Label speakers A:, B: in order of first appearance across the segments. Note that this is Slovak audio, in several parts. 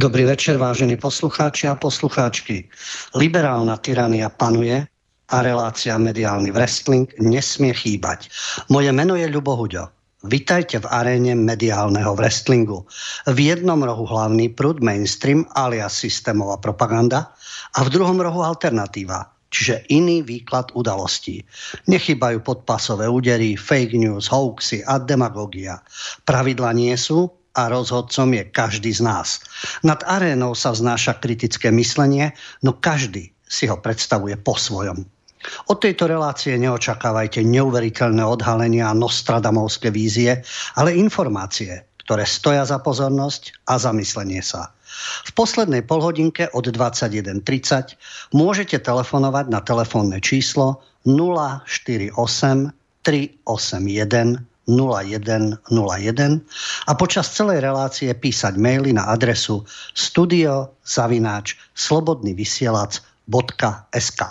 A: Dobrý večer, vážení poslucháči a poslucháčky. Liberálna tyrania panuje a relácia mediálny wrestling nesmie chýbať. Moje meno je Ľubo Huďo. Vitajte v aréne mediálneho wrestlingu. V jednom rohu hlavný prúd mainstream alias systémová propaganda a v druhom rohu alternatíva, čiže iný výklad udalostí. Nechybajú podpasové údery, fake news, hoaxy a demagogia. Pravidla nie sú, a rozhodcom je každý z nás. Nad arénou sa vznáša kritické myslenie, no každý si ho predstavuje po svojom. Od tejto relácie neočakávajte neuveriteľné odhalenia a nostradamovské vízie, ale informácie, ktoré stoja za pozornosť a zamyslenie sa. V poslednej polhodinke od 21.30 môžete telefonovať na telefónne číslo 048 381 0101 a počas celej relácie písať maily na adresu studiozavináč slobodnyvysielac.sk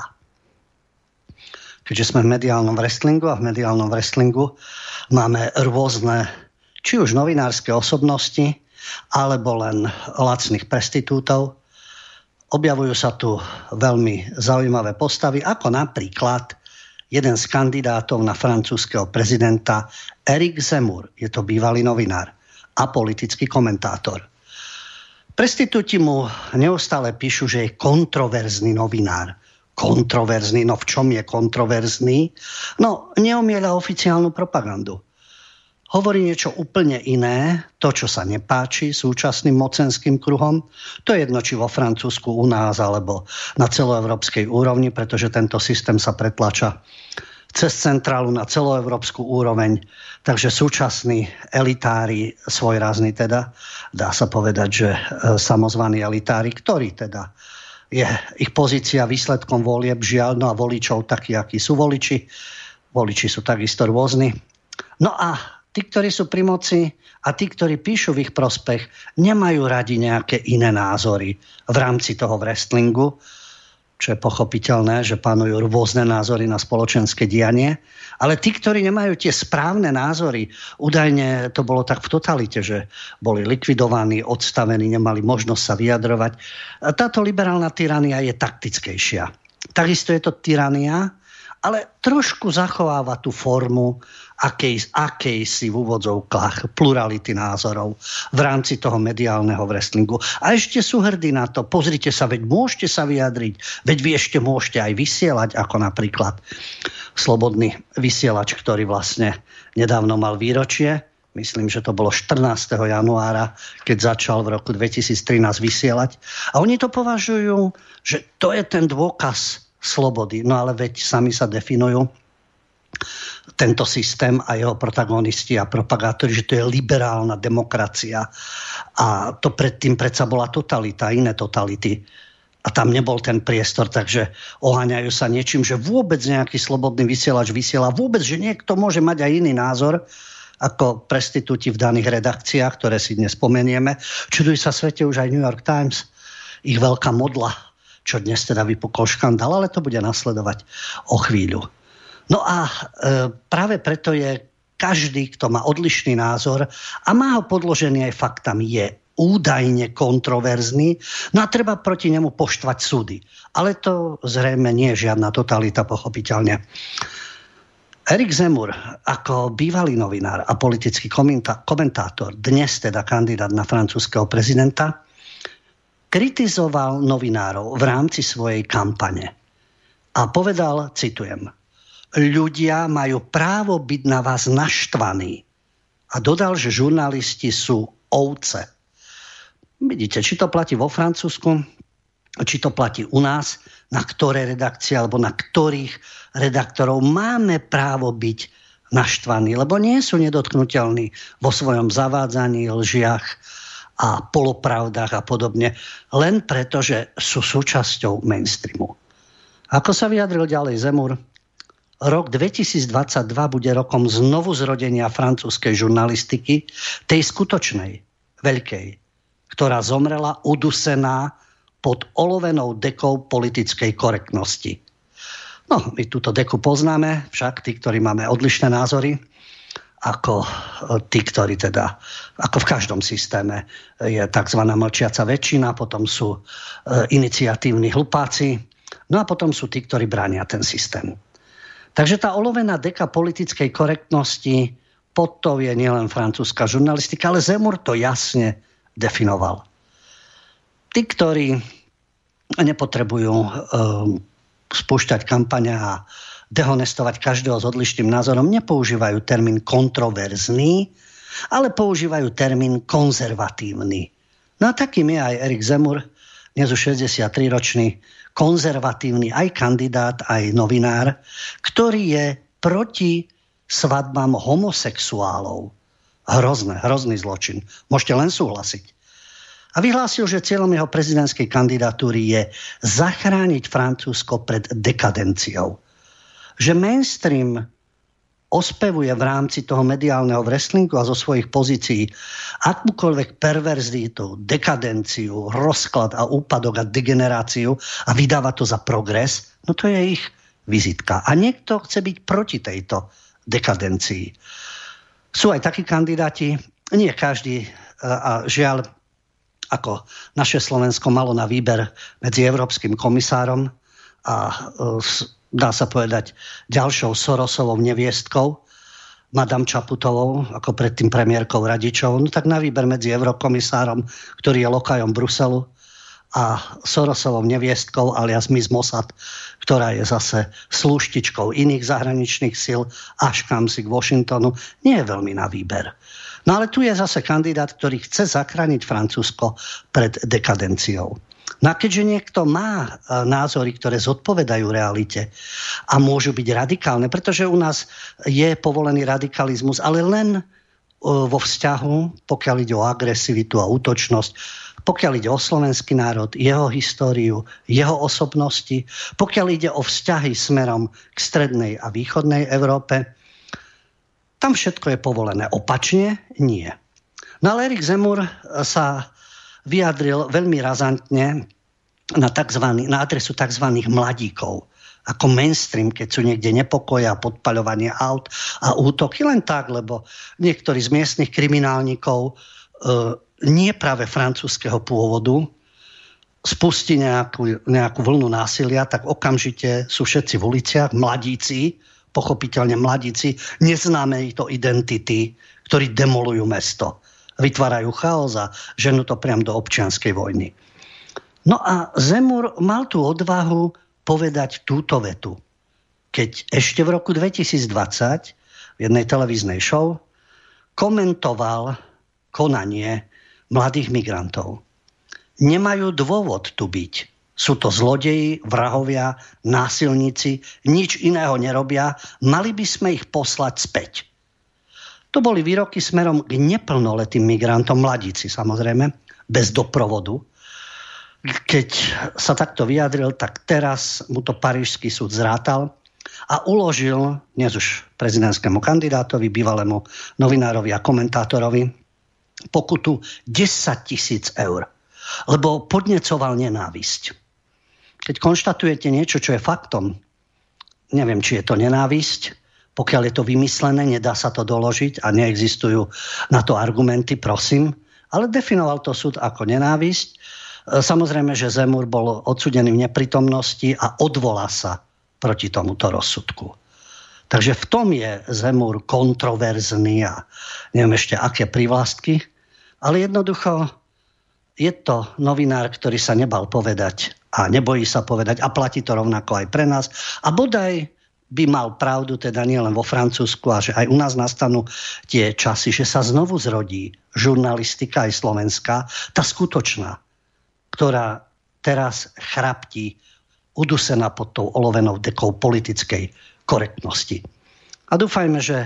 A: Keďže sme v mediálnom wrestlingu a v mediálnom wrestlingu máme rôzne či už novinárske osobnosti, alebo len lacných prestitútov. Objavujú sa tu veľmi zaujímavé postavy, ako napríklad jeden z kandidátov na francúzského prezidenta Erik Zemur. Je to bývalý novinár a politický komentátor. Prestitúti mu neustále píšu, že je kontroverzný novinár. Kontroverzný, no v čom je kontroverzný? No, neumiela oficiálnu propagandu hovorí niečo úplne iné, to, čo sa nepáči súčasným mocenským kruhom. To je jedno, či vo Francúzsku, u nás, alebo na celoevropskej úrovni, pretože tento systém sa pretlača cez centrálu na celoevropskú úroveň. Takže súčasní elitári, svojrázny teda, dá sa povedať, že e, samozvaní elitári, ktorí teda je ich pozícia výsledkom volieb žiaľ, no a voličov takí, akí sú voliči. Voliči sú takisto rôzni. No a tí, ktorí sú pri moci a tí, ktorí píšu v ich prospech, nemajú radi nejaké iné názory v rámci toho wrestlingu, čo je pochopiteľné, že panujú rôzne názory na spoločenské dianie. Ale tí, ktorí nemajú tie správne názory, údajne to bolo tak v totalite, že boli likvidovaní, odstavení, nemali možnosť sa vyjadrovať. Táto liberálna tyrania je taktickejšia. Takisto je to tyrania, ale trošku zachováva tú formu akej, akejsi v úvodzovkách plurality názorov v rámci toho mediálneho wrestlingu. A ešte sú hrdí na to. Pozrite sa, veď môžete sa vyjadriť, veď vy ešte môžete aj vysielať, ako napríklad slobodný vysielač, ktorý vlastne nedávno mal výročie. Myslím, že to bolo 14. januára, keď začal v roku 2013 vysielať. A oni to považujú, že to je ten dôkaz slobody. No ale veď sami sa definujú tento systém a jeho protagonisti a propagátori, že to je liberálna demokracia. A to predtým predsa bola totalita, iné totality. A tam nebol ten priestor, takže oháňajú sa niečím, že vôbec nejaký slobodný vysielač vysiela, vôbec, že niekto môže mať aj iný názor, ako prestitúti v daných redakciách, ktoré si dnes spomenieme. Čudujú sa svete už aj New York Times, ich veľká modla, čo dnes teda vypukol škandál, ale to bude nasledovať o chvíľu. No a e, práve preto je každý, kto má odlišný názor a má ho podložený aj faktami, je údajne kontroverzný, no a treba proti nemu poštvať súdy. Ale to zrejme nie je žiadna totalita, pochopiteľne. Erik Zemur, ako bývalý novinár a politický komentátor, dnes teda kandidát na francúzského prezidenta, kritizoval novinárov v rámci svojej kampane a povedal, citujem, ľudia majú právo byť na vás naštvaní. A dodal, že žurnalisti sú ovce. Vidíte, či to platí vo Francúzsku, či to platí u nás, na ktoré redakcie alebo na ktorých redaktorov máme právo byť naštvaní, lebo nie sú nedotknutelní vo svojom zavádzaní, lžiach a polopravdách a podobne, len preto, že sú súčasťou mainstreamu. Ako sa vyjadril ďalej Zemur? Rok 2022 bude rokom znovu zrodenia francúzskej žurnalistiky, tej skutočnej, veľkej, ktorá zomrela udusená pod olovenou dekou politickej korektnosti. No, my túto deku poznáme, však tí, ktorí máme odlišné názory. ako tí, ktorí teda, ako v každom systéme je tzv. mlčiaca väčšina, potom sú iniciatívni hlupáci, no a potom sú tí, ktorí bránia ten systém. Takže tá olovená deka politickej korektnosti pod to je nielen francúzska žurnalistika, ale Zemur to jasne definoval. Tí, ktorí nepotrebujú um, spúšťať kampania a dehonestovať každého s odlišným názorom, nepoužívajú termín kontroverzný, ale používajú termín konzervatívny. No a takým je aj Erik Zemur, dnes už 63-ročný konzervatívny aj kandidát, aj novinár, ktorý je proti svadbám homosexuálov. Hrozné, hrozný zločin. Môžete len súhlasiť. A vyhlásil, že cieľom jeho prezidentskej kandidatúry je zachrániť Francúzsko pred dekadenciou. Že mainstream ospevuje v rámci toho mediálneho wrestlingu a zo svojich pozícií akúkoľvek perverzitu, dekadenciu, rozklad a úpadok a degeneráciu a vydáva to za progres, no to je ich vizitka. A niekto chce byť proti tejto dekadencii. Sú aj takí kandidáti, nie každý, e, a žiaľ, ako naše Slovensko malo na výber medzi Európskym komisárom a e, dá sa povedať, ďalšou Sorosovou neviestkou, Madame Čaputovou, ako predtým premiérkou Radičovou, no tak na výber medzi eurokomisárom, ktorý je lokajom Bruselu, a Sorosovou neviestkou alias Miss Mossad, ktorá je zase slúštičkou iných zahraničných síl až kam si k Washingtonu, nie je veľmi na výber. No ale tu je zase kandidát, ktorý chce zachrániť Francúzsko pred dekadenciou. No a keďže niekto má e, názory, ktoré zodpovedajú realite a môžu byť radikálne, pretože u nás je povolený radikalizmus, ale len e, vo vzťahu, pokiaľ ide o agresivitu a útočnosť, pokiaľ ide o slovenský národ, jeho históriu, jeho osobnosti, pokiaľ ide o vzťahy smerom k strednej a východnej Európe, tam všetko je povolené. Opačne nie. No ale Erik Zemur sa vyjadril veľmi razantne na, tzv., na adresu tzv. mladíkov ako mainstream, keď sú niekde nepokoja, podpaľovanie aut a útoky len tak, lebo niektorí z miestnych kriminálnikov e, nie práve francúzského pôvodu spustí nejakú, nejakú vlnu násilia, tak okamžite sú všetci v uliciach, mladíci, pochopiteľne mladíci, neznáme to identity, ktorí demolujú mesto vytvárajú chaos a ženú to priam do občianskej vojny. No a Zemur mal tú odvahu povedať túto vetu. Keď ešte v roku 2020 v jednej televíznej show komentoval konanie mladých migrantov. Nemajú dôvod tu byť. Sú to zlodeji, vrahovia, násilníci, nič iného nerobia. Mali by sme ich poslať späť. To boli výroky smerom k neplnoletým migrantom, mladíci samozrejme, bez doprovodu. Keď sa takto vyjadril, tak teraz mu to parížský súd zrátal a uložil dnes už prezidentskému kandidátovi, bývalému novinárovi a komentátorovi pokutu 10 tisíc eur, lebo podnecoval nenávisť. Keď konštatujete niečo, čo je faktom, neviem, či je to nenávisť, pokiaľ je to vymyslené, nedá sa to doložiť a neexistujú na to argumenty, prosím. Ale definoval to súd ako nenávisť. E, samozrejme, že Zemur bol odsudený v neprítomnosti a odvolá sa proti tomuto rozsudku. Takže v tom je Zemur kontroverzný a neviem ešte aké privlastky, ale jednoducho je to novinár, ktorý sa nebal povedať a nebojí sa povedať a platí to rovnako aj pre nás. A bodaj by mal pravdu teda nielen vo Francúzsku a že aj u nás nastanú tie časy, že sa znovu zrodí žurnalistika aj slovenská, tá skutočná, ktorá teraz chraptí udusená pod tou olovenou dekou politickej korektnosti. A dúfajme, že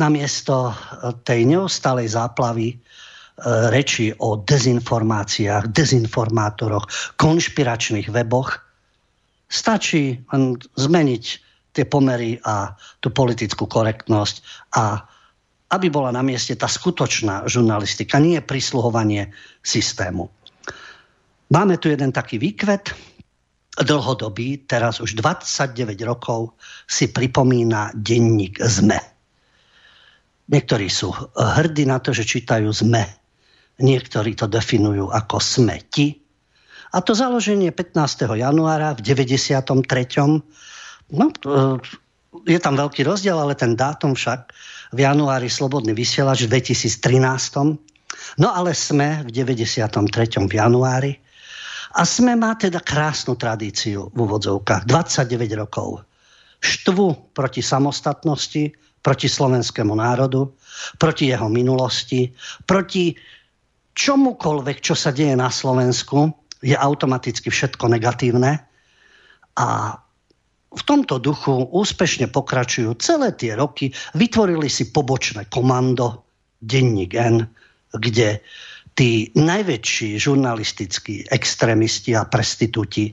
A: namiesto tej neustalej záplavy e, reči o dezinformáciách, dezinformátoroch, konšpiračných weboch, stačí len zmeniť tie pomery a tú politickú korektnosť a aby bola na mieste tá skutočná žurnalistika, nie prisluhovanie systému. Máme tu jeden taký výkvet, dlhodobý, teraz už 29 rokov si pripomína denník ZME. Niektorí sú hrdí na to, že čítajú ZME. Niektorí to definujú ako smeti. A to založenie 15. januára v 93. No, je tam veľký rozdiel, ale ten dátum však v januári Slobodný vysielač v 2013. No ale sme v 93. v januári a sme má teda krásnu tradíciu v úvodzovkách. 29 rokov. Štvu proti samostatnosti, proti slovenskému národu, proti jeho minulosti, proti čomukoľvek, čo sa deje na Slovensku, je automaticky všetko negatívne. A v tomto duchu úspešne pokračujú celé tie roky. Vytvorili si pobočné komando, denník N, kde tí najväčší žurnalistickí extrémisti a prestitúti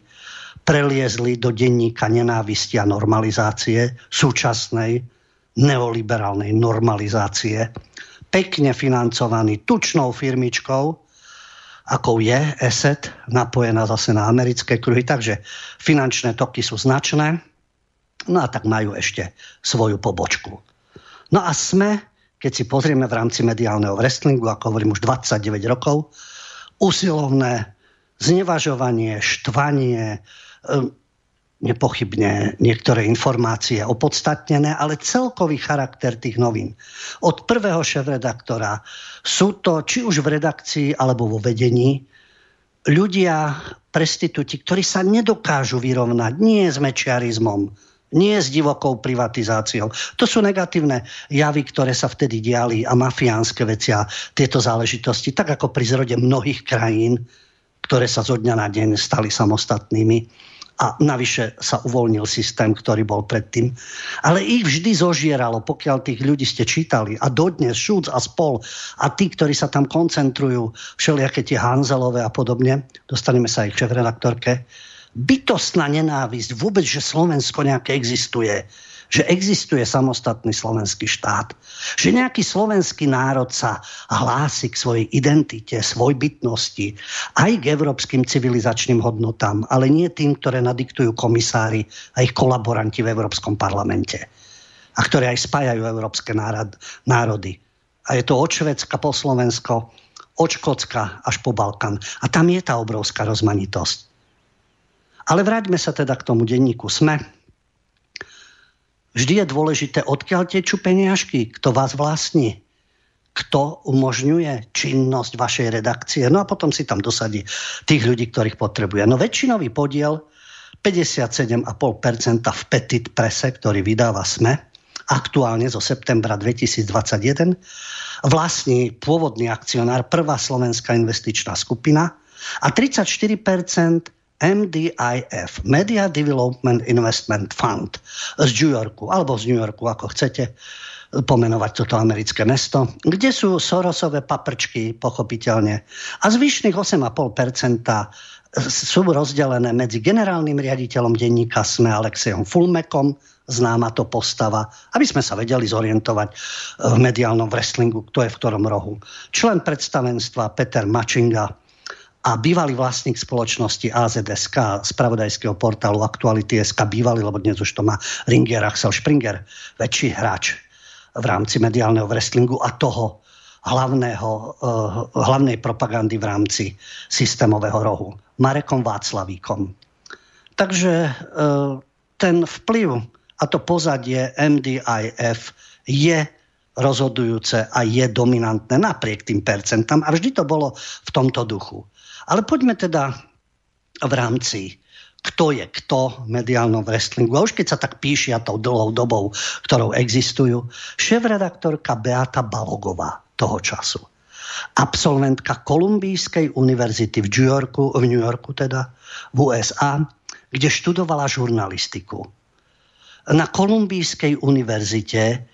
A: preliezli do denníka nenávisti a normalizácie súčasnej neoliberálnej normalizácie, pekne financovaný tučnou firmičkou, ako je ESET, napojená zase na americké kruhy, takže finančné toky sú značné, no a tak majú ešte svoju pobočku. No a sme, keď si pozrieme v rámci mediálneho wrestlingu, ako hovorím už 29 rokov, usilovné znevažovanie, štvanie, nepochybne niektoré informácie opodstatnené, ale celkový charakter tých novín. Od prvého šéf-redaktora sú to, či už v redakcii alebo vo vedení, ľudia, prestitúti, ktorí sa nedokážu vyrovnať nie s mečiarizmom, nie s divokou privatizáciou. To sú negatívne javy, ktoré sa vtedy diali a mafiánske veci a tieto záležitosti, tak ako pri zrode mnohých krajín, ktoré sa zo dňa na deň stali samostatnými a navyše sa uvoľnil systém, ktorý bol predtým. Ale ich vždy zožieralo, pokiaľ tých ľudí ste čítali. A dodnes Šúc a spol a tí, ktorí sa tam koncentrujú, všelijaké tie Hanzelové a podobne, dostaneme sa aj k šéf-redaktorke, bytostná nenávisť, vôbec, že Slovensko nejaké existuje, že existuje samostatný slovenský štát, že nejaký slovenský národ sa hlási k svojej identite, svoj bytnosti, aj k európskym civilizačným hodnotám, ale nie tým, ktoré nadiktujú komisári a ich kolaboranti v Európskom parlamente a ktoré aj spájajú európske národ, národy. A je to od Švedska po Slovensko, od Škótska až po Balkán. A tam je tá obrovská rozmanitosť. Ale vráťme sa teda k tomu denníku SME, Vždy je dôležité, odkiaľ tečú peniažky, kto vás vlastní, kto umožňuje činnosť vašej redakcie. No a potom si tam dosadí tých ľudí, ktorých potrebuje. No väčšinový podiel, 57,5% v Petit Prese, ktorý vydáva SME, aktuálne zo septembra 2021, vlastní pôvodný akcionár Prvá slovenská investičná skupina a 34% MDIF, Media Development Investment Fund z New Yorku, alebo z New Yorku, ako chcete pomenovať toto americké mesto, kde sú Sorosové paprčky, pochopiteľne. A zvyšných 8,5% sú rozdelené medzi generálnym riaditeľom denníka SME Alexejom Fulmekom, známa to postava, aby sme sa vedeli zorientovať v mediálnom wrestlingu, kto je v ktorom rohu. Člen predstavenstva Peter Mačinga, a bývalý vlastník spoločnosti AZSK, spravodajského portálu Aktuality.sk, bývalý, lebo dnes už to má Ringier Axel Springer, väčší hráč v rámci mediálneho wrestlingu a toho hlavného, uh, hlavnej propagandy v rámci systémového rohu. Marekom Václavíkom. Takže uh, ten vplyv a to pozadie MDIF je rozhodujúce a je dominantné napriek tým percentám a vždy to bolo v tomto duchu. Ale poďme teda v rámci kto je kto v mediálnom wrestlingu. A už keď sa tak píšia tou dlhou dobou, ktorou existujú, šéf-redaktorka Beata Balogová toho času. Absolventka Kolumbijskej univerzity v New Yorku, v New Yorku teda, v USA, kde študovala žurnalistiku. Na Kolumbijskej univerzite,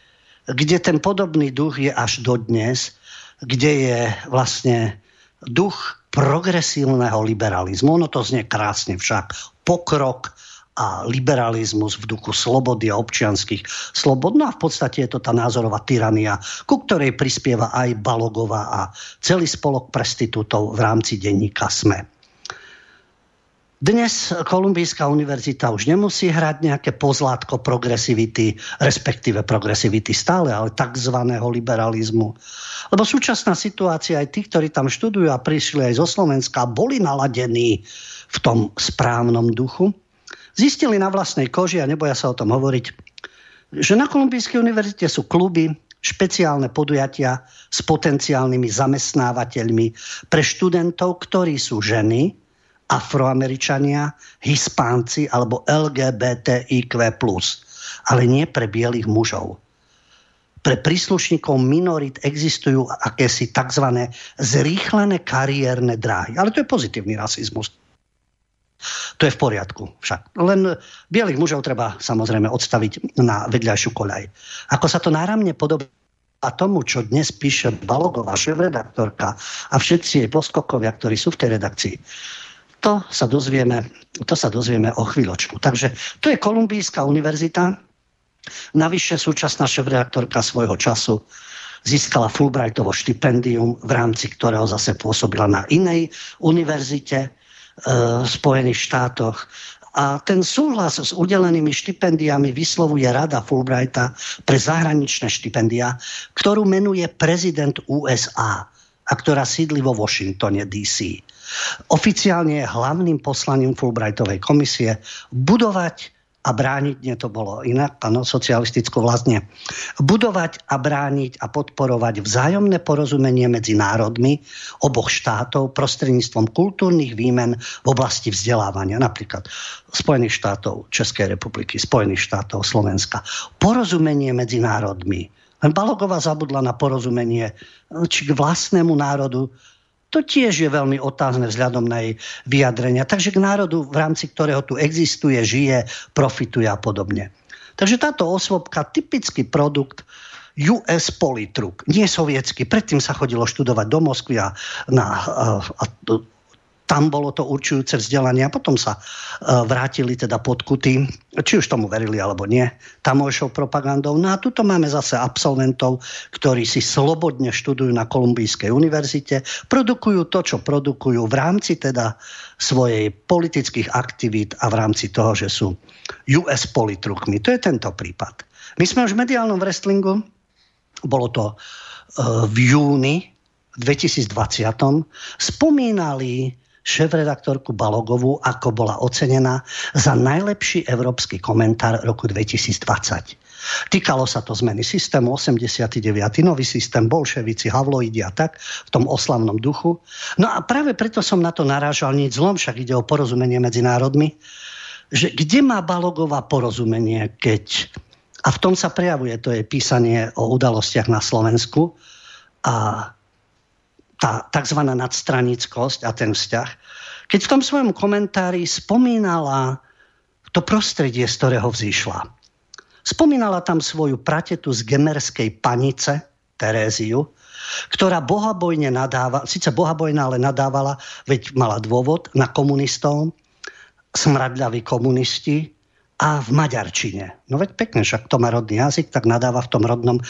A: kde ten podobný duch je až dodnes, kde je vlastne duch progresívneho liberalizmu. Ono to znie krásne však. Pokrok a liberalizmus v duchu slobody a občianských slobod. No a v podstate je to tá názorová tyrania, ku ktorej prispieva aj Balogová a celý spolok prestitútov v rámci denníka SME. Dnes Kolumbijská univerzita už nemusí hrať nejaké pozlátko progresivity, respektíve progresivity stále, ale tzv. liberalizmu. Lebo súčasná situácia, aj tí, ktorí tam študujú a prišli aj zo Slovenska, boli naladení v tom správnom duchu, zistili na vlastnej koži, a neboja sa o tom hovoriť, že na Kolumbijskej univerzite sú kluby, špeciálne podujatia s potenciálnymi zamestnávateľmi pre študentov, ktorí sú ženy, afroameričania, hispánci alebo LGBTIQ+, ale nie pre bielých mužov. Pre príslušníkov minorit existujú akési tzv. zrýchlené kariérne dráhy. Ale to je pozitívny rasizmus. To je v poriadku však. Len bielých mužov treba samozrejme odstaviť na vedľajšiu koľaj. Ako sa to náramne podobá a tomu, čo dnes píše Balogová, šéf-redaktorka a všetci jej poskokovia, ktorí sú v tej redakcii, to sa dozvieme, to sa dozvieme o chvíľočku. Takže to je Kolumbijská univerzita. Navyše súčasná šéf-redaktorka svojho času získala Fulbrightovo štipendium, v rámci ktorého zase pôsobila na inej univerzite v Spojených štátoch. A ten súhlas s udelenými štipendiami vyslovuje Rada Fulbrighta pre zahraničné štipendia, ktorú menuje prezident USA a ktorá sídli vo Washingtone DC. Oficiálne je hlavným poslaním Fulbrightovej komisie budovať a brániť, nie to bolo inak, áno, socialistickú vlastne, budovať a brániť a podporovať vzájomné porozumenie medzi národmi oboch štátov prostredníctvom kultúrnych výmen v oblasti vzdelávania, napríklad Spojených štátov Českej republiky, Spojených štátov Slovenska. Porozumenie medzi národmi. Len Balogová zabudla na porozumenie či k vlastnému národu, to tiež je veľmi otázne vzhľadom na jej vyjadrenia. Takže k národu, v rámci ktorého tu existuje, žije, profituje a podobne. Takže táto osvobka, typický produkt US Politruk, nie sovietsky. Predtým sa chodilo študovať do Moskvy a, na, a, a tam bolo to určujúce vzdelanie a potom sa e, vrátili teda podkuty, či už tomu verili alebo nie, tamojšou propagandou. No a tuto máme zase absolventov, ktorí si slobodne študujú na Kolumbijskej univerzite, produkujú to, čo produkujú v rámci teda svojej politických aktivít a v rámci toho, že sú US politrukmi. To je tento prípad. My sme už v mediálnom wrestlingu, bolo to e, v júni 2020, spomínali šéf-redaktorku Balogovú, ako bola ocenená za najlepší európsky komentár roku 2020. Týkalo sa to zmeny systému 89. nový systém, bolševici, havloidi a tak v tom oslavnom duchu. No a práve preto som na to narážal, nič zlom, však ide o porozumenie medzi národmi, že kde má Balogová porozumenie, keď a v tom sa prejavuje, to je písanie o udalostiach na Slovensku a tá tzv. nadstranickosť a ten vzťah, keď v tom svojom komentári spomínala to prostredie, z ktorého vzýšla. Spomínala tam svoju pratetu z gemerskej panice, Teréziu, ktorá bohabojne nadávala, síce bohabojná, ale nadávala, veď mala dôvod, na komunistov, smradľaví komunisti a v maďarčine. No veď pekne, však to má rodný jazyk, tak nadáva v tom rodnom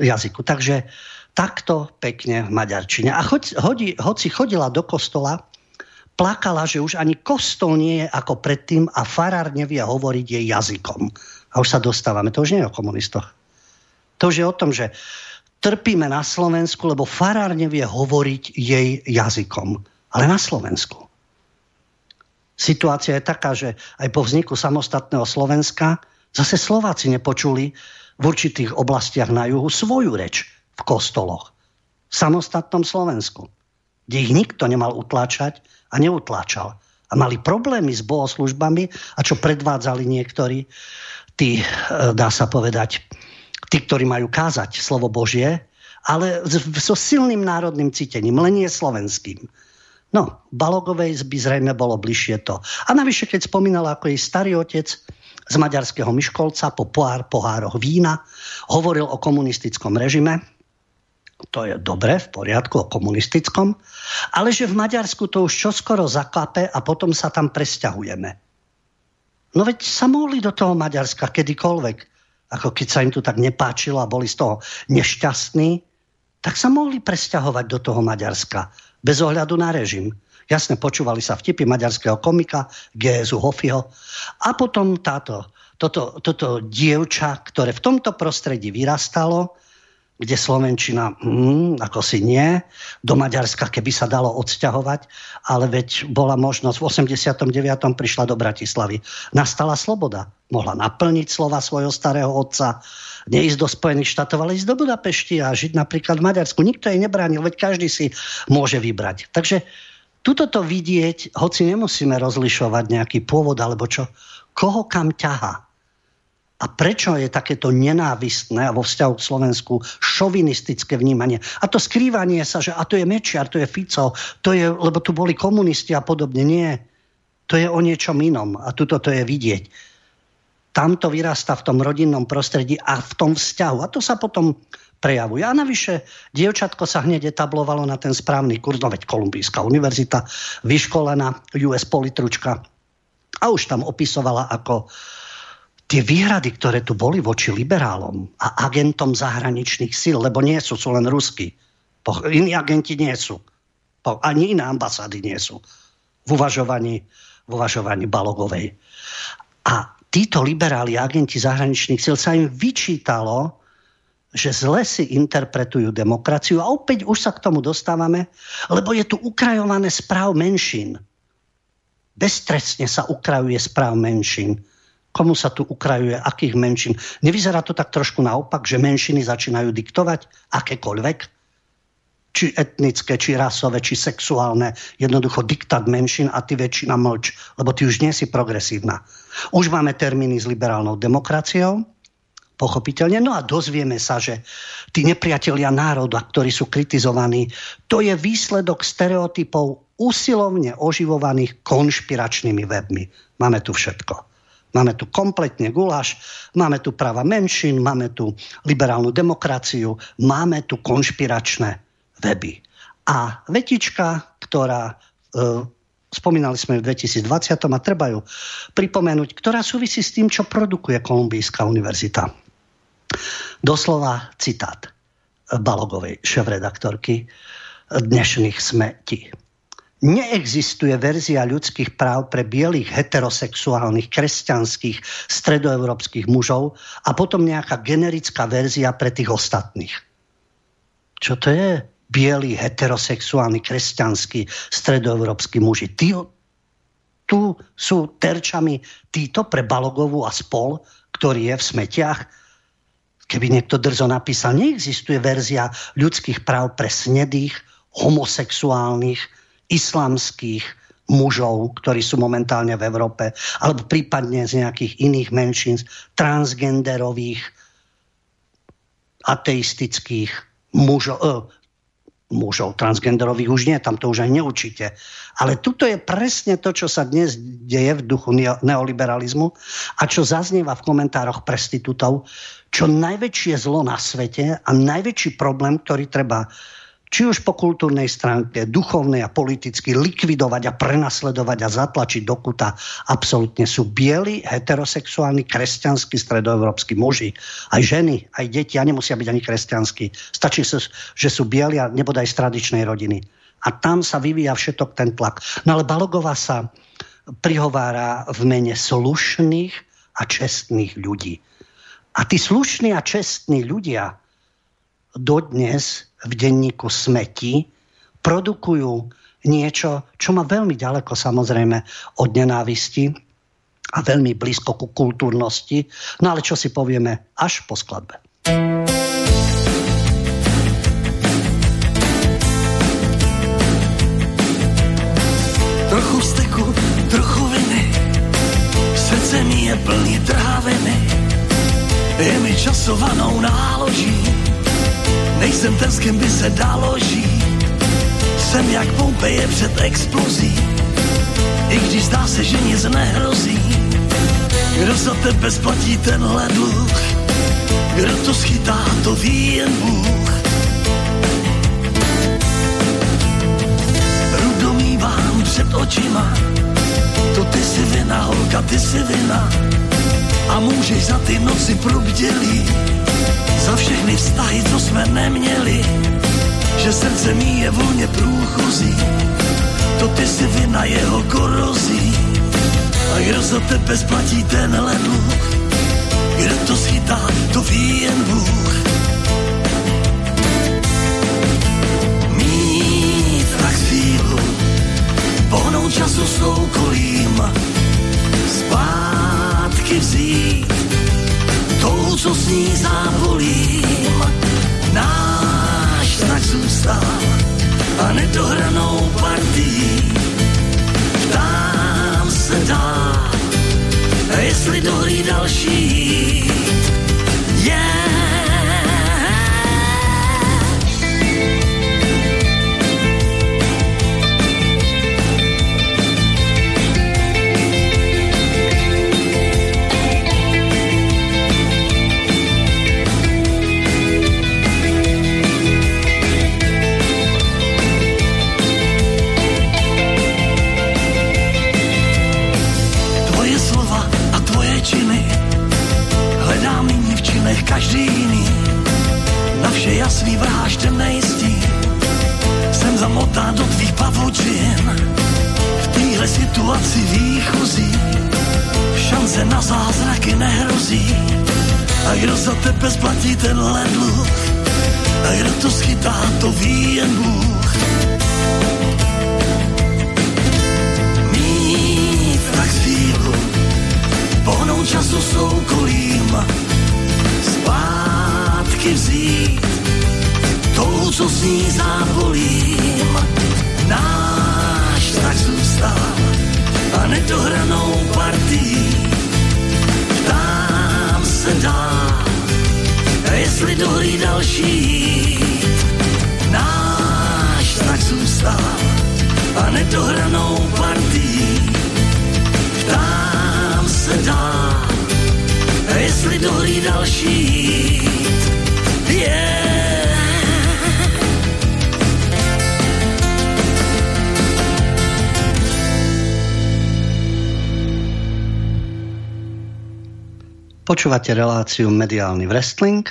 A: jazyku. Takže takto pekne v maďarčine. A hoď, hodí, hoci chodila do kostola, plakala, že už ani kostol nie je ako predtým a farár nevie hovoriť jej jazykom. A už sa dostávame. To už nie je o komunistoch. To už je o tom, že trpíme na Slovensku, lebo farár nevie hovoriť jej jazykom. Ale na Slovensku. Situácia je taká, že aj po vzniku samostatného Slovenska zase Slováci nepočuli v určitých oblastiach na juhu svoju reč v kostoloch. V samostatnom Slovensku, kde ich nikto nemal utláčať a neutláčal. A mali problémy s bohoslužbami a čo predvádzali niektorí, tí, e, dá sa povedať, tí, ktorí majú kázať slovo Božie, ale so silným národným cítením, len nie slovenským. No, Balogovej by zrejme bolo bližšie to. A navyše, keď spomínala, ako jej starý otec z maďarského Myškolca po pohár, pohároch vína hovoril o komunistickom režime, to je dobre, v poriadku, o komunistickom, ale že v Maďarsku to už čoskoro zaklape a potom sa tam presťahujeme. No veď sa mohli do toho Maďarska kedykoľvek, ako keď sa im tu tak nepáčilo a boli z toho nešťastní, tak sa mohli presťahovať do toho Maďarska bez ohľadu na režim. Jasne, počúvali sa vtipy maďarského komika G.S. Hofiho. A potom táto, toto, toto dievča, ktoré v tomto prostredí vyrastalo, kde Slovenčina, hmm, ako si nie, do Maďarska, keby sa dalo odsťahovať, ale veď bola možnosť, v 89. prišla do Bratislavy. Nastala sloboda. Mohla naplniť slova svojho starého otca, neísť do Spojených štátov, ale ísť do Budapešti a žiť napríklad v Maďarsku. Nikto jej nebránil, veď každý si môže vybrať. Takže tuto to vidieť, hoci nemusíme rozlišovať nejaký pôvod alebo čo, koho kam ťaha a prečo je takéto nenávistné a vo vzťahu k Slovensku šovinistické vnímanie. A to skrývanie sa, že a to je Mečiar, to je Fico, to je, lebo tu boli komunisti a podobne. Nie. To je o niečom inom a tuto to je vidieť. Tam to vyrasta v tom rodinnom prostredí a v tom vzťahu. A to sa potom prejavuje. A navyše, dievčatko sa hneď etablovalo na ten správny kurz, no veď Kolumbijská univerzita, vyškolená US politručka. A už tam opisovala, ako tie výhrady, ktoré tu boli voči liberálom a agentom zahraničných síl, lebo nie sú, sú len ruskí. Iní agenti nie sú. Ani iné ambasády nie sú. V uvažovaní, v uvažovaní Balogovej. A títo liberáli, agenti zahraničných síl, sa im vyčítalo, že zle si interpretujú demokraciu a opäť už sa k tomu dostávame, lebo je tu ukrajované správ menšín. Beztrestne sa ukrajuje správ menšín Komu sa tu ukrajuje, akých menšín? Nevyzerá to tak trošku naopak, že menšiny začínajú diktovať akékoľvek? Či etnické, či rasové, či sexuálne. Jednoducho diktát menšín a ty väčšina mlč, lebo ty už nie si progresívna. Už máme termíny s liberálnou demokraciou, pochopiteľne. No a dozvieme sa, že tí nepriatelia národa, ktorí sú kritizovaní, to je výsledok stereotypov usilovne oživovaných konšpiračnými webmi. Máme tu všetko. Máme tu kompletne guláš, máme tu práva menšín, máme tu liberálnu demokraciu, máme tu konšpiračné weby. A vetička, ktorá, e, spomínali sme v 2020 a treba ju pripomenúť, ktorá súvisí s tým, čo produkuje Kolumbijská univerzita. Doslova citát Balogovej, šéf-redaktorky dnešných smetí. Neexistuje verzia ľudských práv pre bielých heterosexuálnych kresťanských stredoeurópskych mužov a potom nejaká generická verzia pre tých ostatných. Čo to je? Bielí heterosexuálni kresťanskí stredoeurópsky muži. Tí, tu sú terčami títo pre Balogovu a spol, ktorý je v smetiach. Keby niekto drzo napísal, neexistuje verzia ľudských práv pre snedých, homosexuálnych, islamských mužov, ktorí sú momentálne v Európe, alebo prípadne z nejakých iných menšín, transgenderových, ateistických mužov, uh, mužov transgenderových už nie, tam to už aj neučíte. Ale tuto je presne to, čo sa dnes deje v duchu neoliberalizmu a čo zaznieva v komentároch prestitútov, čo najväčšie zlo na svete a najväčší problém, ktorý treba či už po kultúrnej stránke, duchovnej a politicky likvidovať a prenasledovať a zatlačiť do kuta absolútne sú bieli, heterosexuálni, kresťanskí, stredoevropskí muži. Aj ženy, aj deti, a nemusia byť ani kresťanskí. Stačí, že sú bieli a nebodaj z tradičnej rodiny. A tam sa vyvíja všetok ten tlak. No ale Balogová sa prihovára v mene slušných a čestných ľudí. A tí slušní a čestní ľudia dodnes v denníku Smeti produkujú niečo, čo má veľmi ďaleko samozrejme od nenávisti a veľmi blízko ku kultúrnosti. No ale čo si povieme až po skladbe.
B: Trochu steku, trochu viny, srdce mi je plný tráviny, je mi časovanou náloží Nejsem ten, s kým by se dalo žít. Jsem jak Pompeje před explozí. I když zdá se, že nic nehrozí. Kdo za tebe splatí tenhle dluh? Kdo to schytá, to ví jen Bůh. Rudomývám před očima, to ty si vina, holka, ty si vina. A můžeš za ty noci probdělí za všechny vztahy, co jsme neměli, že srdce mý je volně průchozí. to ty si vina jeho korozí. A kdo za tebe splatí tenhle dluh? Kdo to schytá, to ví jen Bůh. Mít tak sílu, pohnout času s soukolím, zpátky vzít tou, co s ní závolím. Náš tak zůstal a nedohranou partí. Ptám se dá, jestli dohlí další. Yeah. Každý jiný, na vše jasný vraždem nejistý. Jsem zamotán do tvých pavučin, v téhle situaci výchozí, šance na zázraky nehrozí. A kdo za tebe splatí ten dluh, a kdo to schytá, to ví jen Bůh. Mít tak sílu, pohnout času soukolím, zpátky vzít tou, co s ní závolím. Náš tak zůstal a nedohranou partí. Ptám se dá, jestli dohlí další. Náš tak zůstal a nedohranou partí. Ptám se dá, jestli dohlí další.
A: Počúvate reláciu Mediálny wrestling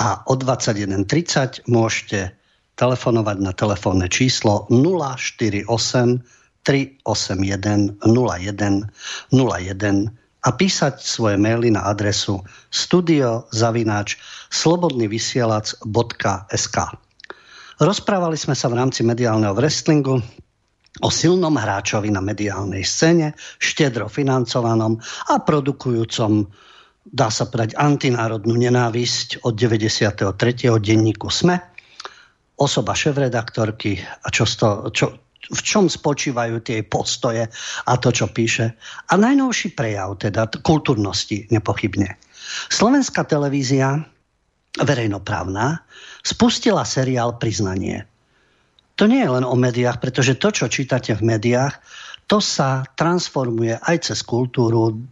A: a o 21.30 môžete telefonovať na telefónne číslo 048 381 01 01 a písať svoje maily na adresu studiozavináč slobodnyvysielac.sk Rozprávali sme sa v rámci mediálneho wrestlingu o silnom hráčovi na mediálnej scéne, štedro financovanom a produkujúcom dá sa povedať, antinárodnú nenávisť od 93. denníku SME, osoba šéf-redaktorky a čo, čo, v čom spočívajú tie postoje a to, čo píše. A najnovší prejav, teda kultúrnosti, nepochybne. Slovenská televízia, verejnoprávna, spustila seriál Priznanie. To nie je len o médiách, pretože to, čo čítate v médiách, to sa transformuje aj cez kultúru,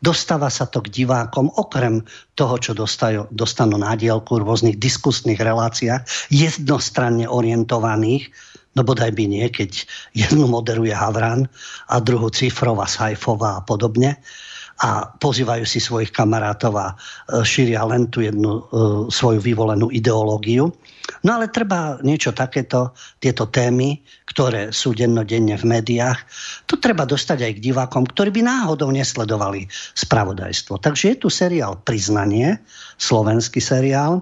A: dostáva sa to k divákom, okrem toho, čo dostajú, dostanú na dielku v rôznych diskusných reláciách, jednostranne orientovaných, No bodaj by nie, keď jednu moderuje Havran a druhú Cifrova, Sajfová a podobne a pozývajú si svojich kamarátov a e, šíria len tú jednu uh, svoju vyvolenú ideológiu. No ale treba niečo takéto, tieto témy, ktoré sú dennodenne v médiách, to treba dostať aj k divákom, ktorí by náhodou nesledovali spravodajstvo. Takže je tu seriál Priznanie, slovenský seriál,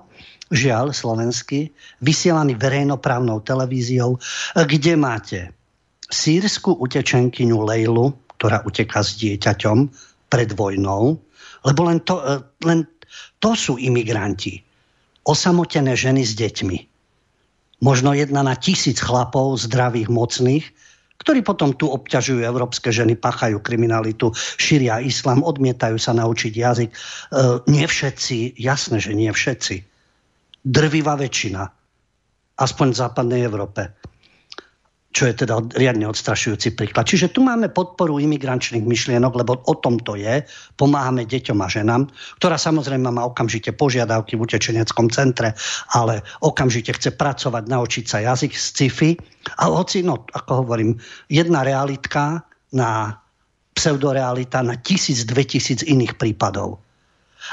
A: žiaľ slovenský, vysielaný verejnoprávnou televíziou, kde máte sírsku utečenkyňu Lejlu, ktorá uteká s dieťaťom pred vojnou, lebo len to, e, len to sú imigranti. Osamotené ženy s deťmi. Možno jedna na tisíc chlapov, zdravých, mocných, ktorí potom tu obťažujú európske ženy, pachajú kriminalitu, šíria islám, odmietajú sa naučiť jazyk. E, nie všetci, jasné, že nie všetci drvivá väčšina. Aspoň v západnej Európe. Čo je teda riadne odstrašujúci príklad. Čiže tu máme podporu imigrančných myšlienok, lebo o tom to je. Pomáhame deťom a ženám, ktorá samozrejme má okamžite požiadavky v utečeneckom centre, ale okamžite chce pracovať, naučiť sa jazyk z sci-fi. A hoci, no, ako hovorím, jedna realitka na pseudorealita na tisíc, dve tisíc iných prípadov.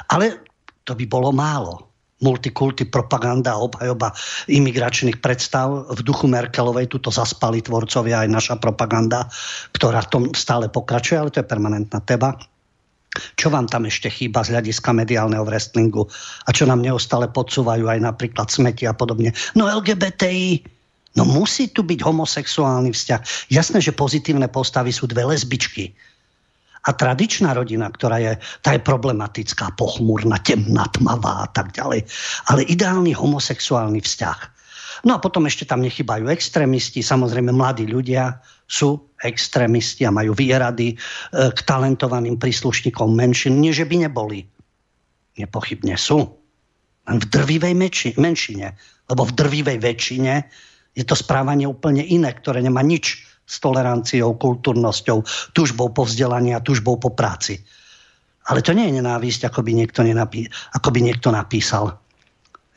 A: Ale to by bolo málo multikulty, propaganda a obhajoba imigračných predstav. V duchu Merkelovej tuto zaspali tvorcovia aj naša propaganda, ktorá tom stále pokračuje, ale to je permanentná teba. Čo vám tam ešte chýba z hľadiska mediálneho wrestlingu a čo nám neustále podsúvajú aj napríklad smeti a podobne. No LGBTI, no musí tu byť homosexuálny vzťah. Jasné, že pozitívne postavy sú dve lesbičky a tradičná rodina, ktorá je, tá je problematická, pochmúrna, temná, tmavá a tak ďalej. Ale ideálny homosexuálny vzťah. No a potom ešte tam nechybajú extrémisti, samozrejme mladí ľudia sú extrémisti a majú výrady e, k talentovaným príslušníkom menšin. Nie, že by neboli. Nepochybne sú. Len v drvivej menšine. Lebo v drvivej väčšine je to správanie úplne iné, ktoré nemá nič s toleranciou, kultúrnosťou, tužbou po vzdelaní a tužbou po práci. Ale to nie je nenávisť, ako by niekto, nenapí- ako by niekto napísal.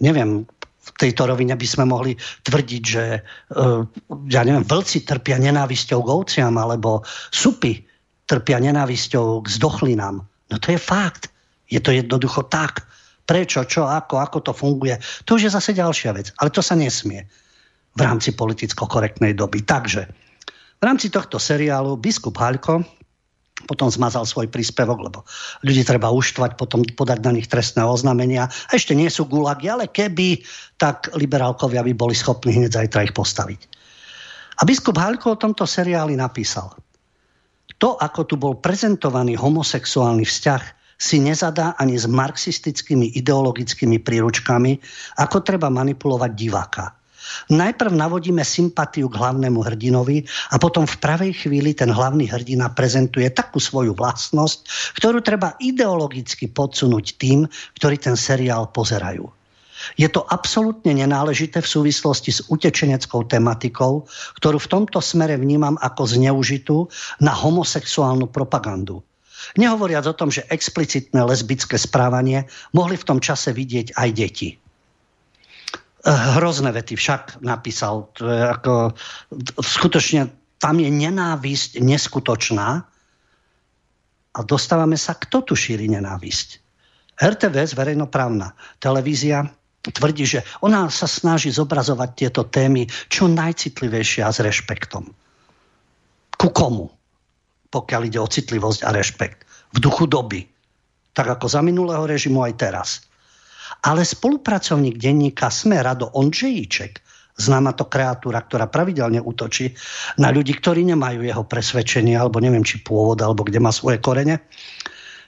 A: Neviem, v tejto rovine by sme mohli tvrdiť, že uh, ja neviem, vlci trpia nenávisťou k ovciam, alebo supy trpia nenávisťou k zdochlinám. No to je fakt. Je to jednoducho tak. Prečo, čo, ako, ako to funguje. To už je zase ďalšia vec. Ale to sa nesmie v rámci politicko-korektnej doby. Takže v rámci tohto seriálu biskup Haľko potom zmazal svoj príspevok, lebo ľudí treba uštvať, potom podať na nich trestné oznámenia. A ešte nie sú gulagy, ale keby, tak liberálkovia by boli schopní hneď zajtra ich postaviť. A biskup Haľko o tomto seriáli napísal. To, ako tu bol prezentovaný homosexuálny vzťah, si nezadá ani s marxistickými ideologickými príručkami, ako treba manipulovať diváka. Najprv navodíme sympatiu k hlavnému hrdinovi a potom v pravej chvíli ten hlavný hrdina prezentuje takú svoju vlastnosť, ktorú treba ideologicky podsunúť tým, ktorí ten seriál pozerajú. Je to absolútne nenáležité v súvislosti s utečeneckou tematikou, ktorú v tomto smere vnímam ako zneužitú na homosexuálnu propagandu. Nehovoriac o tom, že explicitné lesbické správanie mohli v tom čase vidieť aj deti hrozné vety však napísal. To je ako, skutočne tam je nenávisť neskutočná a dostávame sa, kto tu šíri nenávisť. RTVS, verejnoprávna televízia, tvrdí, že ona sa snaží zobrazovať tieto témy čo najcitlivejšie a s rešpektom. Ku komu? Pokiaľ ide o citlivosť a rešpekt. V duchu doby. Tak ako za minulého režimu aj teraz. Ale spolupracovník denníka Sme Rado Ondřejíček, známa to kreatúra, ktorá pravidelne útočí na ľudí, ktorí nemajú jeho presvedčenie, alebo neviem, či pôvod, alebo kde má svoje korene.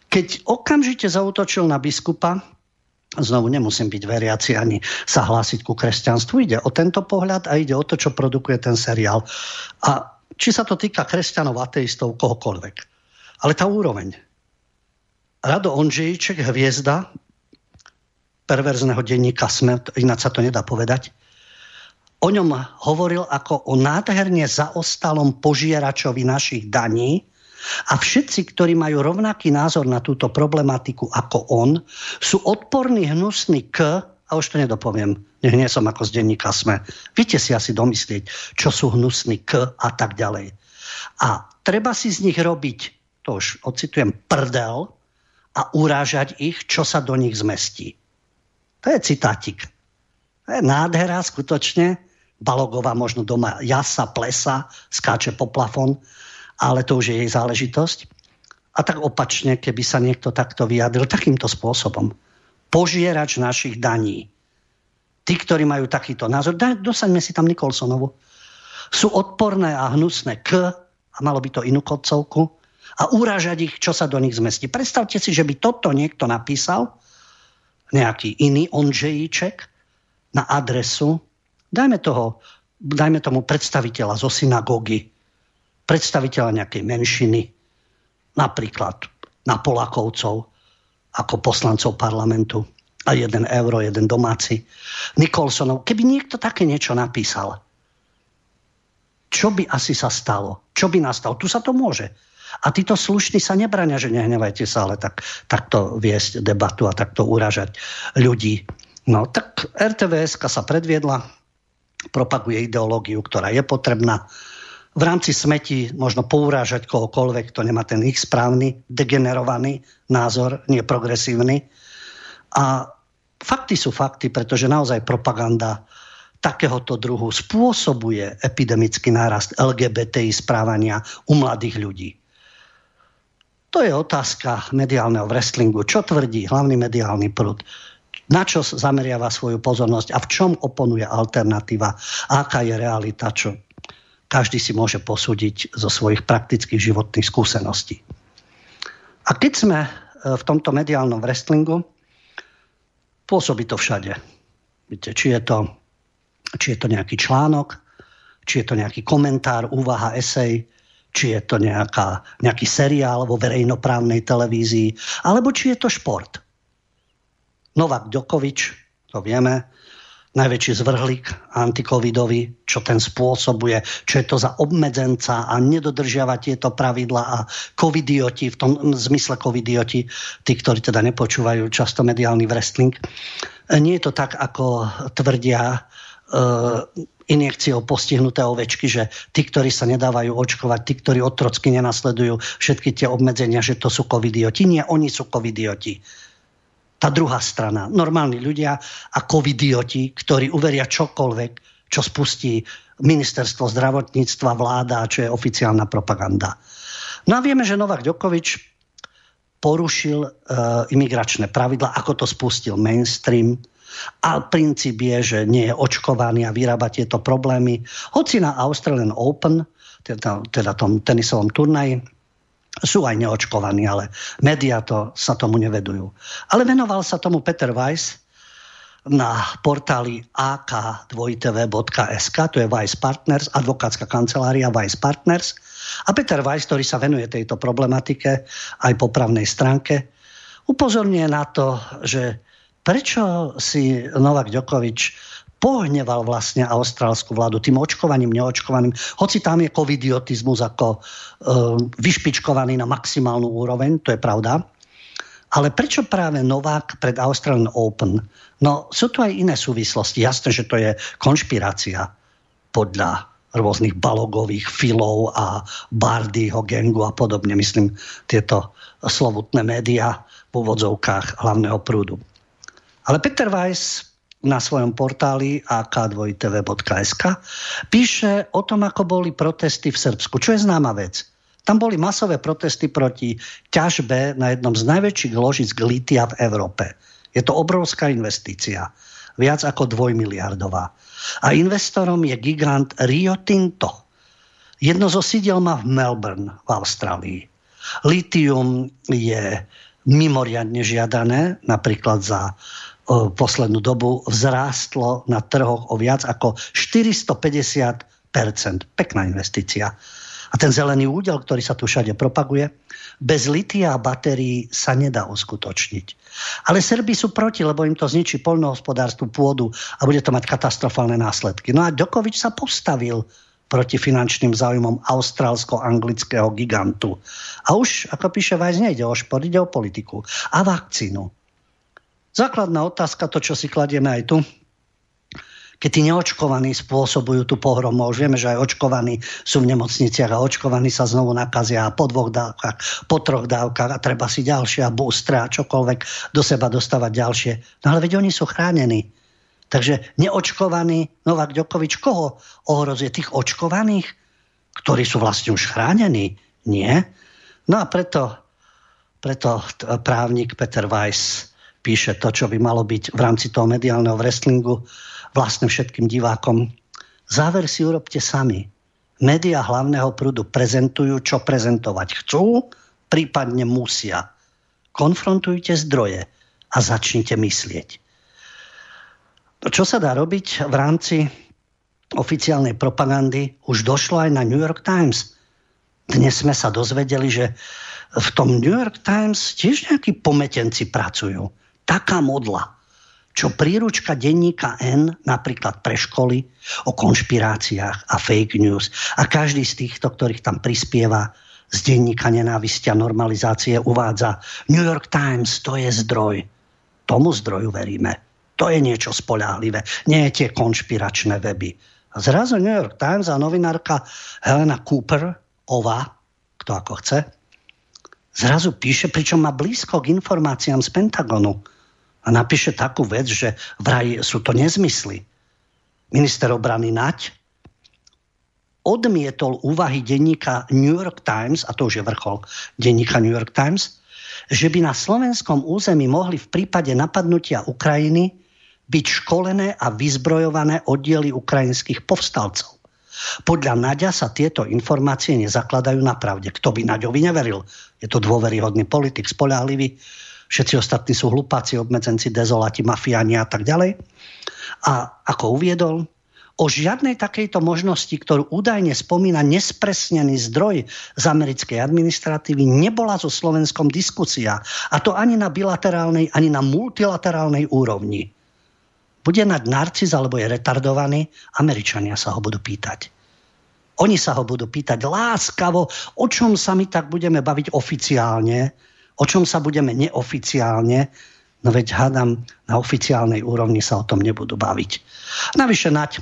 A: Keď okamžite zautočil na biskupa, znovu nemusím byť veriaci ani sa hlásiť ku kresťanstvu, ide o tento pohľad a ide o to, čo produkuje ten seriál. A či sa to týka kresťanov, ateistov, kohokoľvek. Ale tá úroveň. Rado Ondřejíček, hviezda, perverzného denníka Sme, ináč sa to nedá povedať, o ňom hovoril ako o nádherne zaostalom požieračovi našich daní a všetci, ktorí majú rovnaký názor na túto problematiku ako on, sú odporní, hnusní k, a už to nedopoviem, nech nie som ako z denníka Sme, viete si asi domyslieť, čo sú hnusní k a tak ďalej. A treba si z nich robiť, to už ocitujem, prdel a urážať ich, čo sa do nich zmestí. To je citátik. To je nádhera skutočne. Balogová možno doma jasa, plesa, skáče po plafón, ale to už je jej záležitosť. A tak opačne, keby sa niekto takto vyjadril takýmto spôsobom. Požierač našich daní. Tí, ktorí majú takýto názor, dosaňme si tam Nikolsonovu. Sú odporné a hnusné k, a malo by to inú kodcovku, a urážať ich, čo sa do nich zmestí. Predstavte si, že by toto niekto napísal nejaký iný Ondřejíček na adresu, dajme, toho, dajme tomu predstaviteľa zo synagógy, predstaviteľa nejakej menšiny, napríklad na Polakovcov, ako poslancov parlamentu a jeden euro, jeden domáci. Nikolsonov, keby niekto také niečo napísal, čo by asi sa stalo? Čo by nastalo? Tu sa to môže. A títo slušní sa nebrania, že nehnevajte sa, ale tak, takto viesť debatu a takto uražať ľudí. No tak RTVS sa predviedla, propaguje ideológiu, ktorá je potrebná. V rámci smeti možno pourážať kohokoľvek, kto nemá ten ich správny, degenerovaný názor, nie progresívny. A fakty sú fakty, pretože naozaj propaganda takéhoto druhu spôsobuje epidemický nárast LGBTI správania u mladých ľudí. To je otázka mediálneho wrestlingu. Čo tvrdí hlavný mediálny prúd? Na čo zameriava svoju pozornosť a v čom oponuje alternatíva? Aká je realita, čo každý si môže posúdiť zo svojich praktických životných skúseností. A keď sme e, v tomto mediálnom wrestlingu, pôsobí to všade. Viete, či je to, či je to nejaký článok, či je to nejaký komentár, úvaha, esej, či je to nejaká, nejaký seriál vo verejnoprávnej televízii, alebo či je to šport. Novak Djokovič, to vieme, najväčší zvrhlík antikovidový, čo ten spôsobuje, čo je to za obmedzenca a nedodržiava tieto pravidla a covidioti, v tom zmysle covidioti, tí, ktorí teda nepočúvajú často mediálny wrestling. Nie je to tak, ako tvrdia uh, injekciou postihnuté ovečky, že tí, ktorí sa nedávajú očkovať, tí, ktorí otrocky nenasledujú všetky tie obmedzenia, že to sú covidioti. Nie, oni sú covidioti. Tá druhá strana, normálni ľudia a covidioti, ktorí uveria čokoľvek, čo spustí ministerstvo zdravotníctva, vláda, čo je oficiálna propaganda. No a vieme, že Novak Djokovič porušil uh, imigračné pravidla, ako to spustil mainstream, a princíp je, že nie je očkovaný a vyrába tieto problémy. Hoci na Australian Open, teda, teda tom tenisovom turnaji, sú aj neočkovaní, ale médiá to, sa tomu nevedujú. Ale venoval sa tomu Peter Weiss na portáli ak2tv.sk, to je Weiss Partners, advokátska kancelária Weiss Partners. A Peter Weiss, ktorý sa venuje tejto problematike aj po právnej stránke, upozorňuje na to, že prečo si Novak Djokovič pohneval vlastne austrálskú vládu tým očkovaným, neočkovaným, hoci tam je covidiotizmus ako e, vyšpičkovaný na maximálnu úroveň, to je pravda. Ale prečo práve Novák pred Australian Open? No sú tu aj iné súvislosti. Jasné, že to je konšpirácia podľa rôznych balogových filov a Bardyho gengu a podobne. Myslím, tieto slovutné médiá v úvodzovkách hlavného prúdu. Ale Peter Weiss na svojom portáli ak2tv.sk píše o tom, ako boli protesty v Srbsku, čo je známa vec. Tam boli masové protesty proti ťažbe na jednom z najväčších ložisk litia v Európe. Je to obrovská investícia, viac ako dvojmiliardová. A investorom je gigant Rio Tinto. Jedno zo sídel má v Melbourne v Austrálii. Litium je mimoriadne žiadané, napríklad za poslednú dobu vzrástlo na trhoch o viac ako 450% Pekná investícia. A ten zelený údel, ktorý sa tu všade propaguje, bez litia a batérií sa nedá uskutočniť. Ale Serbi sú proti, lebo im to zničí poľnohospodárstvu pôdu a bude to mať katastrofálne následky. No a Dokovič sa postavil proti finančným záujmom austrálsko-anglického gigantu. A už, ako píše Vajs, nejde o šport, ide o politiku a vakcínu. Základná otázka, to, čo si kladieme aj tu, keď tí neočkovaní spôsobujú tú pohromu. Už vieme, že aj očkovaní sú v nemocniciach a očkovaní sa znovu nakazia po dvoch dávkach, po troch dávkach a treba si ďalšie a boostre a čokoľvek do seba dostávať ďalšie. No ale veď oni sú chránení. Takže neočkovaný Novak Ďokovič koho ohrozuje? Tých očkovaných, ktorí sú vlastne už chránení? Nie. No a preto, preto právnik Peter Weiss píše to, čo by malo byť v rámci toho mediálneho wrestlingu vlastne všetkým divákom. Záver si urobte sami. Média hlavného prúdu prezentujú, čo prezentovať chcú, prípadne musia. Konfrontujte zdroje a začnite myslieť. Čo sa dá robiť v rámci oficiálnej propagandy? Už došlo aj na New York Times. Dnes sme sa dozvedeli, že v tom New York Times tiež nejakí pometenci pracujú taká modla, čo príručka denníka N, napríklad pre školy, o konšpiráciách a fake news. A každý z týchto, ktorých tam prispieva, z denníka nenávistia normalizácie uvádza New York Times, to je zdroj. Tomu zdroju veríme. To je niečo spolahlivé. Nie tie konšpiračné weby. A zrazu New York Times a novinárka Helena Cooper, ova, kto ako chce, zrazu píše, pričom má blízko k informáciám z Pentagonu a napíše takú vec, že vraj sú to nezmysly. Minister obrany Nať odmietol úvahy denníka New York Times, a to už je vrchol denníka New York Times, že by na slovenskom území mohli v prípade napadnutia Ukrajiny byť školené a vyzbrojované oddiely ukrajinských povstalcov. Podľa Naďa sa tieto informácie nezakladajú na pravde. Kto by Naďovi neveril? Je to dôveryhodný politik, spolahlivý. Všetci ostatní sú hlupáci, obmedzenci, dezolati, mafiáni a tak ďalej. A ako uviedol, O žiadnej takejto možnosti, ktorú údajne spomína nespresnený zdroj z americkej administratívy, nebola so Slovenskom diskusia. A to ani na bilaterálnej, ani na multilaterálnej úrovni. Bude nať narcis alebo je retardovaný, Američania sa ho budú pýtať. Oni sa ho budú pýtať láskavo, o čom sa my tak budeme baviť oficiálne, o čom sa budeme neoficiálne, no veď hádam, na oficiálnej úrovni sa o tom nebudú baviť. Navyše nať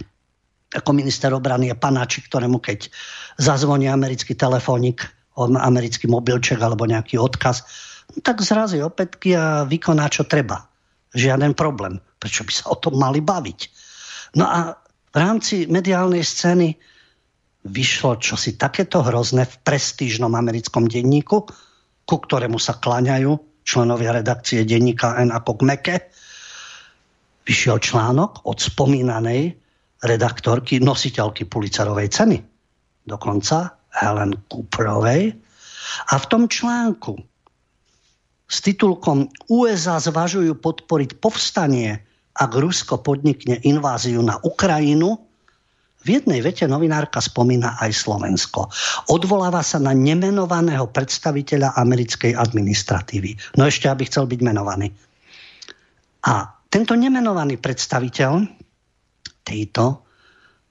A: ako minister obrany je panáči, ktorému keď zazvoní americký telefónik, americký mobilček alebo nejaký odkaz, no tak zrazí opätky a vykoná, čo treba. Žiaden problém. Prečo by sa o tom mali baviť? No a v rámci mediálnej scény vyšlo čosi takéto hrozné v prestížnom americkom denníku, ku ktorému sa klaňajú členovia redakcie denníka N ako k Meke. Vyšiel článok od spomínanej redaktorky, nositeľky Pulicerovej ceny, dokonca Helen Cooperovej. A v tom článku s titulkom USA zvažujú podporiť povstanie, ak Rusko podnikne inváziu na Ukrajinu, v jednej vete novinárka spomína aj Slovensko. Odvoláva sa na nemenovaného predstaviteľa americkej administratívy. No ešte, aby chcel byť menovaný. A tento nemenovaný predstaviteľ tejto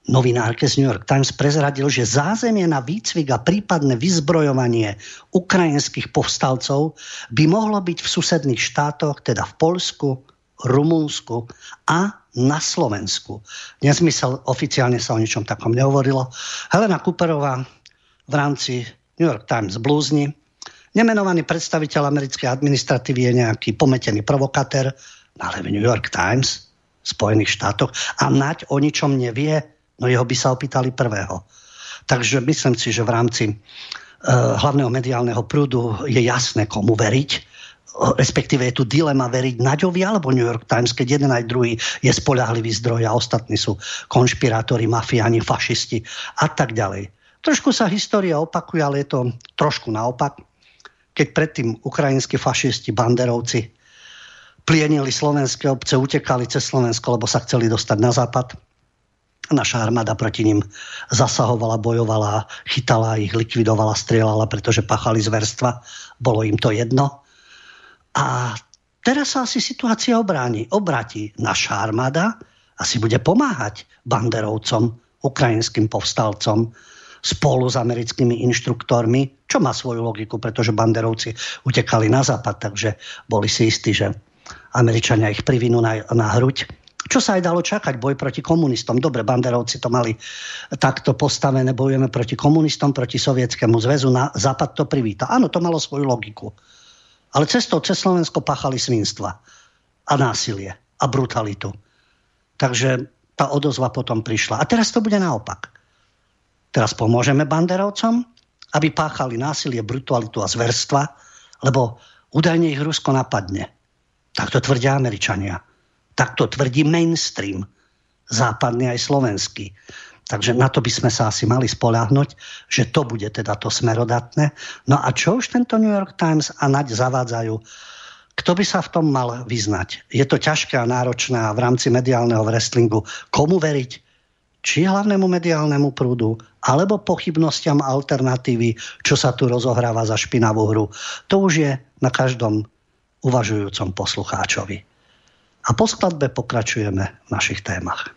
A: novinárke z New York Times prezradil, že zázemie na výcvik a prípadné vyzbrojovanie ukrajinských povstalcov by mohlo byť v susedných štátoch, teda v Polsku, Rumunsku a na Slovensku. Nezmysel, oficiálne sa o ničom takom nehovorilo. Helena Cooperová v rámci New York Times blúzni. Nemenovaný predstaviteľ americkej administratívy je nejaký pometený provokatér, ale v New York Times Spojených štátoch a nať o ničom nevie, no jeho by sa opýtali prvého. Takže myslím si, že v rámci uh, hlavného mediálneho prúdu je jasné, komu veriť respektíve je tu dilema veriť Naďovi alebo New York Times, keď jeden aj druhý je spolahlivý zdroj a ostatní sú konšpirátori, mafiáni, fašisti a tak ďalej. Trošku sa história opakuje, ale je to trošku naopak. Keď predtým ukrajinskí fašisti, banderovci plienili slovenské obce, utekali cez Slovensko, lebo sa chceli dostať na západ. Naša armáda proti ním zasahovala, bojovala, chytala ich, likvidovala, strieľala, pretože pachali zverstva. Bolo im to jedno. A teraz sa asi situácia obráni. Obráti naša armáda asi bude pomáhať banderovcom, ukrajinským povstalcom, spolu s americkými inštruktormi, čo má svoju logiku, pretože banderovci utekali na západ, takže boli si istí, že Američania ich privinú na, na hruď. Čo sa aj dalo čakať, boj proti komunistom. Dobre, banderovci to mali takto postavené, bojujeme proti komunistom, proti sovietskému zväzu, na západ to privíta. Áno, to malo svoju logiku. Ale cestou cez Slovensko pachali svinstva a násilie a brutalitu. Takže tá odozva potom prišla. A teraz to bude naopak. Teraz pomôžeme banderovcom, aby páchali násilie, brutalitu a zverstva, lebo údajne ich Rusko napadne. Tak to tvrdia Američania. Tak to tvrdí mainstream, západný aj slovenský. Takže na to by sme sa asi mali spoľahnúť, že to bude teda to smerodatné. No a čo už tento New York Times a Naď zavádzajú? Kto by sa v tom mal vyznať? Je to ťažké a náročné a v rámci mediálneho wrestlingu komu veriť? Či hlavnému mediálnemu prúdu, alebo pochybnostiam alternatívy, čo sa tu rozohráva za špinavú hru. To už je na každom uvažujúcom poslucháčovi. A po skladbe pokračujeme v našich témach.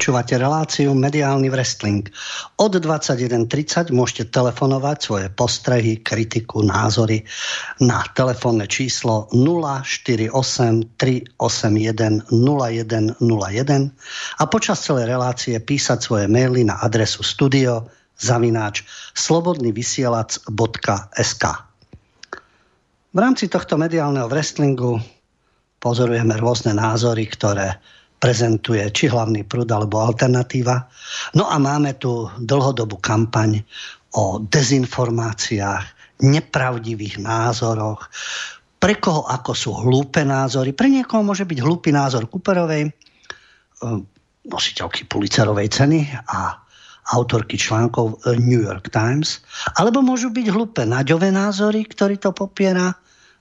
A: Počúvate reláciu Mediálny wrestling. Od 21.30 môžete telefonovať svoje postrehy, kritiku, názory na telefónne číslo 048 381 0101 a počas celej relácie písať svoje maily na adresu studio zavináč slobodnyvysielac.sk V rámci tohto mediálneho wrestlingu pozorujeme rôzne názory, ktoré prezentuje či hlavný prúd alebo alternatíva. No a máme tu dlhodobú kampaň o dezinformáciách, nepravdivých názoroch, pre koho ako sú hlúpe názory. Pre niekoho môže byť hlúpy názor Cooperovej, eh, nositeľky Pulitzerovej ceny a autorky článkov New York Times, alebo môžu byť hlúpe Naďové názory, ktorý to popiera,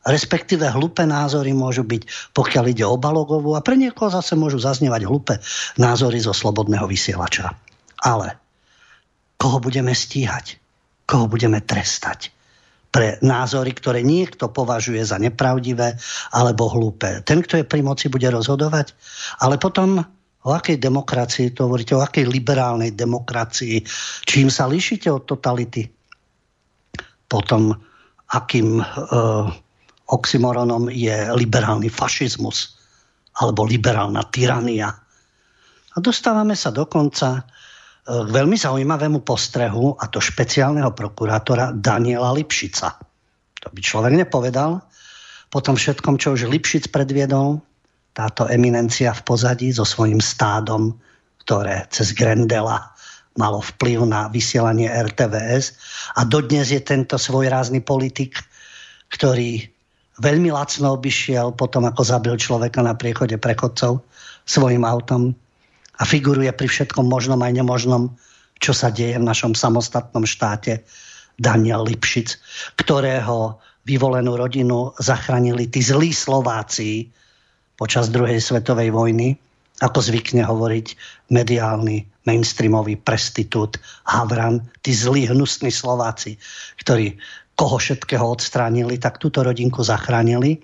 A: respektíve hlúpe názory môžu byť, pokiaľ ide o Balogovú a pre niekoho zase môžu zaznievať hlúpe názory zo slobodného vysielača. Ale koho budeme stíhať? Koho budeme trestať? Pre názory, ktoré niekto považuje za nepravdivé alebo hlúpe. Ten, kto je pri moci, bude rozhodovať. Ale potom o akej demokracii to hovoríte, o akej liberálnej demokracii, čím sa líšite od totality? Potom akým uh, oxymoronom je liberálny fašizmus alebo liberálna tyrania. A dostávame sa dokonca e, k veľmi zaujímavému postrehu, a to špeciálneho prokurátora Daniela Lipšica. To by človek nepovedal. Po tom všetkom, čo už Lipšic predviedol, táto eminencia v pozadí so svojím stádom, ktoré cez Grendela malo vplyv na vysielanie RTVS a dodnes je tento svojrázny politik, ktorý veľmi lacno obišiel potom, ako zabil človeka na priechode prechodcov svojim autom a figuruje pri všetkom možnom aj nemožnom, čo sa deje v našom samostatnom štáte. Daniel Lipšic, ktorého vyvolenú rodinu zachránili tí zlí Slováci počas druhej svetovej vojny, ako zvykne hovoriť mediálny mainstreamový prestitút Havran, tí zlí hnusní Slováci, ktorí koho všetkého odstránili, tak túto rodinku zachránili.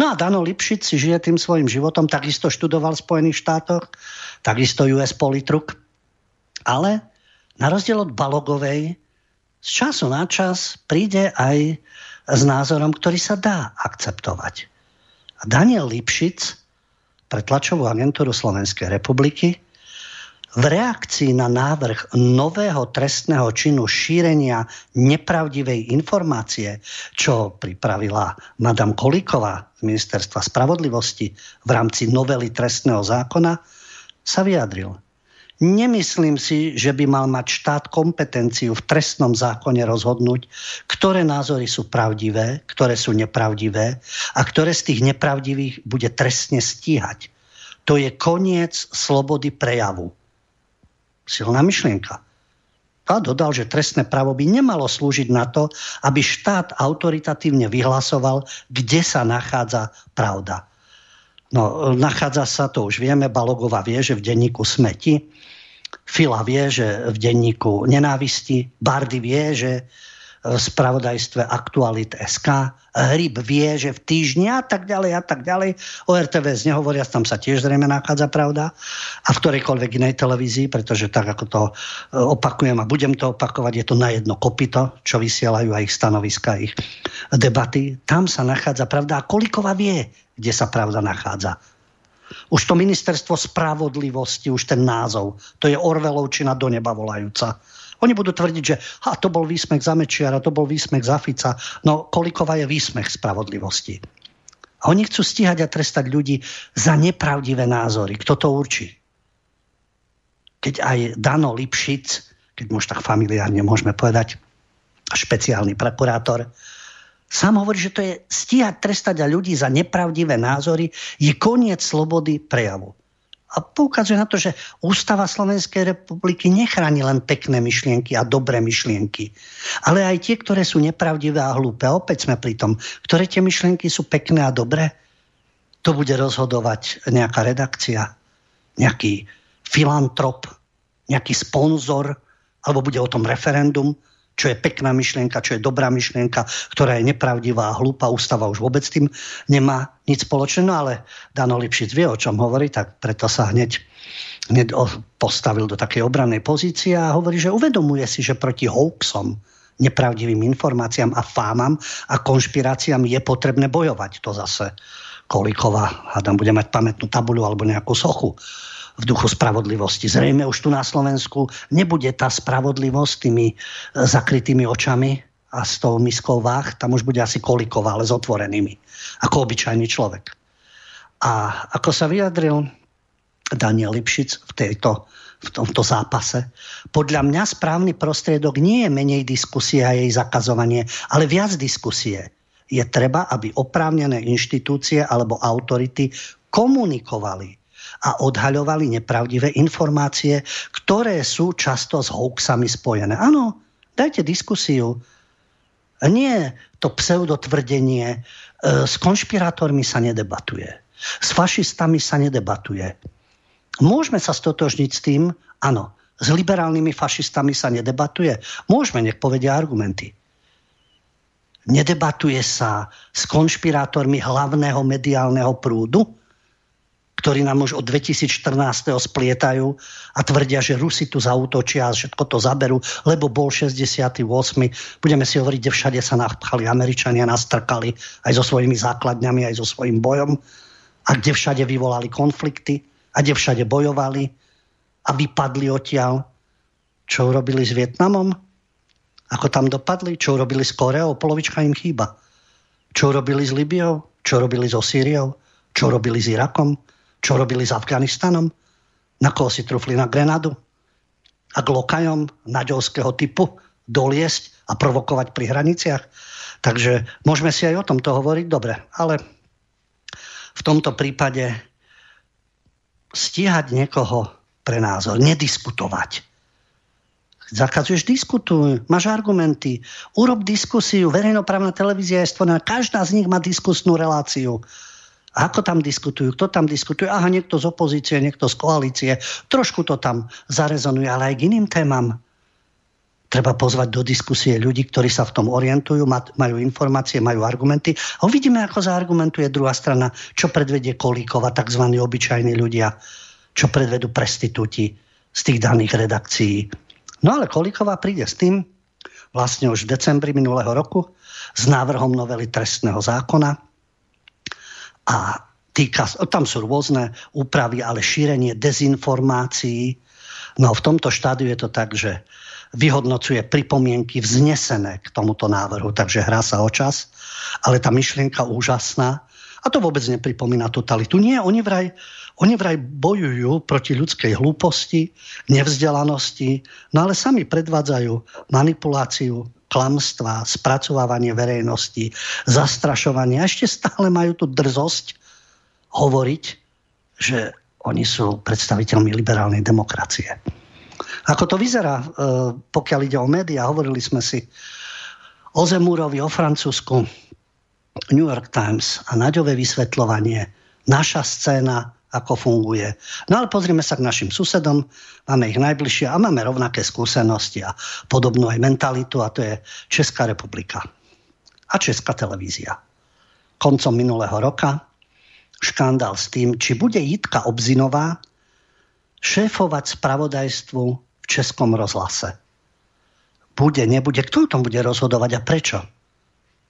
A: No a Dano Lipšic si žije tým svojim životom, takisto študoval v Spojených štátoch, takisto US Politruk, ale na rozdiel od Balogovej z času na čas príde aj s názorom, ktorý sa dá akceptovať. A Daniel Lipšic pre tlačovú agentúru Slovenskej republiky v reakcii na návrh nového trestného činu šírenia nepravdivej informácie, čo pripravila madam Kolíková z Ministerstva spravodlivosti v rámci novely trestného zákona, sa vyjadril. Nemyslím si, že by mal mať štát kompetenciu v trestnom zákone rozhodnúť, ktoré názory sú pravdivé, ktoré sú nepravdivé a ktoré z tých nepravdivých bude trestne stíhať. To je koniec slobody prejavu silná myšlienka. A dodal, že trestné právo by nemalo slúžiť na to, aby štát autoritatívne vyhlasoval, kde sa nachádza pravda. No, nachádza sa, to už vieme, Balogova vie, že v denníku smeti, Fila vie, že v denníku nenávisti, Bardy vie, že spravodajstve Aktualit SK. Hryb vie, že v týždni a tak ďalej a tak ďalej. O RTVS nehovoria, tam sa tiež zrejme nachádza pravda. A v ktorejkoľvek inej televízii, pretože tak ako to e, opakujem a budem to opakovať, je to na jedno kopito, čo vysielajú aj ich stanoviska, ich debaty. Tam sa nachádza pravda a Kolikova vie, kde sa pravda nachádza. Už to ministerstvo spravodlivosti, už ten názov, to je Orvelovčina do neba volajúca oni budú tvrdiť, že ha, to bol výsmech za Mečiara, to bol výsmech za Fica. No Kolikova je výsmech spravodlivosti. A oni chcú stíhať a trestať ľudí za nepravdivé názory. Kto to určí? Keď aj Dano Lipšic, keď môž tak familiárne môžeme povedať, špeciálny prokurátor, sám hovorí, že to je stíhať, trestať a ľudí za nepravdivé názory, je koniec slobody prejavu a poukazuje na to, že Ústava Slovenskej republiky nechráni len pekné myšlienky a dobré myšlienky, ale aj tie, ktoré sú nepravdivé a hlúpe. Opäť sme pri tom, ktoré tie myšlienky sú pekné a dobré. To bude rozhodovať nejaká redakcia, nejaký filantrop, nejaký sponzor, alebo bude o tom referendum, čo je pekná myšlienka, čo je dobrá myšlienka, ktorá je nepravdivá a hlúpa. Ústava už vôbec tým nemá nič spoločné, no ale Dano Lipšic vie, o čom hovorí, tak preto sa hneď postavil do takej obrannej pozície a hovorí, že uvedomuje si, že proti hoaxom, nepravdivým informáciám a fámam a konšpiráciám je potrebné bojovať. To zase Kolíková, hádam, bude mať pamätnú tabuľu alebo nejakú sochu v duchu spravodlivosti. Zrejme už tu na Slovensku nebude tá spravodlivosť tými e, zakrytými očami a s tou miskou váh, tam už bude asi Kolíková, ale s otvorenými, ako obyčajný človek. A ako sa vyjadril Daniel Lipšic v, tejto, v tomto zápase. Podľa mňa správny prostriedok nie je menej diskusie a jej zakazovanie, ale viac diskusie. Je treba, aby oprávnené inštitúcie alebo autority komunikovali a odhaľovali nepravdivé informácie, ktoré sú často s hoaxami spojené. Áno, dajte diskusiu. Nie to pseudotvrdenie. E, s konšpirátormi sa nedebatuje. S fašistami sa nedebatuje. Môžeme sa stotožniť s tým, áno, s liberálnymi fašistami sa nedebatuje. Môžeme, nech povedia argumenty. Nedebatuje sa s konšpirátormi hlavného mediálneho prúdu, ktorí nám už od 2014. splietajú a tvrdia, že Rusi tu zautočia a všetko to zaberú, lebo bol 68. Budeme si hovoriť, kde všade sa napchali Američania, nastrkali aj so svojimi základňami, aj so svojím bojom a kde všade vyvolali konflikty a kde všade bojovali a vypadli odtiaľ. Čo urobili s Vietnamom? Ako tam dopadli? Čo urobili s Koreou? Polovička im chýba. Čo urobili s Libiou? Čo robili so Sýriou? Čo robili s Irakom? Čo robili s Afganistanom? Na koho si trufli na Grenadu? A k lokajom typu doliesť a provokovať pri hraniciach? Takže môžeme si aj o tomto hovoriť, dobre, ale v tomto prípade stíhať niekoho pre názor, nediskutovať. Zakazuješ, diskutuj, máš argumenty, urob diskusiu, verejnoprávna televízia je stvorená, každá z nich má diskusnú reláciu. Ako tam diskutujú, kto tam diskutuje? Aha, niekto z opozície, niekto z koalície. Trošku to tam zarezonuje, ale aj k iným témam. Treba pozvať do diskusie ľudí, ktorí sa v tom orientujú, majú informácie, majú argumenty. A uvidíme, ako zaargumentuje druhá strana, čo predvedie Kolíkova, tzv. obyčajní ľudia, čo predvedú prestitúti z tých daných redakcií. No ale Kolíková príde s tým, vlastne už v decembri minulého roku, s návrhom novely trestného zákona. A týka, tam sú rôzne úpravy, ale šírenie dezinformácií. No v tomto štádiu je to tak, že vyhodnocuje pripomienky vznesené k tomuto návrhu, takže hrá sa o čas, ale tá myšlienka úžasná a to vôbec nepripomína totalitu. Nie, oni vraj, oni vraj bojujú proti ľudskej hlúposti, nevzdelanosti, no ale sami predvádzajú manipuláciu, klamstva, spracovávanie verejnosti, zastrašovanie. A ešte stále majú tú drzosť hovoriť, že oni sú predstaviteľmi liberálnej demokracie. Ako to vyzerá, e, pokiaľ ide o médiá, hovorili sme si o Zemúrovi, o Francúzsku, New York Times a naďové vysvetľovanie, naša scéna, ako funguje. No ale pozrime sa k našim susedom, máme ich najbližšie a máme rovnaké skúsenosti a podobnú aj mentalitu a to je Česká republika a Česká televízia. Koncom minulého roka škandál s tým, či bude Jitka Obzinová šéfovať spravodajstvu v Českom rozhlase. Bude, nebude, kto o tom bude rozhodovať a prečo?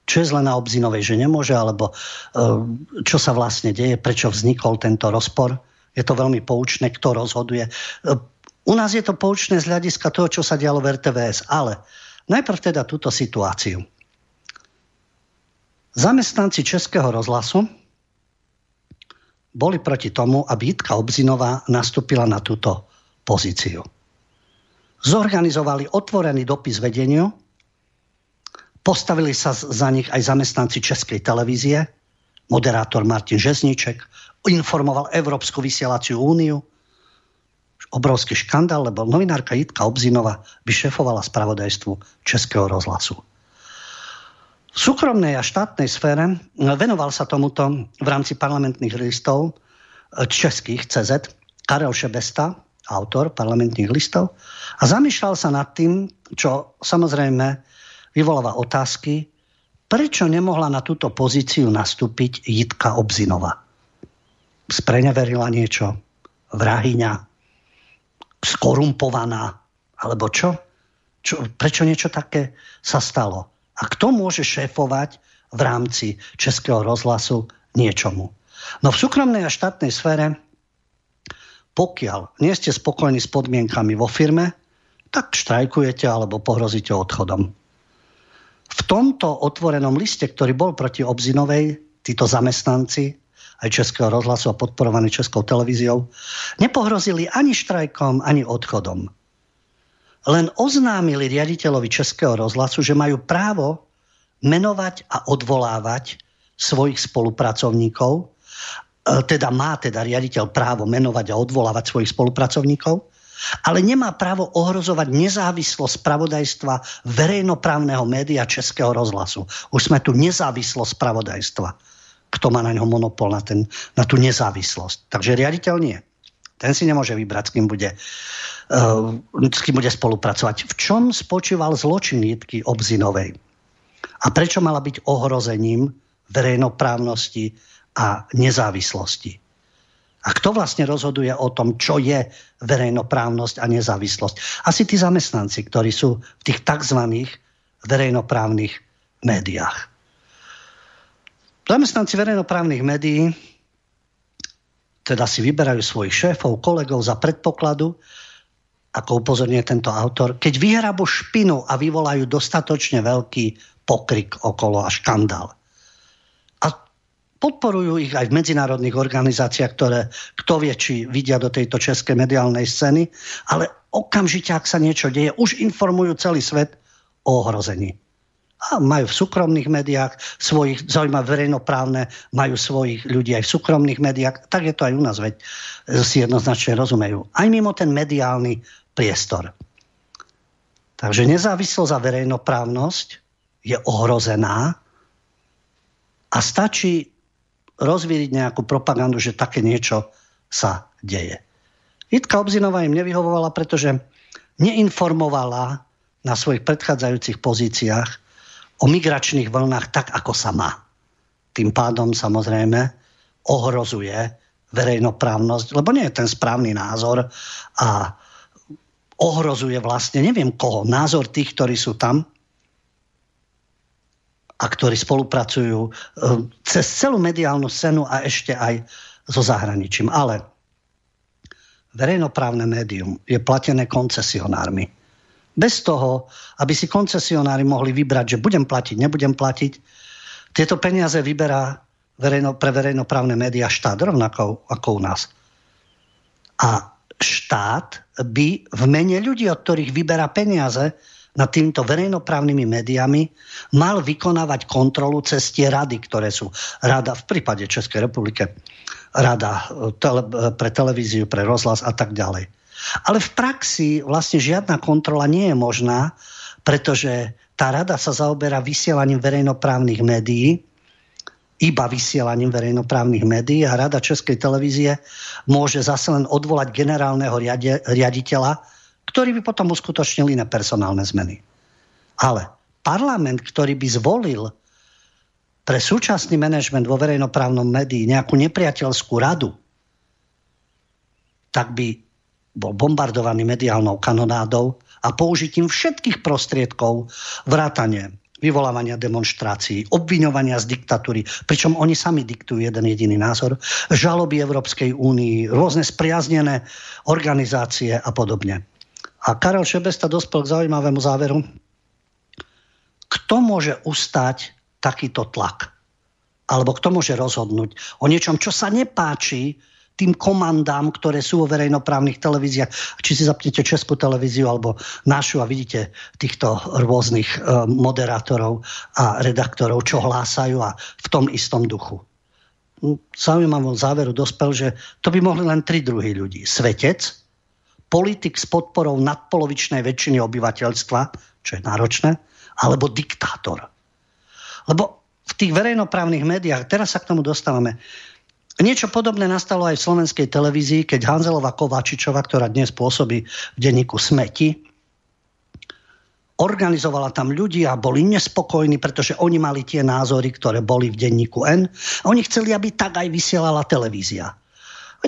A: Čo je zle na Obzinovej, že nemôže, alebo uh, čo sa vlastne deje, prečo vznikol tento rozpor. Je to veľmi poučné, kto rozhoduje. Uh, u nás je to poučné z hľadiska toho, čo sa dialo v RTVS, ale najprv teda túto situáciu. Zamestnanci Českého rozhlasu boli proti tomu, aby Jitka Obzinová nastúpila na túto pozíciu. Zorganizovali otvorený dopis vedeniu, postavili sa za nich aj zamestnanci Českej televízie, moderátor Martin Žezníček, informoval Európsku vysielaciu úniu, obrovský škandál, lebo novinárka Jitka Obzinova by šefovala spravodajstvu Českého rozhlasu. V súkromnej a štátnej sfére venoval sa tomuto v rámci parlamentných listov e, českých CZ Karel Šebesta, autor parlamentných listov, a zamýšľal sa nad tým, čo samozrejme vyvoláva otázky, prečo nemohla na túto pozíciu nastúpiť Jitka Obzinova. Spreneverila niečo, vrahyňa, skorumpovaná, alebo čo? čo? Prečo niečo také sa stalo? A kto môže šéfovať v rámci Českého rozhlasu niečomu? No v súkromnej a štátnej sfére, pokiaľ nie ste spokojní s podmienkami vo firme, tak štrajkujete alebo pohrozíte odchodom. V tomto otvorenom liste, ktorý bol proti Obzinovej, títo zamestnanci aj Českého rozhlasu a podporovaní Českou televíziou, nepohrozili ani štrajkom, ani odchodom. Len oznámili riaditeľovi Českého rozhlasu, že majú právo menovať a odvolávať svojich spolupracovníkov, e, teda má teda riaditeľ právo menovať a odvolávať svojich spolupracovníkov, ale nemá právo ohrozovať nezávislosť spravodajstva verejnoprávneho média Českého rozhlasu. Už sme tu nezávislosť spravodajstva kto má na ňo monopol, na, ten, na tú nezávislosť. Takže riaditeľ nie. Ten si nemôže vybrať, s kým bude, uh, s kým bude spolupracovať. V čom spočíval zločin Jitky Obzinovej? A prečo mala byť ohrozením verejnoprávnosti a nezávislosti? A kto vlastne rozhoduje o tom, čo je verejnoprávnosť a nezávislosť? Asi tí zamestnanci, ktorí sú v tých tzv. verejnoprávnych médiách. Zamestnanci verejnoprávnych médií teda si vyberajú svojich šéfov, kolegov za predpokladu, ako upozorňuje tento autor, keď vyhrabu špinu a vyvolajú dostatočne veľký pokrik okolo a škandál. Podporujú ich aj v medzinárodných organizáciách, ktoré kto vie, či vidia do tejto českej mediálnej scény, ale okamžite, ak sa niečo deje, už informujú celý svet o ohrození a majú v súkromných médiách svojich, zaujímavé verejnoprávne, majú svojich ľudí aj v súkromných médiách, tak je to aj u nás, veď si jednoznačne rozumejú. Aj mimo ten mediálny priestor. Takže nezávislosť a verejnoprávnosť je ohrozená a stačí rozvíriť nejakú propagandu, že také niečo sa deje. Jitka Obzinová im nevyhovovala, pretože neinformovala na svojich predchádzajúcich pozíciách o migračných vlnách tak, ako sa má. Tým pádom samozrejme ohrozuje verejnoprávnosť, lebo nie je ten správny názor a ohrozuje vlastne, neviem koho, názor tých, ktorí sú tam a ktorí spolupracujú e, cez celú mediálnu scénu a ešte aj so zahraničím. Ale verejnoprávne médium je platené koncesionármi bez toho, aby si koncesionári mohli vybrať, že budem platiť, nebudem platiť. Tieto peniaze vyberá verejno, pre verejnoprávne médiá štát, rovnako ako u nás. A štát by v mene ľudí, od ktorých vyberá peniaze nad týmito verejnoprávnymi médiami, mal vykonávať kontrolu cez tie rady, ktoré sú rada v prípade Českej republike, rada tele, pre televíziu, pre rozhlas a tak ďalej. Ale v praxi vlastne žiadna kontrola nie je možná, pretože tá rada sa zaoberá vysielaním verejnoprávnych médií, iba vysielaním verejnoprávnych médií a Rada Českej televízie môže zase len odvolať generálneho riaditeľa, ktorý by potom uskutočnil iné personálne zmeny. Ale parlament, ktorý by zvolil pre súčasný manažment vo verejnoprávnom médii nejakú nepriateľskú radu, tak by bol bombardovaný mediálnou kanonádou a použitím všetkých prostriedkov vrátane vyvolávania demonstrácií, obviňovania z diktatúry, pričom oni sami diktujú jeden jediný názor, žaloby Európskej únii, rôzne spriaznené organizácie a podobne. A Karel Šebesta dospel k zaujímavému záveru. Kto môže ustať takýto tlak? Alebo kto môže rozhodnúť o niečom, čo sa nepáči tým komandám, ktoré sú vo verejnoprávnych televíziách. Či si zapnete Českú televíziu alebo našu a vidíte týchto rôznych e, moderátorov a redaktorov, čo hlásajú a v tom istom duchu. Zaujímavom záveru dospel, že to by mohli len tri druhy ľudí. Svetec, politik s podporou nadpolovičnej väčšiny obyvateľstva, čo je náročné, alebo diktátor. Lebo v tých verejnoprávnych médiách, teraz sa k tomu dostávame, Niečo podobné nastalo aj v slovenskej televízii, keď Hanzelová Kovačičova, ktorá dnes pôsobí v denníku Smeti, organizovala tam ľudí a boli nespokojní, pretože oni mali tie názory, ktoré boli v denníku N. A oni chceli, aby tak aj vysielala televízia.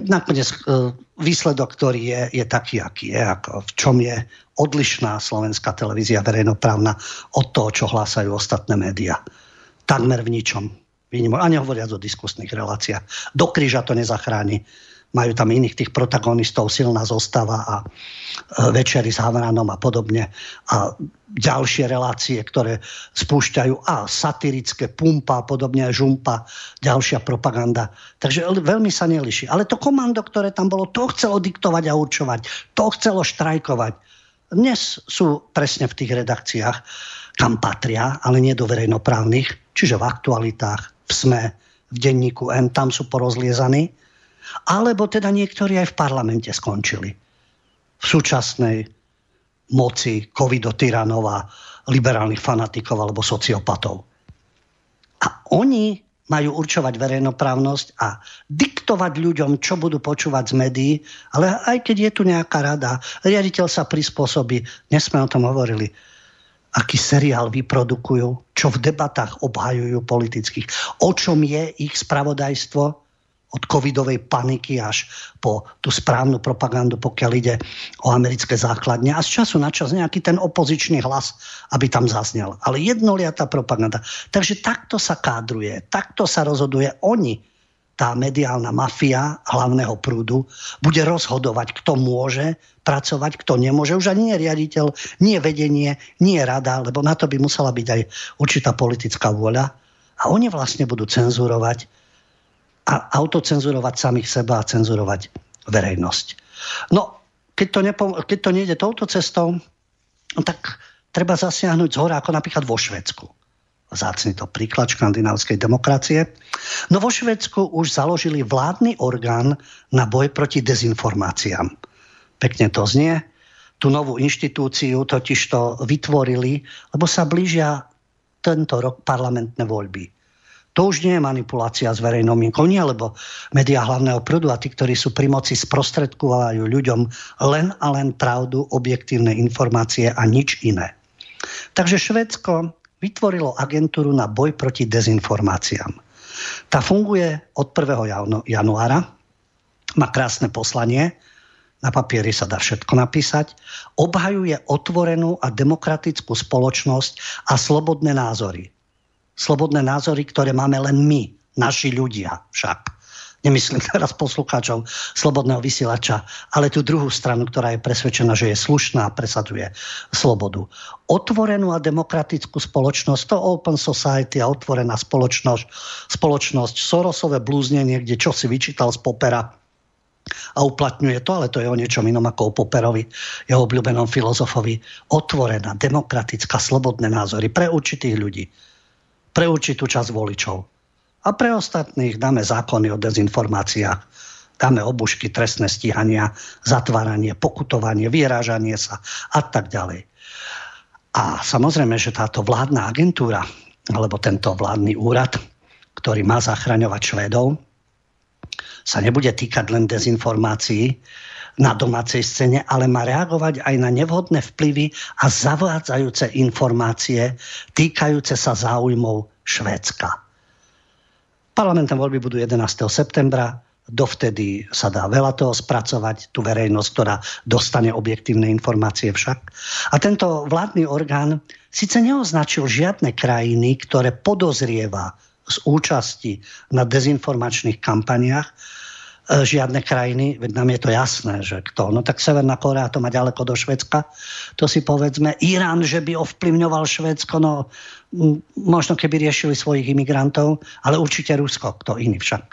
A: Nakoniec e, výsledok, ktorý je, je taký, aký je, ako v čom je odlišná slovenská televízia verejnoprávna od toho, čo hlásajú ostatné médiá. Takmer v ničom. A nehovoriac o diskusných reláciách. Do kríža to nezachráni majú tam iných tých protagonistov, silná zostava a e, večery s Havranom a podobne. A ďalšie relácie, ktoré spúšťajú a satirické pumpa a podobne, žumpa, ďalšia propaganda. Takže veľmi sa neliší. Ale to komando, ktoré tam bolo, to chcelo diktovať a určovať. To chcelo štrajkovať. Dnes sú presne v tých redakciách, kam patria, ale nie do verejnoprávnych, čiže v aktualitách, v SME, v denníku N, tam sú porozliezaní alebo teda niektorí aj v parlamente skončili. V súčasnej moci covidotyranov a liberálnych fanatikov alebo sociopatov. A oni majú určovať verejnoprávnosť a diktovať ľuďom, čo budú počúvať z médií, ale aj keď je tu nejaká rada, riaditeľ sa prispôsobí, dnes sme o tom hovorili, aký seriál vyprodukujú, čo v debatách obhajujú politických, o čom je ich spravodajstvo, od covidovej paniky až po tú správnu propagandu, pokiaľ ide o americké základne a z času na čas nejaký ten opozičný hlas, aby tam zaznel. Ale jednoliatá propaganda. Takže takto sa kádruje, takto sa rozhoduje oni, tá mediálna mafia hlavného prúdu, bude rozhodovať, kto môže pracovať, kto nemôže. Už ani nie riaditeľ, nie vedenie, nie rada, lebo na to by musela byť aj určitá politická vôľa. A oni vlastne budú cenzurovať a autocenzurovať samých seba a cenzurovať verejnosť. No, keď to, nepo- keď to nejde touto cestou, tak treba zasiahnuť z hora, ako napríklad vo Švedsku. Zácný to príklad škandinávskej demokracie. No vo Švedsku už založili vládny orgán na boj proti dezinformáciám. Pekne to znie. Tú novú inštitúciu totiž to vytvorili, lebo sa blížia tento rok parlamentné voľby. To už nie je manipulácia s verejnou mienkou, nie, lebo médiá hlavného prúdu a tí, ktorí sú pri moci, sprostredkovajú ľuďom len a len pravdu, objektívne informácie a nič iné. Takže Švedsko vytvorilo agentúru na boj proti dezinformáciám. Tá funguje od 1. januára, má krásne poslanie, na papieri sa dá všetko napísať, obhajuje otvorenú a demokratickú spoločnosť a slobodné názory slobodné názory, ktoré máme len my, naši ľudia však. Nemyslím teraz poslucháčov slobodného vysielača, ale tú druhú stranu, ktorá je presvedčená, že je slušná a presadzuje slobodu. Otvorenú a demokratickú spoločnosť, to open society a otvorená spoločnosť, spoločnosť Sorosové blúznenie, kde čo si vyčítal z popera a uplatňuje to, ale to je o niečom inom ako o Poperovi, jeho obľúbenom filozofovi. Otvorená, demokratická, slobodné názory pre určitých ľudí pre určitú časť voličov. A pre ostatných dáme zákony o dezinformáciách. Dáme obušky, trestné stíhania, zatváranie, pokutovanie, vyrážanie sa a tak ďalej. A samozrejme, že táto vládna agentúra, alebo tento vládny úrad, ktorý má zachraňovať Švedov, sa nebude týkať len dezinformácií, na domácej scéne, ale má reagovať aj na nevhodné vplyvy a zavádzajúce informácie týkajúce sa záujmov Švédska. Parlamentné voľby budú 11. septembra, dovtedy sa dá veľa toho spracovať, tú verejnosť, ktorá dostane objektívne informácie však. A tento vládny orgán síce neoznačil žiadne krajiny, ktoré podozrieva z účasti na dezinformačných kampaniách, žiadne krajiny, veď nám je to jasné, že kto. No tak Severná Korea to má ďaleko do Švedska, to si povedzme. Irán, že by ovplyvňoval Švedsko, no možno keby riešili svojich imigrantov, ale určite Rusko, kto iný však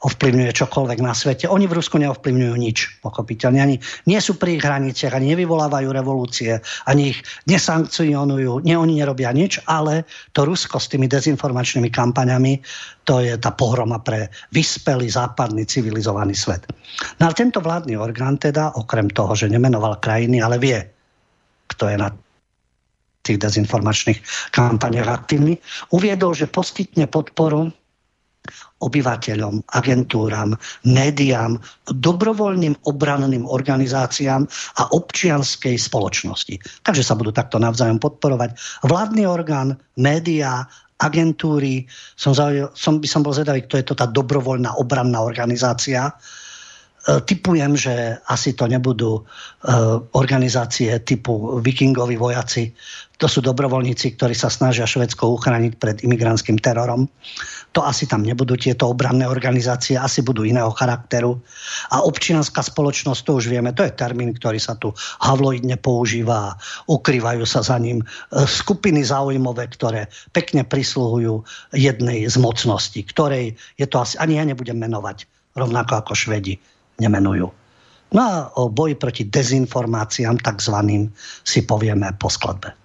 A: ovplyvňuje čokoľvek na svete. Oni v Rusku neovplyvňujú nič, pochopiteľne. Ani nie sú pri ich hraniciach, ani nevyvolávajú revolúcie, ani ich nesankcionujú, nie, oni nerobia nič, ale to Rusko s tými dezinformačnými kampaňami, to je tá pohroma pre vyspelý západný civilizovaný svet. No ale tento vládny orgán teda, okrem toho, že nemenoval krajiny, ale vie, kto je na tých dezinformačných kampaniach aktívny, uviedol, že poskytne podporu obyvateľom, agentúram, médiám, dobrovoľným obranným organizáciám a občianskej spoločnosti. Takže sa budú takto navzájom podporovať. Vládny orgán, médiá, agentúry, som, zauj- som by som bol zvedavý, kto je to tá dobrovoľná obranná organizácia,
C: typujem, že asi to nebudú organizácie typu vikingovi vojaci, to sú dobrovoľníci, ktorí sa snažia Švedsko uchrániť pred imigrantským terorom. To asi tam nebudú tieto obranné organizácie, asi budú iného charakteru. A občianská spoločnosť, to už vieme, to je termín, ktorý sa tu havloidne používa a ukrývajú sa za ním e, skupiny záujmové, ktoré pekne prisluhujú jednej z mocností, ktorej je to asi, ani ja nebudem menovať, rovnako ako Švedi nemenujú. No a o boji proti dezinformáciám takzvaným si povieme po skladbe.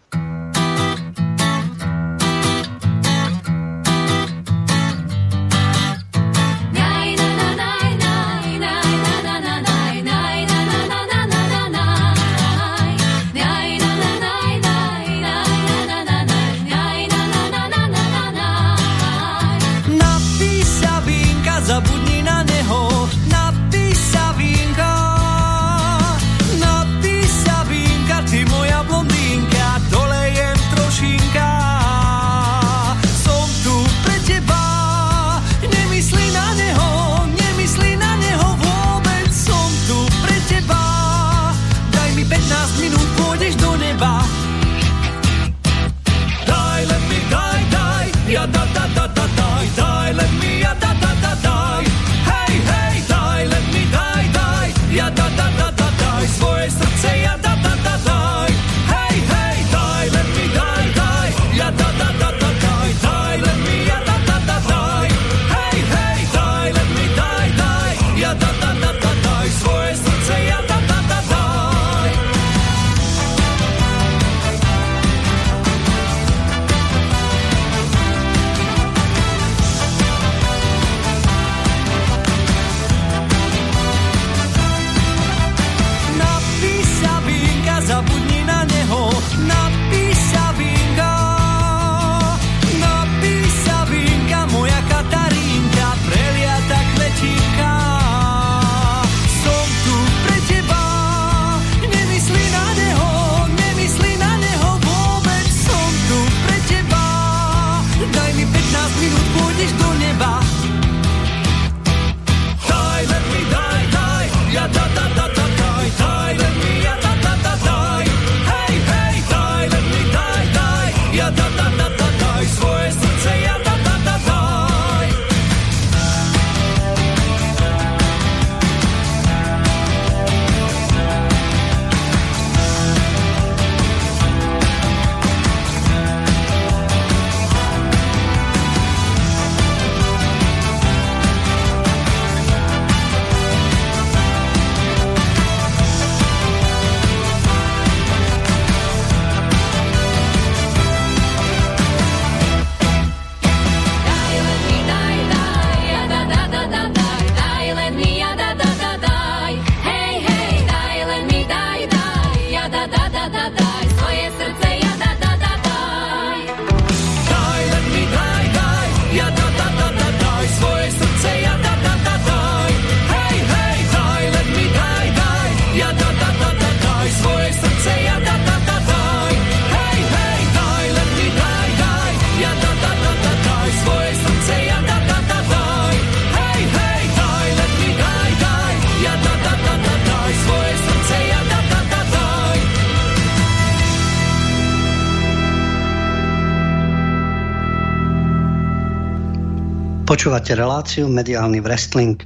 C: Počúvate reláciu Mediálny wrestling.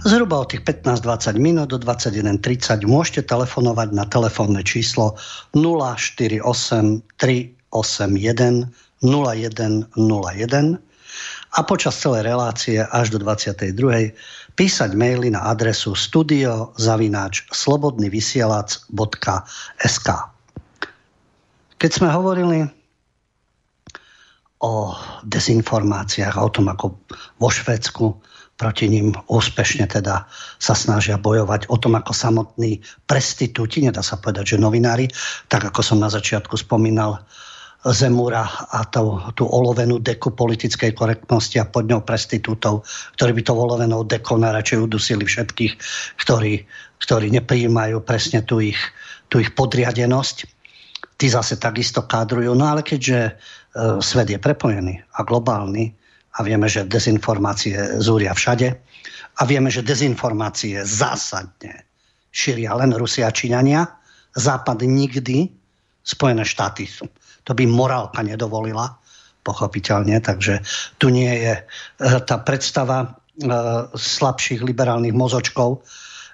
C: Zhruba od tých 15-20 minút do 21.30 môžete telefonovať na telefónne číslo 048 381 0101 a počas celej relácie až do 22. písať maily na adresu studiozavináč slobodnyvysielac.sk Keď sme hovorili o dezinformáciách, o tom, ako vo Švedsku proti ním úspešne teda sa snažia bojovať o tom, ako samotní prestitúti, nedá sa povedať, že novinári, tak ako som na začiatku spomínal, Zemura a tú, tú olovenú deku politickej korektnosti a pod ňou prestitútov, ktorí by to olovenou dekou najradšej udusili všetkých, ktorí, ktorí neprijímajú presne tú ich, tú ich podriadenosť. Tí zase takisto kádrujú. No ale keďže E, svet je prepojený a globálny
A: a vieme, že dezinformácie zúria všade a vieme, že dezinformácie zásadne šíria len Rusia a Číňania. Západ nikdy, Spojené štáty sú. To by morálka nedovolila, pochopiteľne, takže tu nie je e, tá predstava e, slabších liberálnych mozočkov,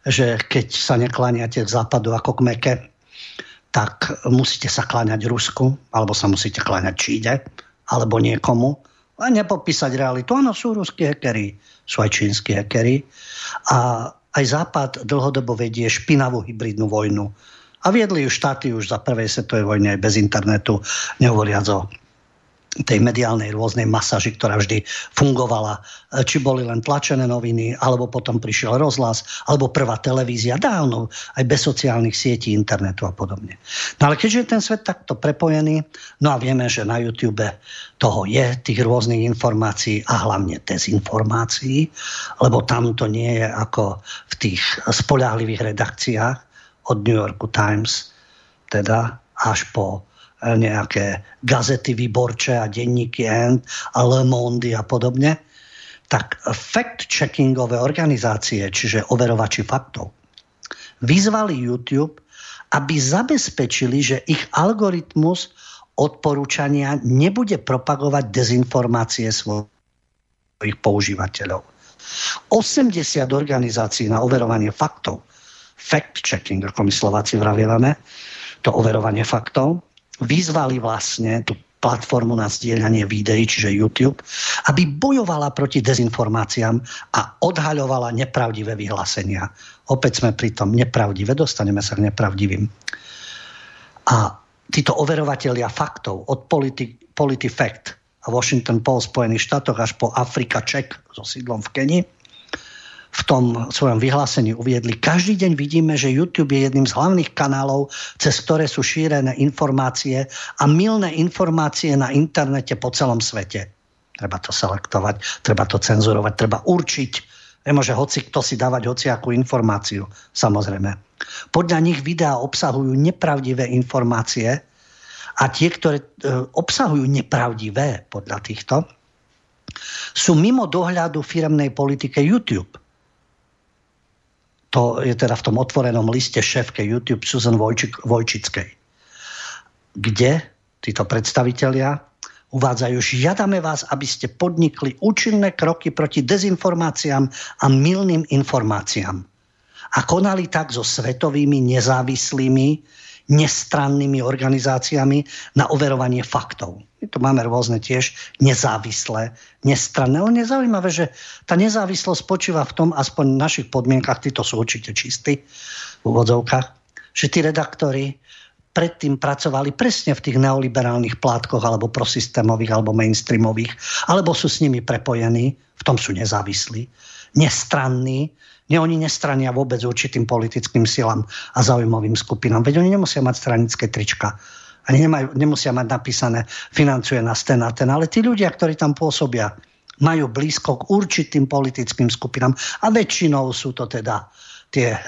A: že keď sa nekláňate k západu ako k meke, tak musíte sa kláňať Rusku, alebo sa musíte kláňať Číde, alebo niekomu a nepopísať realitu. Áno, sú ruskí hekery, sú aj čínsky hekery. A aj Západ dlhodobo vedie špinavú hybridnú vojnu. A viedli ju štáty už za prvej svetovej vojny aj bez internetu, nehovoriac o tej mediálnej rôznej masaži, ktorá vždy fungovala. Či boli len tlačené noviny, alebo potom prišiel rozhlas, alebo prvá televízia, dávno, aj bez sociálnych sietí, internetu a podobne. No ale keďže je ten svet takto prepojený, no a vieme, že na YouTube toho je, tých rôznych informácií a hlavne dezinformácií, lebo tam to nie je ako v tých spoľahlivých redakciách od New York Times, teda až po nejaké gazety výborče a denníky End a Le Monde a podobne, tak fact-checkingové organizácie, čiže overovači faktov, vyzvali YouTube, aby zabezpečili, že ich algoritmus odporúčania nebude propagovať dezinformácie svojich používateľov. 80 organizácií na overovanie faktov, fact-checking, ako my Slováci vravievame, to overovanie faktov, vyzvali vlastne tú platformu na zdieľanie videí, čiže YouTube, aby bojovala proti dezinformáciám a odhaľovala nepravdivé vyhlásenia. Opäť sme pri tom nepravdivé, dostaneme sa k nepravdivým. A títo overovatelia faktov od Polity, PolitiFact a Washington Post v Spojených štátoch až po Afrika Check so sídlom v Kenii, v tom svojom vyhlásení uviedli. Každý deň vidíme, že YouTube je jedným z hlavných kanálov, cez ktoré sú šírené informácie a milné informácie na internete po celom svete. Treba to selektovať, treba to cenzurovať, treba určiť. Nemôže hoci kto si dávať hociakú informáciu, samozrejme. Podľa nich videá obsahujú nepravdivé informácie a tie, ktoré e, obsahujú nepravdivé podľa týchto, sú mimo dohľadu firmnej politike YouTube to je teda v tom otvorenom liste šéfke YouTube Susan Vojčik, Vojčickej, kde títo predstavitelia uvádzajú, žiadame vás, aby ste podnikli účinné kroky proti dezinformáciám a milným informáciám a konali tak so svetovými nezávislými nestrannými organizáciami na overovanie faktov. Tu máme rôzne tiež nezávislé, nestranné. Ale nezaujímavé, že tá nezávislosť spočíva v tom, aspoň v našich podmienkach, títo sú určite čistí v úvodzovkách, že tí redaktori predtým pracovali presne v tých neoliberálnych plátkoch alebo prosystémových alebo mainstreamových, alebo sú s nimi prepojení, v tom sú nezávislí, nestranní, nie, oni nestrania vôbec určitým politickým silám a zaujímavým skupinám. Veď oni nemusia mať stranické trička. Ani nemajú, nemusia mať napísané financuje na ten a ten. Ale tí ľudia, ktorí tam pôsobia, majú blízko k určitým politickým skupinám. A väčšinou sú to teda tie e,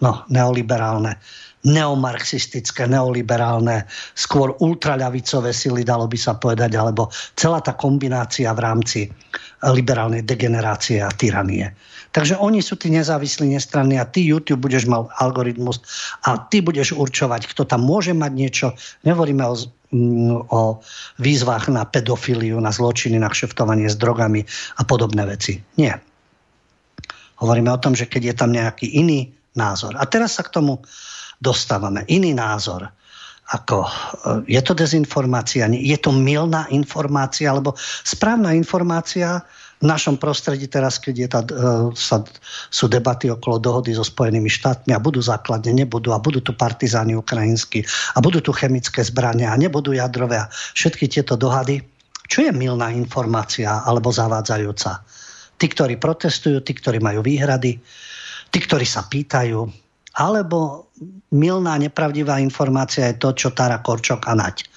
A: no, neoliberálne neomarxistické, neoliberálne, skôr ultraľavicové sily, dalo by sa povedať, alebo celá tá kombinácia v rámci liberálnej degenerácie a tyranie. Takže oni sú tí nezávislí, nestranní a ty YouTube budeš mal algoritmus a ty budeš určovať, kto tam môže mať niečo. Nehovoríme o, mm, o výzvach na pedofíliu, na zločiny, na kšeftovanie s drogami a podobné veci. Nie. Hovoríme o tom, že keď je tam nejaký iný názor. A teraz sa k tomu dostávame. Iný názor ako e, je to dezinformácia, je to milná informácia, alebo správna informácia v našom prostredí teraz, keď je tá, e, sa, sú debaty okolo dohody so Spojenými štátmi a budú základne, nebudú a budú tu partizáni ukrajinskí a budú tu chemické zbrania a nebudú jadrové a všetky tieto dohady. Čo je milná informácia alebo zavádzajúca? Tí, ktorí protestujú, tí, ktorí majú výhrady, tí, ktorí sa pýtajú, alebo milná, nepravdivá informácia je to, čo Tara Korčok a Nať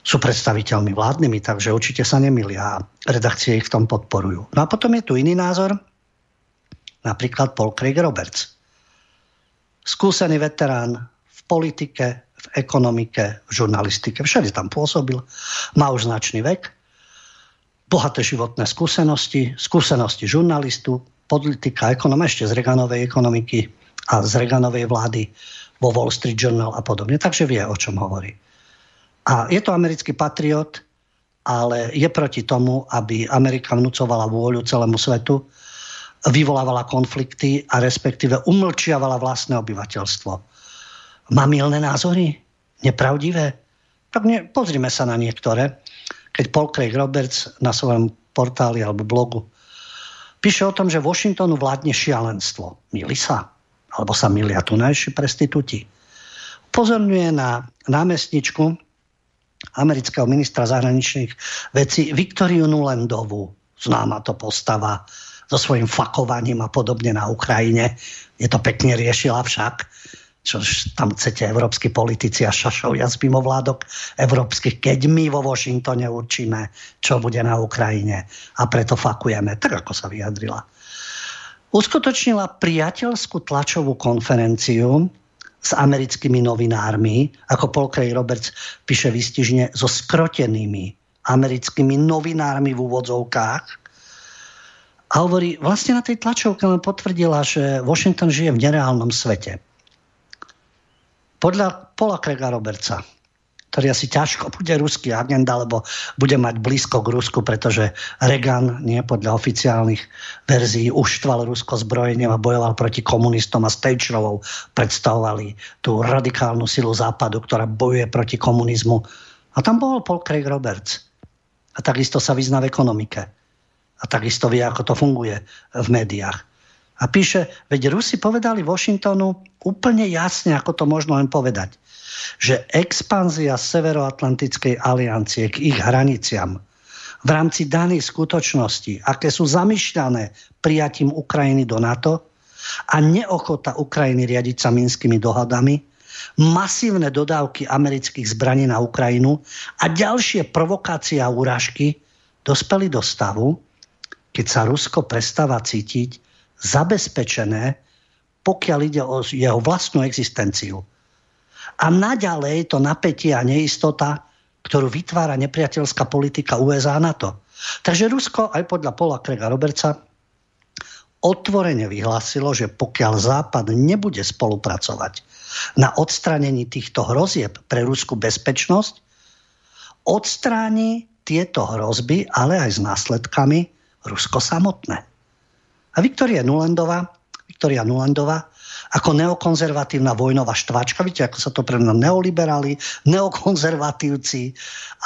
A: sú predstaviteľmi vládnymi, takže určite sa nemilia a redakcie ich v tom podporujú. No a potom je tu iný názor, napríklad Paul Craig Roberts. Skúsený veterán v politike, v ekonomike, v žurnalistike, všade tam pôsobil, má už značný vek, bohaté životné skúsenosti, skúsenosti žurnalistu, politika, ekonóma ešte z Reganovej ekonomiky a z Reganovej vlády vo Wall Street Journal a podobne. Takže vie, o čom hovorí. A je to americký patriot, ale je proti tomu, aby Amerika vnúcovala vôľu celému svetu, vyvolávala konflikty a respektíve umlčiavala vlastné obyvateľstvo. Má milné názory? Nepravdivé? Tak ne, pozrime sa na niektoré. Keď Paul Craig Roberts na svojom portáli alebo blogu píše o tom, že Washingtonu vládne šialenstvo. Mili sa? Alebo sa milia tunajší prestitúti? Pozorňuje na námestničku amerického ministra zahraničných vecí Viktoriu Nulandovú. Známa to postava so svojím fakovaním a podobne na Ukrajine. Je to pekne riešila však čo tam chcete európsky politici a šašovia z mimovládok európskych, keď my vo Washingtone určíme, čo bude na Ukrajine a preto fakujeme, tak ako sa vyjadrila. Uskutočnila priateľskú tlačovú konferenciu s americkými novinármi, ako Paul Craig Roberts píše výstižne, so skrotenými americkými novinármi v úvodzovkách. A hovorí, vlastne na tej tlačovke len potvrdila, že Washington žije v nereálnom svete. Podľa Paula Craiga Robertsa, ktorý asi ťažko bude ruský agent, alebo bude mať blízko k Rusku, pretože Reagan, nie podľa oficiálnych verzií, uštval Rusko zbrojením a bojoval proti komunistom a Stejčrovou predstavovali tú radikálnu silu západu, ktorá bojuje proti komunizmu. A tam bol Paul Craig Roberts. A takisto sa vyzná v ekonomike. A takisto vie, ako to funguje v médiách. A píše, veď Rusi povedali Washingtonu úplne jasne, ako to možno len povedať že expanzia Severoatlantickej aliancie k ich hraniciam v rámci daných skutočností, aké sú zamýšľané prijatím Ukrajiny do NATO a neochota Ukrajiny riadiť sa minskými dohadami, masívne dodávky amerických zbraní na Ukrajinu a ďalšie provokácie a úražky dospeli do stavu, keď sa Rusko prestáva cítiť zabezpečené, pokiaľ ide o jeho vlastnú existenciu a naďalej to napätie a neistota, ktorú vytvára nepriateľská politika USA na to. Takže Rusko, aj podľa Paula Krega Roberta, otvorene vyhlásilo, že pokiaľ Západ nebude spolupracovať na odstránení týchto hrozieb pre ruskú bezpečnosť, odstráni tieto hrozby, ale aj s následkami Rusko samotné. A Viktoria Nulandová, Viktoria Nulandová ako neokonzervatívna vojnová štvačka, vidíte, ako sa to pre mňa neoliberali, neokonzervatívci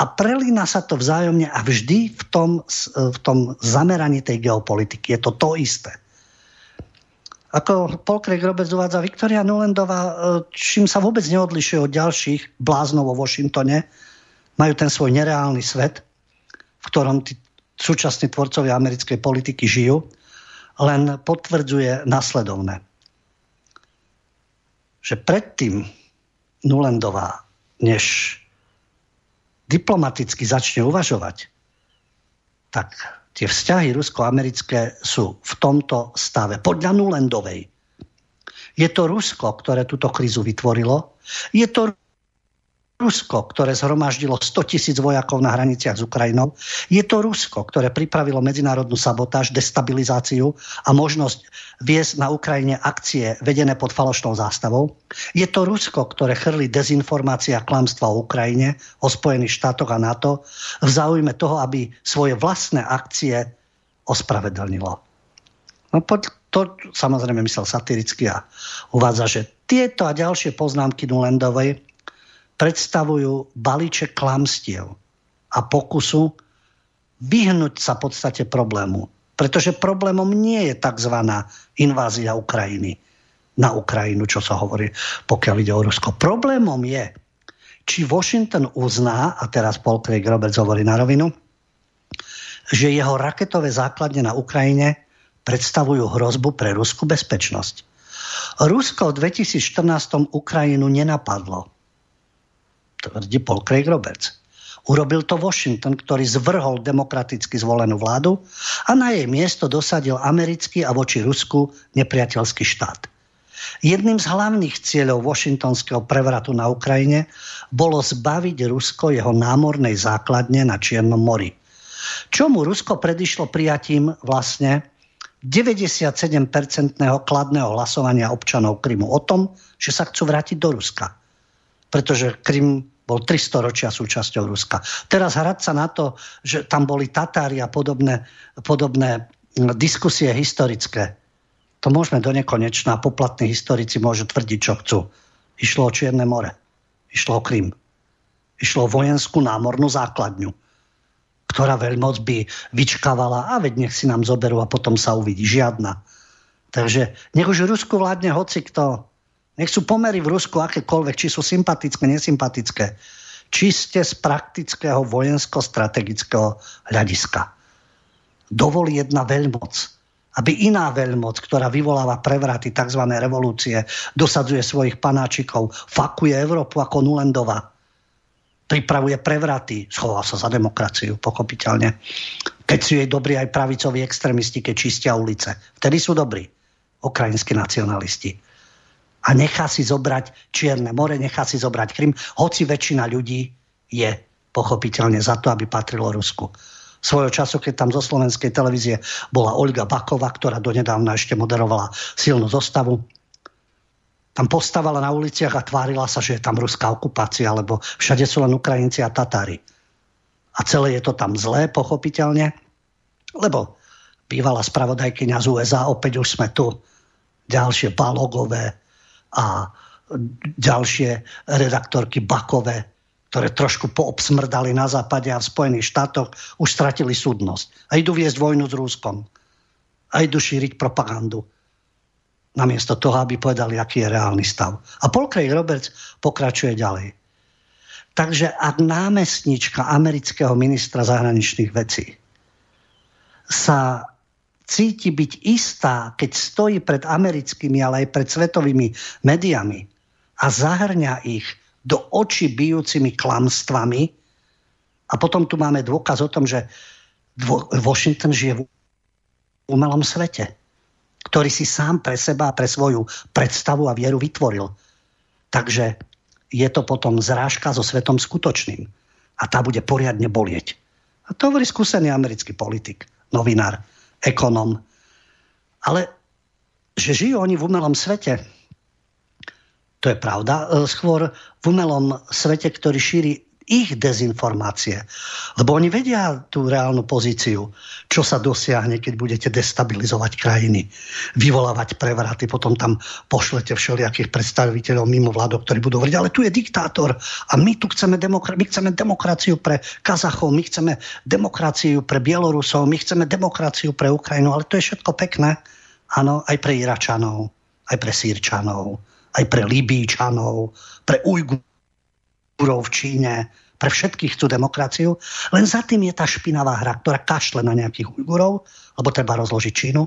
A: a prelína sa to vzájomne a vždy v tom, v tom zameraní tej geopolitiky. Je to to isté. Ako Craig Roberts uvádza, Viktoria Nulendová, e, čím sa vôbec neodlišuje od ďalších bláznov vo Washingtone, majú ten svoj nereálny svet, v ktorom tí súčasní tvorcovia americkej politiky žijú, len potvrdzuje nasledovné že predtým Nulendová, než diplomaticky začne uvažovať, tak tie vzťahy rusko-americké sú v tomto stave. Podľa Nulendovej. Je to Rusko, ktoré túto krízu vytvorilo. Je to Rusko, ktoré zhromaždilo 100 tisíc vojakov na hraniciach s Ukrajinou. Je to Rusko, ktoré pripravilo medzinárodnú sabotáž, destabilizáciu a možnosť viesť na Ukrajine akcie vedené pod falošnou zástavou. Je to Rusko, ktoré chrli dezinformácia a klamstva o Ukrajine, o Spojených štátoch a NATO v záujme toho, aby svoje vlastné akcie ospravedlnilo. No, to samozrejme myslel satiricky a uvádza, že tieto a ďalšie poznámky Nulendovej predstavujú balíček klamstiev a pokusu vyhnúť sa podstate problému. Pretože problémom nie je tzv. invázia Ukrajiny na Ukrajinu, čo sa hovorí, pokiaľ ide o Rusko. Problémom je, či Washington uzná, a teraz Paul Craig Roberts hovorí na rovinu, že jeho raketové základne na Ukrajine predstavujú hrozbu pre ruskú bezpečnosť. Rusko v 2014 Ukrajinu nenapadlo tvrdí Paul Craig Roberts. Urobil to Washington, ktorý zvrhol demokraticky zvolenú vládu a na jej miesto dosadil americký a voči Rusku nepriateľský štát. Jedným z hlavných cieľov washingtonského prevratu na Ukrajine bolo zbaviť Rusko jeho námornej základne na Čiernom mori. Čomu Rusko predišlo prijatím vlastne 97-percentného kladného hlasovania občanov Krymu o tom, že sa chcú vrátiť do Ruska. Pretože Krym bol 300 ročia súčasťou Ruska. Teraz hrať sa na to, že tam boli Tatári a podobné, podobné diskusie historické, to môžeme do nekonečná. Poplatní historici môžu tvrdiť, čo chcú. Išlo o Čierne more. Išlo o Krym. Išlo o vojenskú námornú základňu ktorá veľmoc by vyčkávala a veď nech si nám zoberú a potom sa uvidí. Žiadna. Takže nech už Rusku vládne hoci kto. Nech sú pomery v Rusku akékoľvek, či sú sympatické, nesympatické. Čiste z praktického vojensko-strategického hľadiska. Dovolí jedna veľmoc, aby iná veľmoc, ktorá vyvoláva prevraty, tzv. revolúcie, dosadzuje svojich panáčikov, fakuje Európu ako Nulendova, pripravuje prevraty, schová sa za demokraciu, pochopiteľne. Keď sú jej dobrí aj pravicoví extrémisti, keď čistia ulice. Vtedy sú dobrí ukrajinskí nacionalisti. A nechá si zobrať Čierne more, nechá si zobrať Krym, hoci väčšina ľudí je pochopiteľne za to, aby patrilo Rusku. Svojho času, keď tam zo slovenskej televízie bola Olga Baková, ktorá donedávna ešte moderovala silnú zostavu, tam postávala na uliciach a tvárila sa, že je tam ruská okupácia, lebo všade sú len Ukrajinci a Tatári. A celé je to tam zlé, pochopiteľne, lebo bývala spravodajkyňa z USA, opäť už sme tu, ďalšie balogové a ďalšie redaktorky Bakové, ktoré trošku poobsmrdali na západe a v Spojených štátoch, už stratili súdnosť. A idú viesť vojnu s Rúskom. A idú šíriť propagandu namiesto toho, aby povedali, aký je reálny stav. A Paul Craig Roberts pokračuje ďalej. Takže ak námestnička amerického ministra zahraničných vecí sa cíti byť istá, keď stojí pred americkými, ale aj pred svetovými médiami a zahrňa ich do očí bijúcimi klamstvami a potom tu máme dôkaz o tom, že Washington žije v umelom svete ktorý si sám pre seba a pre svoju predstavu a vieru vytvoril. Takže je to potom zrážka so svetom skutočným. A tá bude poriadne bolieť. A to hovorí skúsený americký politik, novinár, ekonom. Ale že žijú oni v umelom svete, to je pravda. Skôr v umelom svete, ktorý šíri ich dezinformácie. Lebo oni vedia tú reálnu pozíciu, čo sa dosiahne, keď budete destabilizovať krajiny, vyvolávať prevraty, potom tam pošlete všelijakých predstaviteľov mimo vládok, ktorí budú hovoriť, ale tu je diktátor a my tu chceme, demokra- my chceme demokraciu pre Kazachov, my chceme demokraciu pre Bielorusov, my chceme demokraciu pre Ukrajinu, ale to je všetko pekné. Áno, aj pre Iračanov, aj pre Sýrčanov, aj pre Libíčanov, pre Ujgurov Ujgurov v Číne, pre všetkých chcú demokraciu, len za tým je tá špinavá hra, ktorá kašle na nejakých Ujgurov, lebo treba rozložiť Čínu,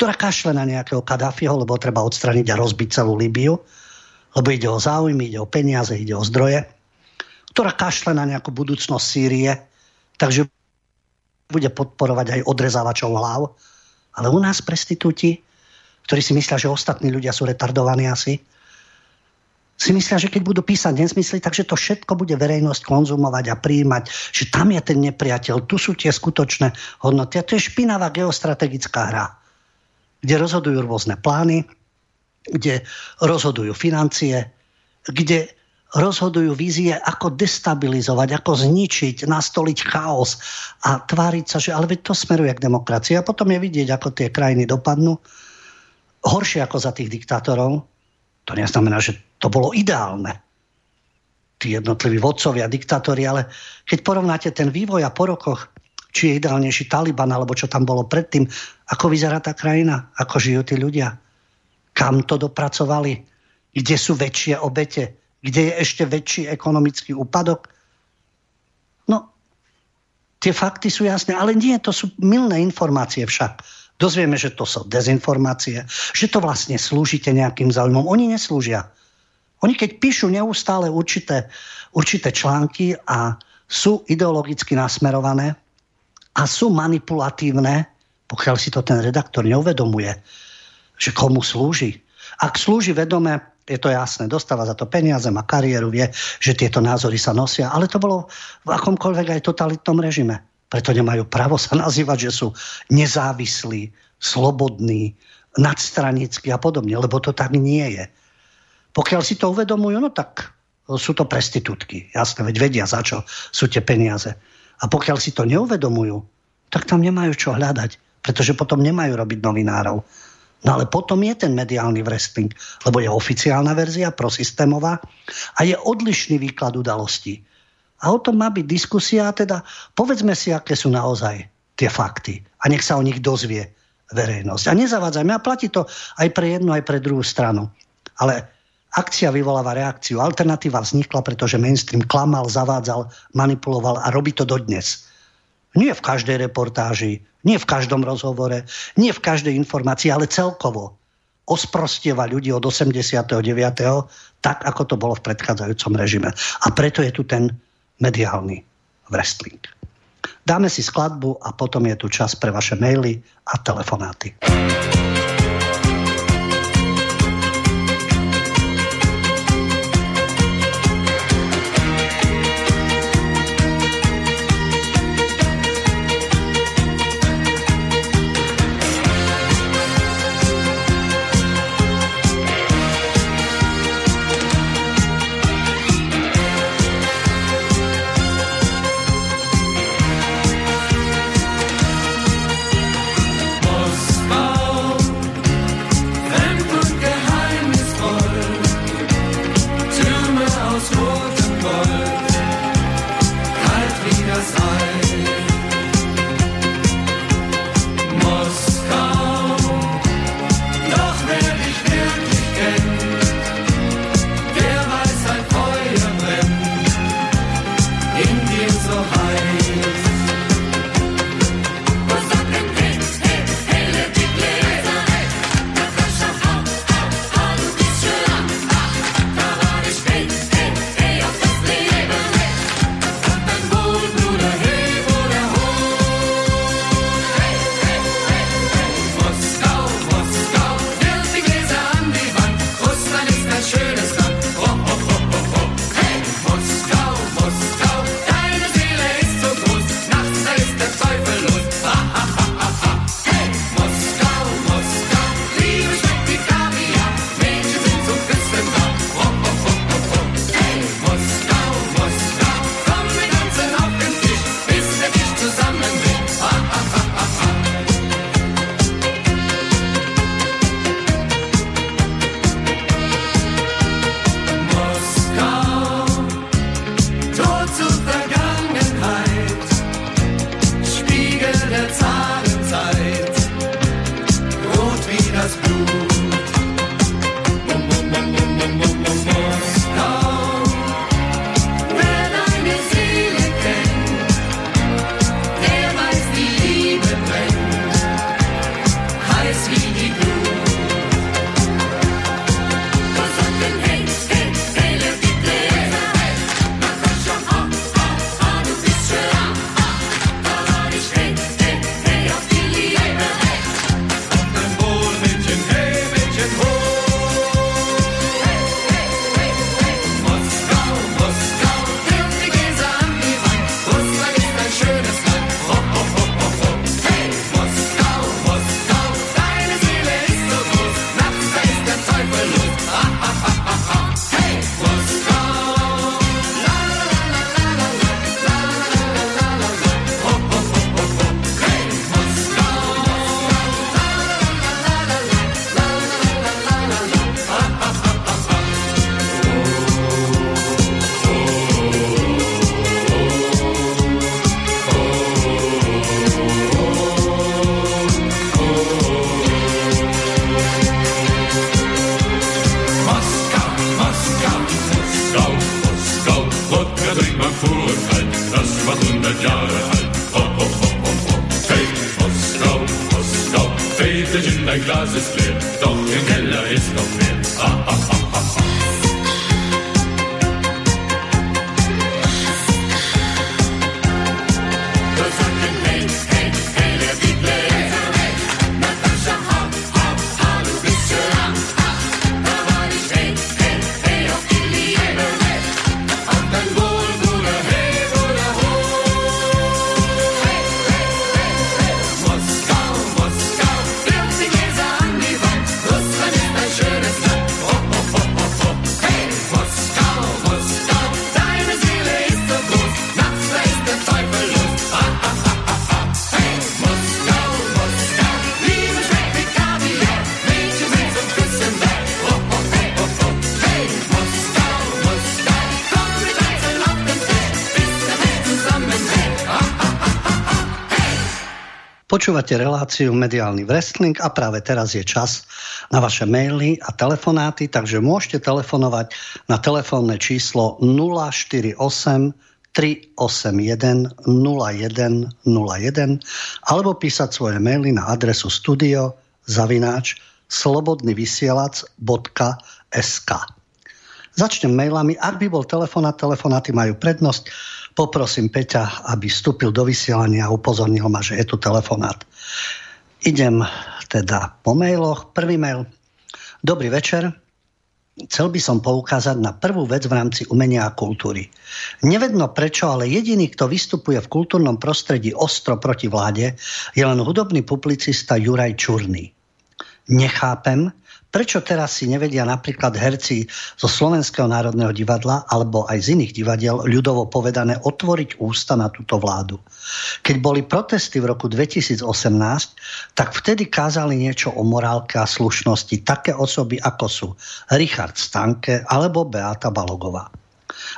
A: ktorá kašle na nejakého Kadáfiho, lebo treba odstraniť a rozbiť celú Líbiu, lebo ide o záujmy, ide o peniaze, ide o zdroje, ktorá kašle na nejakú budúcnosť Sýrie, takže bude podporovať aj odrezávačov hlav. Ale u nás prestitúti, ktorí si myslia, že ostatní ľudia sú retardovaní asi, si myslia, že keď budú písať nesmysly, takže to všetko bude verejnosť konzumovať a príjmať, že tam je ten nepriateľ, tu sú tie skutočné hodnoty. A to je špinavá geostrategická hra, kde rozhodujú rôzne plány, kde rozhodujú financie, kde rozhodujú vízie, ako destabilizovať, ako zničiť, nastoliť chaos a tváriť sa, že ale veď to smeruje k demokracii. A potom je vidieť, ako tie krajiny dopadnú. Horšie ako za tých diktátorov, to neznamená, že to bolo ideálne. Tí jednotliví vodcovia, diktátori, ale keď porovnáte ten vývoj a po rokoch, či je ideálnejší Taliban, alebo čo tam bolo predtým, ako vyzerá tá krajina, ako žijú tí ľudia, kam to dopracovali, kde sú väčšie obete, kde je ešte väčší ekonomický úpadok. No, tie fakty sú jasné, ale nie, to sú milné informácie však dozvieme, že to sú dezinformácie, že to vlastne slúžite nejakým záujmom. Oni neslúžia. Oni keď píšu neustále určité, určité články a sú ideologicky nasmerované a sú manipulatívne, pokiaľ si to ten redaktor neuvedomuje, že komu slúži. Ak slúži vedome, je to jasné, dostáva za to peniaze, má kariéru, vie, že tieto názory sa nosia, ale to bolo v akomkoľvek aj totalitnom režime
C: Preto nemajú právo sa nazývať, že sú nezávislí, slobodní, nadstranickí a podobne, lebo to tak nie je. Pokiaľ si to uvedomujú, no tak sú to prestitútky. Jasné, veď vedia, za čo sú tie peniaze. A pokiaľ si to neuvedomujú, tak tam nemajú čo hľadať, pretože potom nemajú robiť novinárov. No ale potom je ten mediálny wrestling, lebo je oficiálna verzia, prosystémová a je odlišný výklad udalostí. A o tom má byť diskusia, teda povedzme si, aké sú naozaj tie fakty a nech sa o nich dozvie verejnosť. A nezavádzajme, a platí to aj pre jednu, aj pre druhú stranu. Ale akcia vyvoláva reakciu. Alternatíva vznikla, pretože mainstream klamal, zavádzal, manipuloval a robí to dodnes. Nie v každej reportáži, nie v každom rozhovore, nie v každej informácii, ale celkovo osprostieva ľudí od 89. tak, ako to bolo v predchádzajúcom režime. A preto je tu ten mediálny wrestling. Dáme si skladbu a potom je tu čas pre vaše maily a telefonáty.
A: Počúvate reláciu Mediálny wrestling a práve teraz je čas na vaše maily a telefonáty, takže môžete telefonovať na telefónne číslo 048 381 0101 alebo písať svoje maily na adresu studio zavináč slobodnyvysielac.sk Začnem mailami. Ak by bol telefonát, telefonáty majú prednosť Poprosím Peťa, aby vstúpil do vysielania a upozornil ma, že je tu telefonát. Idem teda po mailoch. Prvý mail. Dobrý večer. Chcel by som poukázať na prvú vec v rámci umenia a kultúry. Nevedno prečo, ale jediný, kto vystupuje v kultúrnom prostredí ostro proti vláde, je len hudobný publicista Juraj Čurný. Nechápem, Prečo teraz si nevedia napríklad herci zo Slovenského národného divadla alebo aj z iných divadiel ľudovo povedané otvoriť ústa na túto vládu? Keď boli protesty v roku 2018, tak vtedy kázali niečo o morálke a slušnosti také osoby ako sú Richard Stanke alebo Beata Balogová.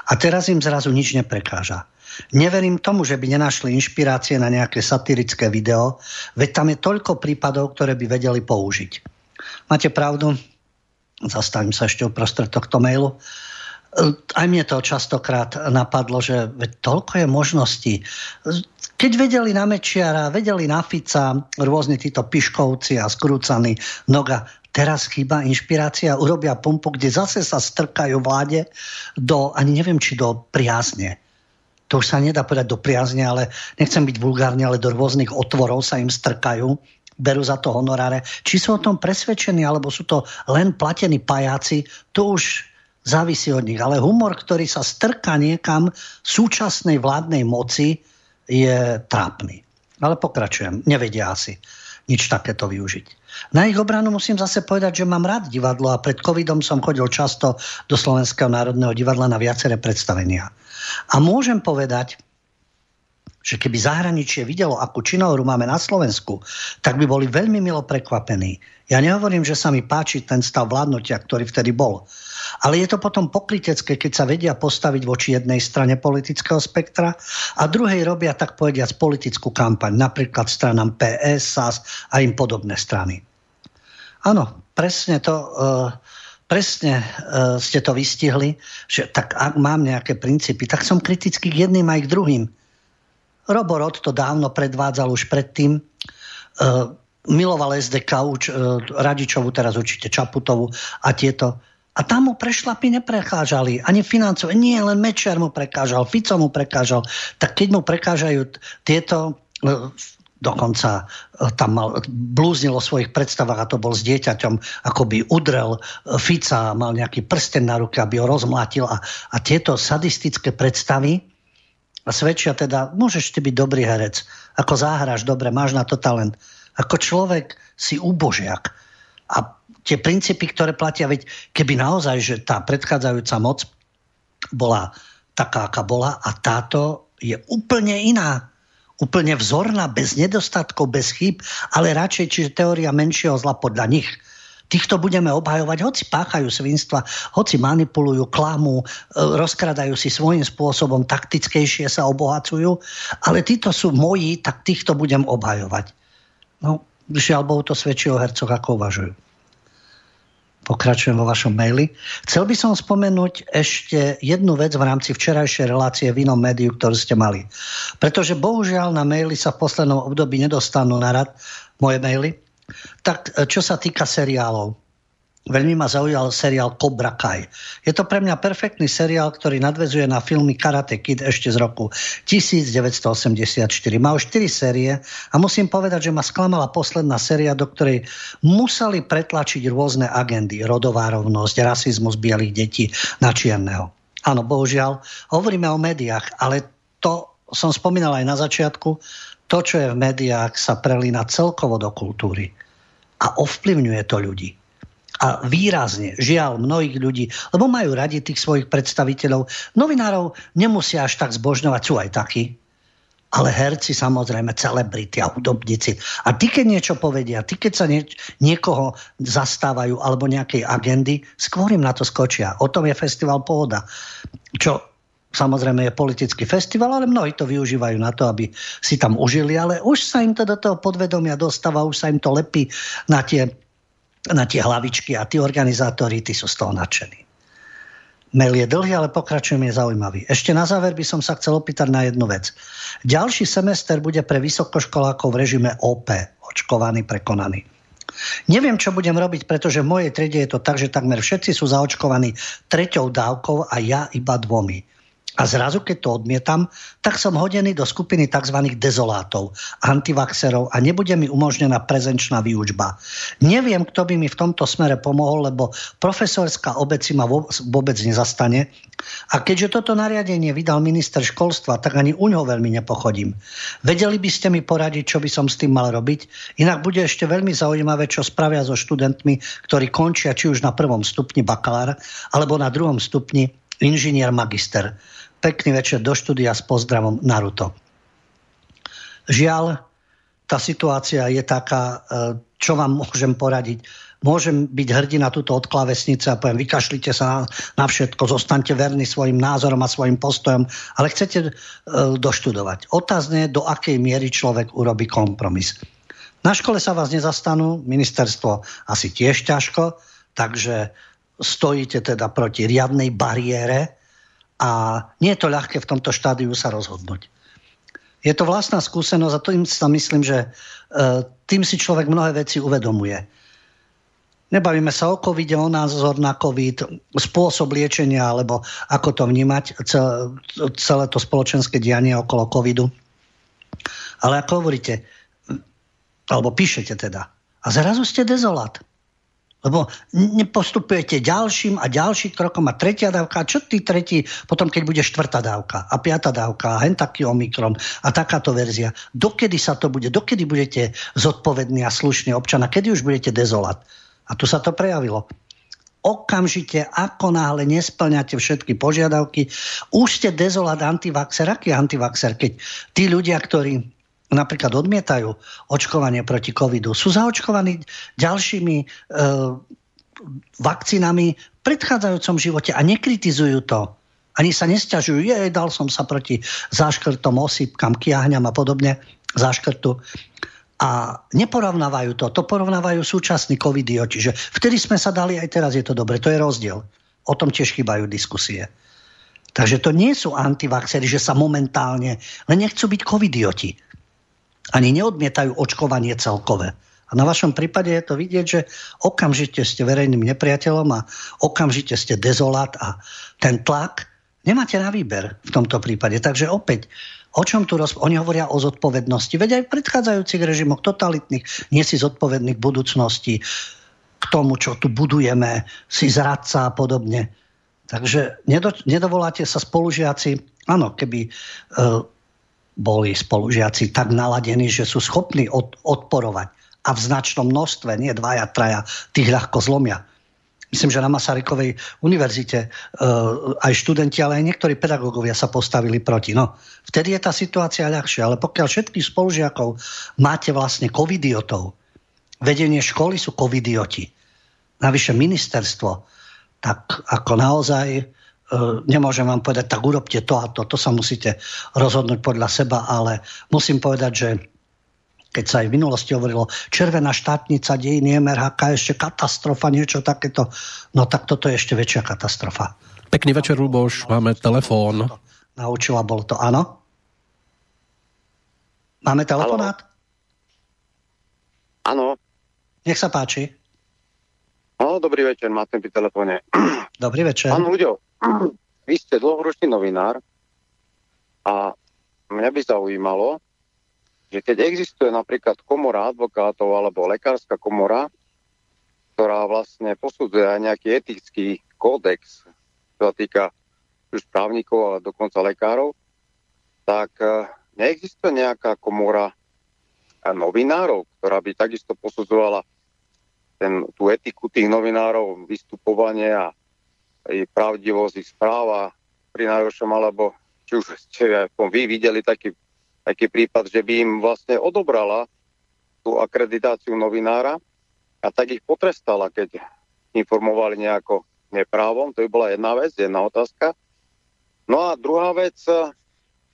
A: A teraz im zrazu nič neprekáža. Neverím tomu, že by nenašli inšpirácie na nejaké satirické video, veď tam je toľko prípadov, ktoré by vedeli použiť. Máte pravdu, zastavím sa ešte uprostred tohto mailu. Aj mne to častokrát napadlo, že toľko je možností. Keď vedeli na Mečiara, vedeli na Fica, rôzni títo piškovci a skrúcaní noga, teraz chýba inšpirácia, urobia pumpu, kde zase sa strkajú vláde do, ani neviem, či do priazne. To už sa nedá povedať do priazne, ale nechcem byť vulgárne, ale do rôznych otvorov sa im strkajú berú za to honoráre. Či sú o tom presvedčení, alebo sú to len platení pajáci, to už závisí od nich. Ale humor, ktorý sa strká niekam súčasnej vládnej moci, je trápny. Ale pokračujem, nevedia asi nič takéto využiť. Na ich obranu musím zase povedať, že mám rád divadlo a pred covidom som chodil často do Slovenského národného divadla na viaceré predstavenia. A môžem povedať, že keby zahraničie videlo, akú činohru máme na Slovensku, tak by boli veľmi milo prekvapení. Ja nehovorím, že sa mi páči ten stav vládnutia, ktorý vtedy bol. Ale je to potom pokrytecké, keď sa vedia postaviť voči jednej strane politického spektra a druhej robia tak povediať politickú kampaň, napríklad stranám PS, SAS a im podobné strany. Áno, presne to, uh, presne uh, ste to vystihli, že tak ak mám nejaké princípy, tak som kritický k jedným aj k druhým. Roborod to dávno predvádzal už predtým. Uh, miloval SDK, už, uh, Radičovu, teraz určite Čaputovu a tieto. A tam mu prešlapy neprekážali, ani financov, nie, len Mečer mu prekážal, Fico mu prekážal. Tak keď mu prekážajú tieto, uh, dokonca tam mal, blúznil o svojich predstavách a to bol s dieťaťom, ako by udrel Fica, mal nejaký prsten na ruke, aby ho rozmlátil a, a tieto sadistické predstavy, a svedčia teda, môžeš ty byť dobrý herec, ako záhraš dobre, máš na to talent. Ako človek si úbožiak. A tie princípy, ktoré platia, veď keby naozaj, že tá predchádzajúca moc bola taká, aká bola a táto je úplne iná. Úplne vzorná, bez nedostatkov, bez chýb, ale radšej, čiže teória menšieho zla podľa nich – Týchto budeme obhajovať, hoci páchajú svinstva, hoci manipulujú, klamú, e, rozkradajú si svojím spôsobom, taktickejšie sa obohacujú, ale títo sú moji, tak týchto budem obhajovať. No, žiaľ Bohu, to svedčí o hercoch, ako uvažujú. Pokračujem vo vašom maili. Chcel by som spomenúť ešte jednu vec v rámci včerajšej relácie v inom médiu, ktorú ste mali. Pretože bohužiaľ na maily sa v poslednom období nedostanú na rad moje maily. Tak e, čo sa týka seriálov, Veľmi ma zaujal seriál Cobra Kai. Je to pre mňa perfektný seriál, ktorý nadvezuje na filmy Karate Kid ešte z roku 1984. Má už 4 série a musím povedať, že ma sklamala posledná séria, do ktorej museli pretlačiť rôzne agendy. Rodová rovnosť, rasizmus bielých detí na čierneho. Áno, bohužiaľ, hovoríme o médiách, ale to som spomínal aj na začiatku, to, čo je v médiách, sa prelína celkovo do kultúry a ovplyvňuje to ľudí. A výrazne, žiaľ, mnohých ľudí, lebo majú radi tých svojich predstaviteľov. Novinárov nemusia až tak zbožňovať, sú aj takí. Ale herci, samozrejme, celebrity a hudobníci. A ty, keď niečo povedia, ty, keď sa nie, niekoho zastávajú alebo nejakej agendy, skôr im na to skočia. O tom je festival Pohoda. Čo samozrejme je politický festival, ale mnohí to využívajú na to, aby si tam užili, ale už sa im to do toho podvedomia dostáva, už sa im to lepí na tie, na tie hlavičky a tí organizátori, tí sú z toho nadšení. Mail je dlhý, ale pokračujem, je zaujímavý. Ešte na záver by som sa chcel opýtať na jednu vec. Ďalší semester bude pre vysokoškolákov v režime OP, očkovaný, prekonaný. Neviem, čo budem robiť, pretože v mojej triede je to tak, že takmer všetci sú zaočkovaní treťou dávkou a ja iba dvomi. A zrazu, keď to odmietam, tak som hodený do skupiny tzv. dezolátov, antivaxerov a nebude mi umožnená prezenčná výučba. Neviem, kto by mi v tomto smere pomohol, lebo profesorská obec si ma vôbec nezastane. A keďže toto nariadenie vydal minister školstva, tak ani u ňoho veľmi nepochodím. Vedeli by ste mi poradiť, čo by som s tým mal robiť? Inak bude ešte veľmi zaujímavé, čo spravia so študentmi, ktorí končia či už na prvom stupni bakalár, alebo na druhom stupni inžinier magister. Pekný večer do štúdia s pozdravom Naruto. Žiaľ, tá situácia je taká, e, čo vám môžem poradiť. Môžem byť hrdý na túto odklavesnice a poviem, vykašlite sa na, na všetko, zostaňte verní svojim názorom a svojim postojom, ale chcete e, doštudovať. Otázne do akej miery človek urobí kompromis. Na škole sa vás nezastanú, ministerstvo asi tiež ťažko, takže stojíte teda proti riadnej bariére, a nie je to ľahké v tomto štádiu sa rozhodnúť. Je to vlastná skúsenosť a tým sa myslím, že e, tým si človek mnohé veci uvedomuje. Nebavíme sa o covid o názor na COVID, spôsob liečenia, alebo ako to vnímať, celé to spoločenské dianie okolo covidu. Ale ako hovoríte, alebo píšete teda, a zrazu ste dezolát. Lebo nepostupujete ďalším a ďalším krokom a tretia dávka. Čo tí tretí, potom keď bude štvrtá dávka a piatá dávka a hen taký omikron a takáto verzia. Dokedy sa to bude? Dokedy budete zodpovední a slušní občana? Kedy už budete dezolat? A tu sa to prejavilo okamžite, ako náhle nesplňate všetky požiadavky, už ste dezolát antivaxer. Aký antivaxer? Keď tí ľudia, ktorí napríklad odmietajú očkovanie proti covidu, sú zaočkovaní ďalšími e, vakcínami v predchádzajúcom živote a nekritizujú to. Ani sa nesťažujú, je, dal som sa proti záškrtom, osýpkam, kiahňam a podobne, záškrtu. A neporovnávajú to, to porovnávajú súčasní covidioti, že vtedy sme sa dali, aj teraz je to dobre, to je rozdiel. O tom tiež chýbajú diskusie. Takže to nie sú antivaxery, že sa momentálne, len nechcú byť covidioti ani neodmietajú očkovanie celkové. A na vašom prípade je to vidieť, že okamžite ste verejným nepriateľom a okamžite ste dezolát a ten tlak nemáte na výber v tomto prípade. Takže opäť, o čom tu roz... Oni hovoria o zodpovednosti. Veď aj v predchádzajúcich režimoch totalitných nie si zodpovedných v budúcnosti k tomu, čo tu budujeme, si zradca a podobne. Takže nedo, nedovoláte sa spolužiaci, áno, keby e, boli spolužiaci tak naladení, že sú schopní od, odporovať. A v značnom množstve, nie dvaja, traja, tých ľahko zlomia. Myslím, že na Masarykovej univerzite uh, aj študenti, ale aj niektorí pedagógovia sa postavili proti. No, vtedy je tá situácia ľahšia, ale pokiaľ všetkých spolužiakov máte vlastne covidiotov, vedenie školy sú covidioti, navyše ministerstvo, tak ako naozaj nemôžem vám povedať, tak urobte to a to, to sa musíte rozhodnúť podľa seba, ale musím povedať, že keď sa aj v minulosti hovorilo červená štátnica, dejiny MRHK, ešte katastrofa, niečo takéto, no tak toto je ešte väčšia katastrofa.
D: Pekný večer, Luboš, máme telefón.
A: Naučila, bolo to áno? Máme telefonát?
E: Áno.
A: Nech sa páči.
E: No, dobrý večer, máte pri telefóne.
A: Dobrý večer.
E: Pán Uďo, vy ste dlhoročný novinár a mňa by zaujímalo, že keď existuje napríklad komora advokátov alebo lekárska komora, ktorá vlastne posudzuje aj nejaký etický kódex, čo sa týka už právnikov a dokonca lekárov, tak e, neexistuje nejaká komora novinárov, ktorá by takisto posudzovala ten, tú etiku tých novinárov, vystupovanie a jej pravdivosť ich správa pri najhoršom, alebo či už ste vy videli taký, taký prípad, že by im vlastne odobrala tú akreditáciu novinára a tak ich potrestala, keď informovali nejako neprávom. To by bola jedna vec, jedna otázka. No a druhá vec,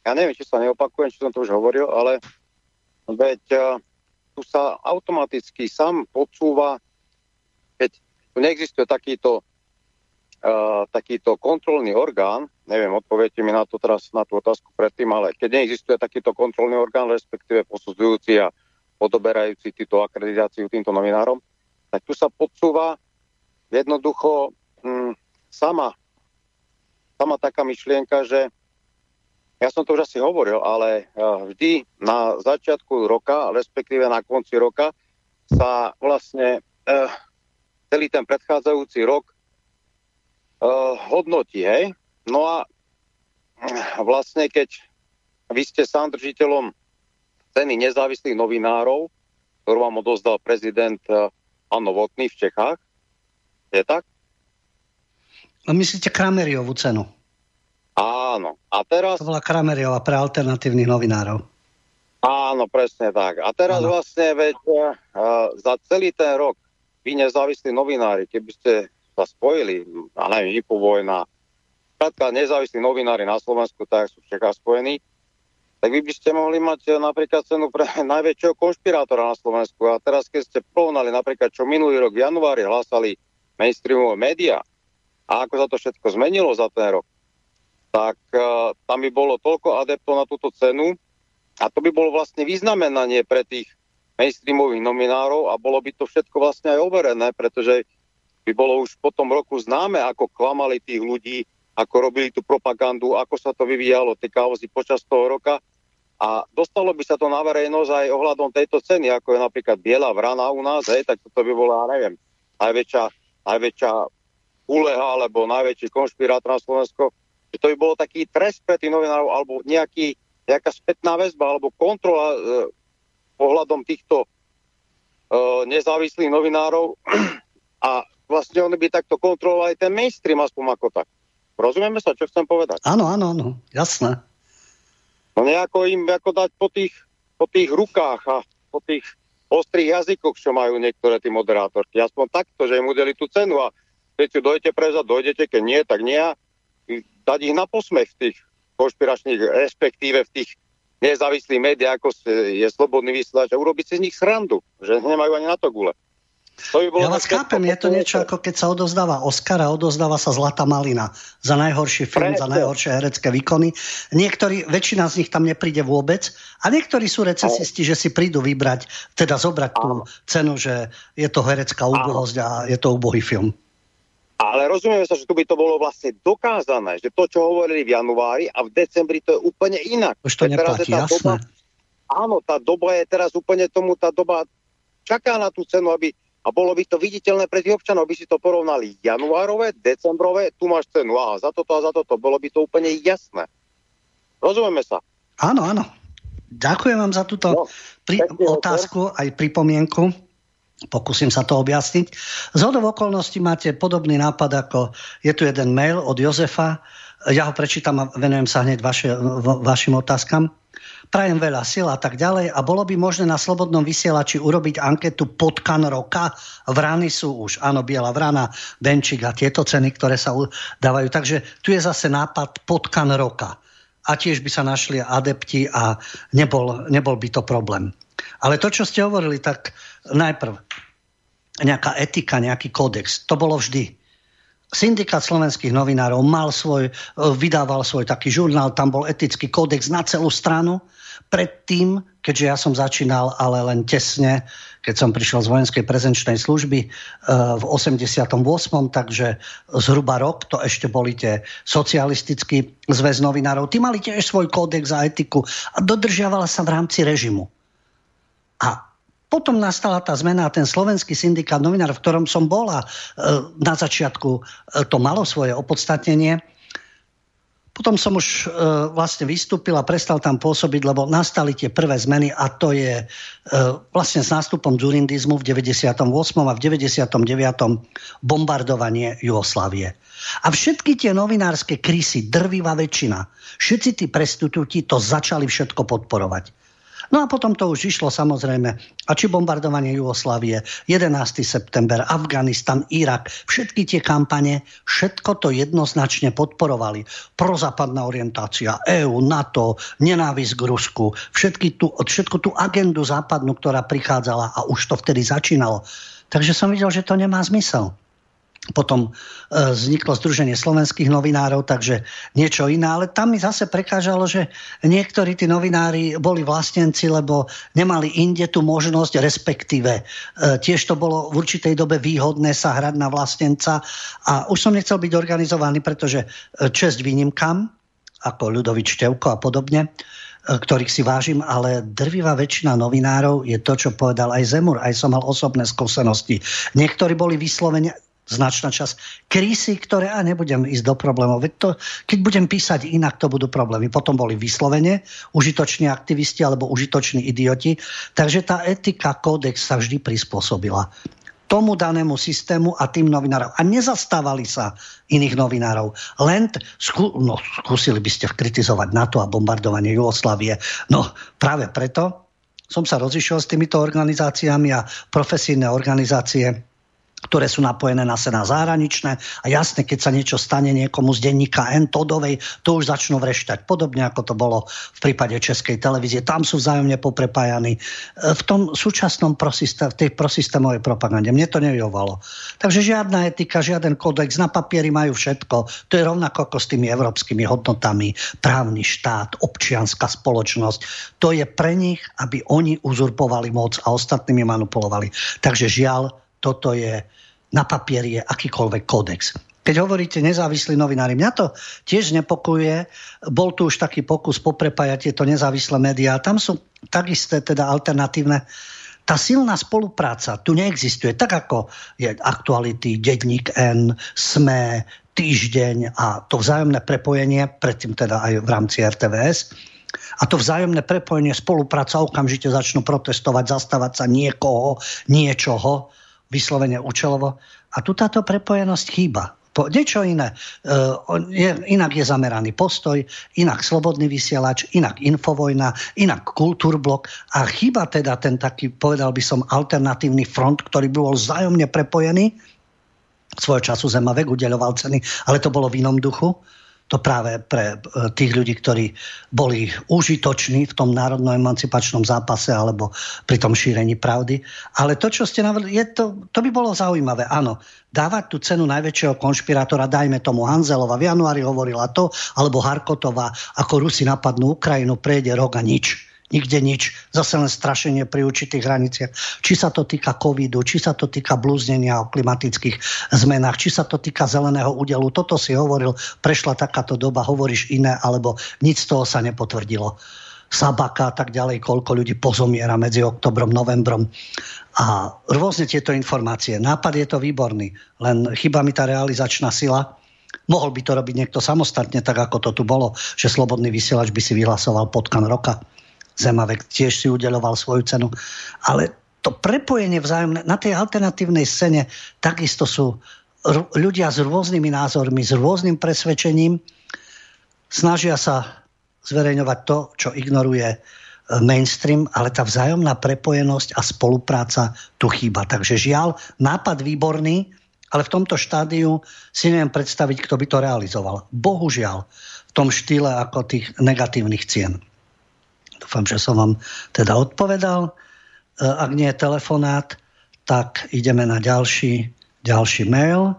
E: ja neviem, či sa neopakujem, či som to už hovoril, ale veď tu sa automaticky sám podsúva, neexistuje takýto, uh, takýto kontrolný orgán, neviem, odpoviete mi na to teraz, na tú otázku predtým, ale keď neexistuje takýto kontrolný orgán, respektíve posudzujúci a odoberajúci túto akreditáciu týmto novinárom, tak tu sa podsúva jednoducho hm, sama, sama taká myšlienka, že ja som to už asi hovoril, ale vždy na začiatku roka, respektíve na konci roka, sa vlastne uh, celý ten predchádzajúci rok uh, hodnotí, hej? No a vlastne keď vy ste sám držiteľom ceny nezávislých novinárov, ktorú vám odozdal prezident uh, Novotný v Čechách, je tak?
A: A myslíte Krameriovú cenu?
E: Áno. A teraz...
A: To bola Krameriova pre alternatívnych novinárov.
E: Áno, presne tak. A teraz áno. vlastne, veď uh, za celý ten rok vy nezávislí novinári, keby ste sa spojili, a neviem, Infovojna, krátka nezávislí novinári na Slovensku, tak sú všetká spojení, tak vy by ste mohli mať napríklad cenu pre najväčšieho konšpirátora na Slovensku. A teraz, keď ste porovnali napríklad, čo minulý rok v januári hlásali mainstreamové médiá a ako sa to všetko zmenilo za ten rok, tak uh, tam by bolo toľko adeptov na túto cenu a to by bolo vlastne vyznamenanie pre tých mainstreamových nominárov a bolo by to všetko vlastne aj overené, pretože by bolo už po tom roku známe, ako klamali tých ľudí, ako robili tú propagandu, ako sa to vyvíjalo, tie kauzy počas toho roka. A dostalo by sa to na verejnosť aj ohľadom tejto ceny, ako je napríklad Biela vrana u nás, hej, tak toto by bola, neviem, najväčšia, najväčšia úleha alebo najväčší konšpirátor na Slovensko že to by bolo taký trest pre tých novinárov alebo nejaký, nejaká spätná väzba alebo kontrola e, pohľadom týchto e, nezávislých novinárov a vlastne oni by takto kontrolovali ten mainstream aspoň ako tak. Rozumieme sa, čo chcem povedať?
A: Áno, áno, áno, jasné.
E: No nejako im ako dať po tých, po tých rukách a po tých ostrých jazykoch, čo majú niektoré tí moderátorky. Aspoň takto, že im udeli tú cenu a keď si dojdete prezať, dojdete, keď nie, tak nie dať ich na posmech v tých konšpiračných, respektíve v tých nezávislých médiách, ako je slobodný vysielač a urobiť si z nich srandu, že nemajú ani na to gule.
A: To by bolo ja vás chápem, je to niečo ako keď sa odozdáva Oscar a odozdáva sa Zlatá malina za najhorší film, Prečo? za najhoršie herecké výkony. Niektorí, väčšina z nich tam nepríde vôbec a niektorí sú recesisti, že si prídu vybrať, teda zobrať tú cenu, že je to herecká úbohosť a je to úbohý film.
E: Ale rozumieme sa, že tu by to bolo vlastne dokázané, že to, čo hovorili v januári a v decembri, to je úplne inak.
A: Už to neplatí,
E: tá
A: jasné.
E: Doba, áno, tá doba je teraz úplne tomu, tá doba čaká na tú cenu, aby a bolo by to viditeľné pre tých občanov, by si to porovnali januárové, decembrové, tu máš cenu, aha, za toto a za toto, bolo by to úplne jasné. Rozumieme sa?
A: Áno, áno. Ďakujem vám za túto no, pri- otázku aj pripomienku. Pokúsim sa to objasniť. Z hodov okolností máte podobný nápad, ako je tu jeden mail od Jozefa. Ja ho prečítam a venujem sa hneď vaše, vašim otázkam. Prajem veľa sil a tak ďalej. A bolo by možné na Slobodnom vysielači urobiť anketu potkan roka. Vrany sú už, áno, Biela vrana, Benčík a tieto ceny, ktoré sa dávajú. Takže tu je zase nápad potkan roka. A tiež by sa našli adepti a nebol, nebol by to problém. Ale to, čo ste hovorili, tak najprv nejaká etika, nejaký kódex, to bolo vždy. Syndikát slovenských novinárov mal svoj, vydával svoj taký žurnál, tam bol etický kódex na celú stranu. Predtým, keďže ja som začínal, ale len tesne, keď som prišiel z vojenskej prezenčnej služby e, v 88., takže zhruba rok, to ešte boli tie socialistický zväz novinárov. Tí mali tiež svoj kódex a etiku a dodržiavala sa v rámci režimu. A potom nastala tá zmena a ten slovenský syndikát novinár, v ktorom som bola, e, na začiatku e, to malo svoje opodstatnenie. Potom som už e, vlastne vystúpil a prestal tam pôsobiť, lebo nastali tie prvé zmeny a to je vlastne s nástupom dzurindizmu v 98. a v 99. bombardovanie Jugoslávie. A všetky tie novinárske krysy, drvivá väčšina, všetci tí prestitúti to začali všetko podporovať. No a potom to už išlo samozrejme. A či bombardovanie Jugoslávie, 11. september, Afganistan, Irak, všetky tie kampane, všetko to jednoznačne podporovali. Prozápadná orientácia, EÚ, NATO, nenávisť k Rusku, všetky tú, všetku tú agendu západnú, ktorá prichádzala a už to vtedy začínalo. Takže som videl, že to nemá zmysel. Potom e, vzniklo Združenie slovenských novinárov, takže niečo iné. Ale tam mi zase prekážalo, že niektorí tí novinári boli vlastenci, lebo nemali inde tú možnosť, respektíve e, tiež to bolo v určitej dobe výhodné sa hrať na vlastenca. A už som nechcel byť organizovaný, pretože e, čest výnimkám, ako Ľudovič Števko a podobne, ktorých si vážim, ale drvivá väčšina novinárov je to, čo povedal aj Zemur. Aj som mal osobné skúsenosti. Niektorí boli vyslovene značná časť krízy, ktoré, a nebudem ísť do problémov, veď to, keď budem písať inak, to budú problémy. Potom boli vyslovene užitoční aktivisti alebo užitoční idioti, takže tá etika, kódex sa vždy prispôsobila tomu danému systému a tým novinárov. A nezastávali sa iných novinárov. Len skú, no, skúsili by ste kritizovať NATO a bombardovanie Jugoslávie. No práve preto som sa rozišiel s týmito organizáciami a profesijné organizácie ktoré sú napojené na sena zahraničné a jasne, keď sa niečo stane niekomu z denníka N Todovej, to už začnú vreštať. Podobne ako to bolo v prípade Českej televízie. Tam sú vzájomne poprepájani. E, v tom súčasnom prosystém, v tej prosystémovej propagande. Mne to nevyhovalo. Takže žiadna etika, žiaden kodex, na papieri majú všetko. To je rovnako ako s tými európskymi hodnotami. Právny štát, občianská spoločnosť. To je pre nich, aby oni uzurpovali moc a ostatnými manipulovali. Takže žiaľ, toto je na papieri je akýkoľvek kódex. Keď hovoríte nezávislí novinári, mňa to tiež nepokuje. Bol tu už taký pokus poprepájať tieto nezávislé médiá. Tam sú takisto teda alternatívne. Tá silná spolupráca tu neexistuje. Tak ako je aktuality, Dedník N, SME, Týždeň a to vzájomné prepojenie, predtým teda aj v rámci RTVS, a to vzájomné prepojenie, spolupráca okamžite začnú protestovať, zastávať sa niekoho, niečoho vyslovene účelovo. A tu táto prepojenosť chýba. Po, niečo iné. E, inak je zameraný postoj, inak slobodný vysielač, inak infovojna, inak kultúrblok a chýba teda ten taký, povedal by som, alternatívny front, ktorý bol vzájomne prepojený. Svojho času Zemavek udeľoval ceny, ale to bolo v inom duchu to práve pre e, tých ľudí, ktorí boli užitoční v tom národno-emancipačnom zápase alebo pri tom šírení pravdy. Ale to, čo ste navrli, je to, to by bolo zaujímavé. Áno, dávať tú cenu najväčšieho konšpirátora, dajme tomu Hanzelova, v januári hovorila to, alebo Harkotová, ako Rusi napadnú Ukrajinu, prejde rok a nič nikde nič, zase len strašenie pri určitých hraniciach. Či sa to týka covidu, či sa to týka blúznenia o klimatických zmenách, či sa to týka zeleného údelu. Toto si hovoril, prešla takáto doba, hovoríš iné, alebo nič z toho sa nepotvrdilo. Sabaka a tak ďalej, koľko ľudí pozomiera medzi oktobrom, novembrom. A rôzne tieto informácie. Nápad je to výborný, len chyba mi tá realizačná sila. Mohol by to robiť niekto samostatne, tak ako to tu bolo, že slobodný vysielač by si vyhlasoval potkan roka. Zemavek tiež si udeloval svoju cenu. Ale to prepojenie vzájomné na tej alternatívnej scéne takisto sú ľudia s rôznymi názormi, s rôznym presvedčením. Snažia sa zverejňovať to, čo ignoruje e, mainstream, ale tá vzájomná prepojenosť a spolupráca tu chýba. Takže žiaľ, nápad výborný, ale v tomto štádiu si neviem predstaviť, kto by to realizoval. Bohužiaľ, v tom štýle ako tých negatívnych cien. Dúfam, že som vám teda odpovedal. E, ak nie je telefonát, tak ideme na ďalší, ďalší mail.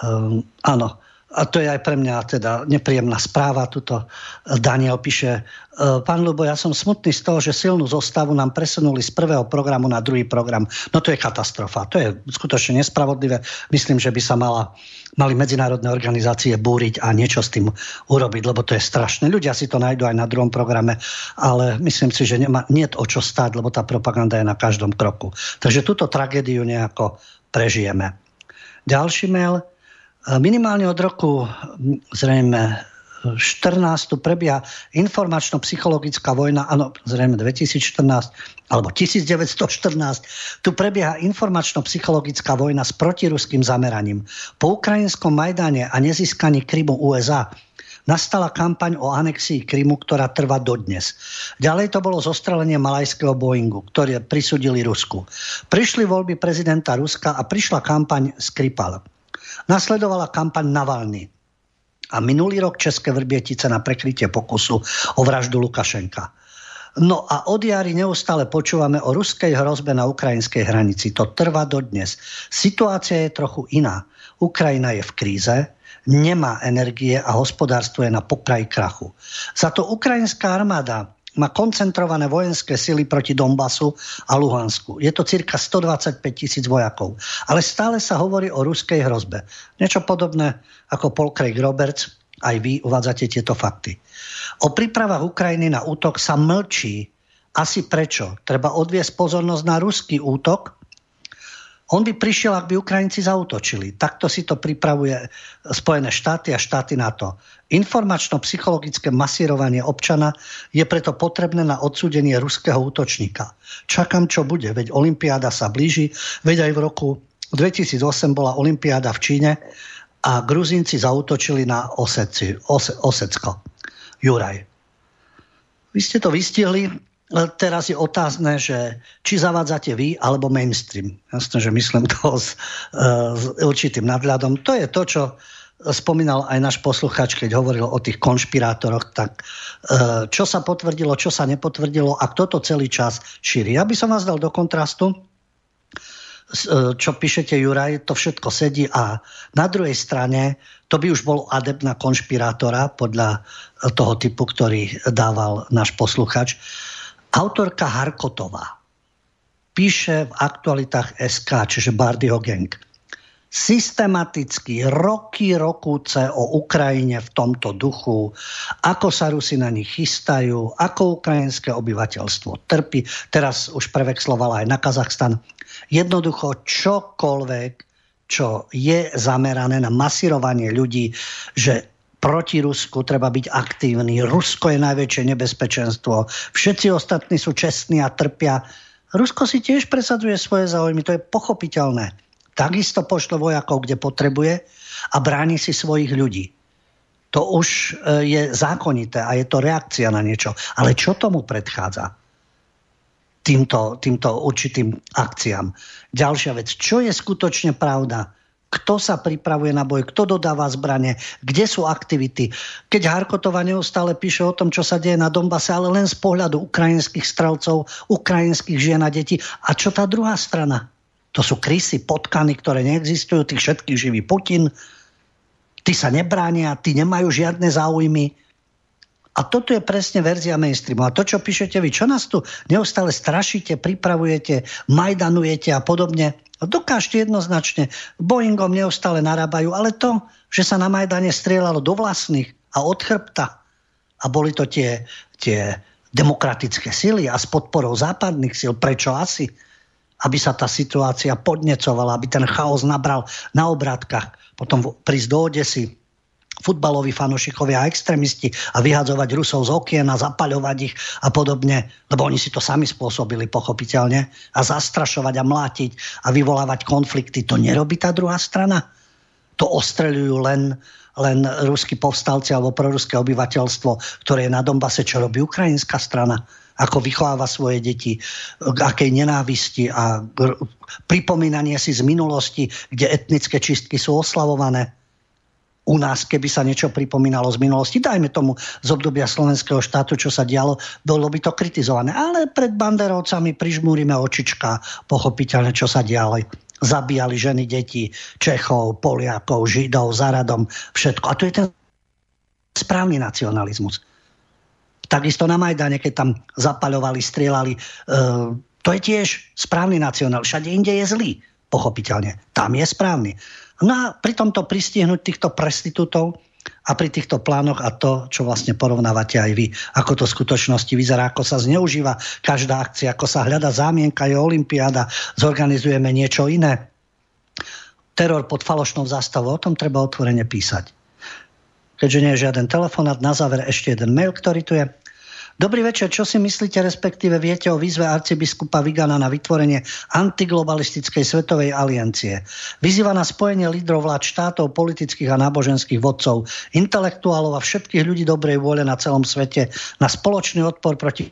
A: Um, áno, a to je aj pre mňa teda nepríjemná správa. Tuto Daniel píše, e, pán Lubo, ja som smutný z toho, že silnú zostavu nám presunuli z prvého programu na druhý program. No to je katastrofa. To je skutočne nespravodlivé. Myslím, že by sa mala, mali medzinárodné organizácie búriť a niečo s tým urobiť, lebo to je strašné. Ľudia si to nájdú aj na druhom programe, ale myslím si, že nemá, nie o čo stáť, lebo tá propaganda je na každom kroku. Takže túto tragédiu nejako prežijeme. Ďalší mail. Minimálne od roku zrejme tu prebieha informačno-psychologická vojna, áno, zrejme 2014, alebo 1914, tu prebieha informačno-psychologická vojna s protiruským zameraním. Po ukrajinskom Majdane a nezískaní Krymu USA nastala kampaň o anexii Krymu, ktorá trvá dodnes. Ďalej to bolo zostrelenie malajského Boeingu, ktoré prisudili Rusku. Prišli voľby prezidenta Ruska a prišla kampaň Skripal. Nasledovala kampaň Navalny a minulý rok České Vrbietice na prekrytie pokusu o vraždu Lukašenka. No a od jary neustále počúvame o ruskej hrozbe na ukrajinskej hranici. To trvá dodnes. Situácia je trochu iná. Ukrajina je v kríze, nemá energie a hospodárstvo je na pokraji krachu. Za to ukrajinská armáda má koncentrované vojenské sily proti Donbasu a Luhansku. Je to cirka 125 tisíc vojakov. Ale stále sa hovorí o ruskej hrozbe. Niečo podobné ako Paul Craig Roberts, aj vy uvádzate tieto fakty. O prípravách Ukrajiny na útok sa mlčí. Asi prečo? Treba odviesť pozornosť na ruský útok, on by prišiel, ak by Ukrajinci zautočili. Takto si to pripravuje Spojené štáty a štáty NATO. Informačno-psychologické masírovanie občana je preto potrebné na odsúdenie ruského útočníka. Čakám, čo bude, veď Olympiáda sa blíži, veď aj v roku 2008 bola Olympiáda v Číne a Gruzinci zautočili na Oseci, Ose, Osecko. Juraj. Vy ste to vystihli, teraz je otázne, že či zavádzate vy alebo mainstream. Jasné, že myslím to s, e, s určitým nadhľadom. To je to, čo spomínal aj náš posluchač, keď hovoril o tých konšpirátoroch, tak e, čo sa potvrdilo, čo sa nepotvrdilo a kto to celý čas šíri. Ja by som vás dal do kontrastu, e, čo píšete Juraj, to všetko sedí a na druhej strane to by už bol adept na konšpirátora podľa toho typu, ktorý dával náš posluchač. Autorka Harkotová píše v aktualitách SK, čiže Bardyho gang, systematicky roky rokúce o Ukrajine v tomto duchu, ako sa Rusi na nich chystajú, ako ukrajinské obyvateľstvo trpí. Teraz už prevexlovala aj na Kazachstan. Jednoducho čokoľvek, čo je zamerané na masírovanie ľudí, že proti Rusku, treba byť aktívny. Rusko je najväčšie nebezpečenstvo. Všetci ostatní sú čestní a trpia. Rusko si tiež presadzuje svoje záujmy, to je pochopiteľné. Takisto pošle vojakov, kde potrebuje a bráni si svojich ľudí. To už e, je zákonité a je to reakcia na niečo. Ale čo tomu predchádza? Týmto, týmto určitým akciám. Ďalšia vec. Čo je skutočne pravda? kto sa pripravuje na boj, kto dodáva zbranie, kde sú aktivity. Keď Harkotová neustále píše o tom, čo sa deje na Donbase, ale len z pohľadu ukrajinských strelcov, ukrajinských žien a detí. A čo tá druhá strana? To sú krysy, potkany, ktoré neexistujú, tých všetkých živý Putin. Tí sa nebránia, tí nemajú žiadne záujmy. A toto je presne verzia mainstreamu. A to, čo píšete vy, čo nás tu neustále strašíte, pripravujete, majdanujete a podobne, Dokážte jednoznačne. Boeingom neustále narábajú, ale to, že sa na Majdane strieľalo do vlastných a od chrbta a boli to tie, tie demokratické sily a s podporou západných síl. Prečo asi? Aby sa tá situácia podnecovala, aby ten chaos nabral na obrátkach. Potom prísť do Odesy, futbaloví fanošikovia a extrémisti a vyhadzovať Rusov z okien a zapaľovať ich a podobne, lebo oni si to sami spôsobili pochopiteľne a zastrašovať a mlátiť a vyvolávať konflikty. To nerobí tá druhá strana. To ostreľujú len, len ruskí povstalci alebo proruské obyvateľstvo, ktoré je na Donbase, čo robí ukrajinská strana ako vychováva svoje deti, k akej nenávisti a pripomínanie si z minulosti, kde etnické čistky sú oslavované u nás, keby sa niečo pripomínalo z minulosti, dajme tomu z obdobia slovenského štátu, čo sa dialo, bolo by to kritizované. Ale pred banderovcami prižmúrime očička, pochopiteľne, čo sa dialo. Zabíjali ženy, deti, Čechov, Poliakov, Židov, Zaradom, všetko. A to je ten správny nacionalizmus. Takisto na Majdane, keď tam zapaľovali, strieľali, e, to je tiež správny nacionál. Všade inde je zlý, pochopiteľne. Tam je správny. No a pri tomto pristihnúť týchto prestitútov a pri týchto plánoch a to, čo vlastne porovnávate aj vy, ako to v skutočnosti vyzerá, ako sa zneužíva každá akcia, ako sa hľada zámienka, je olimpiáda, zorganizujeme niečo iné. Teror pod falošnou zástavou, o tom treba otvorene písať. keďže nie je žiaden telefonát. Na záver ešte jeden mail, ktorý tu je. Dobrý večer, čo si myslíte, respektíve viete o výzve arcibiskupa Vigana na vytvorenie antiglobalistickej svetovej aliancie? Vyzýva na spojenie lídrov vlád štátov, politických a náboženských vodcov, intelektuálov a všetkých ľudí dobrej vôle na celom svete na spoločný odpor proti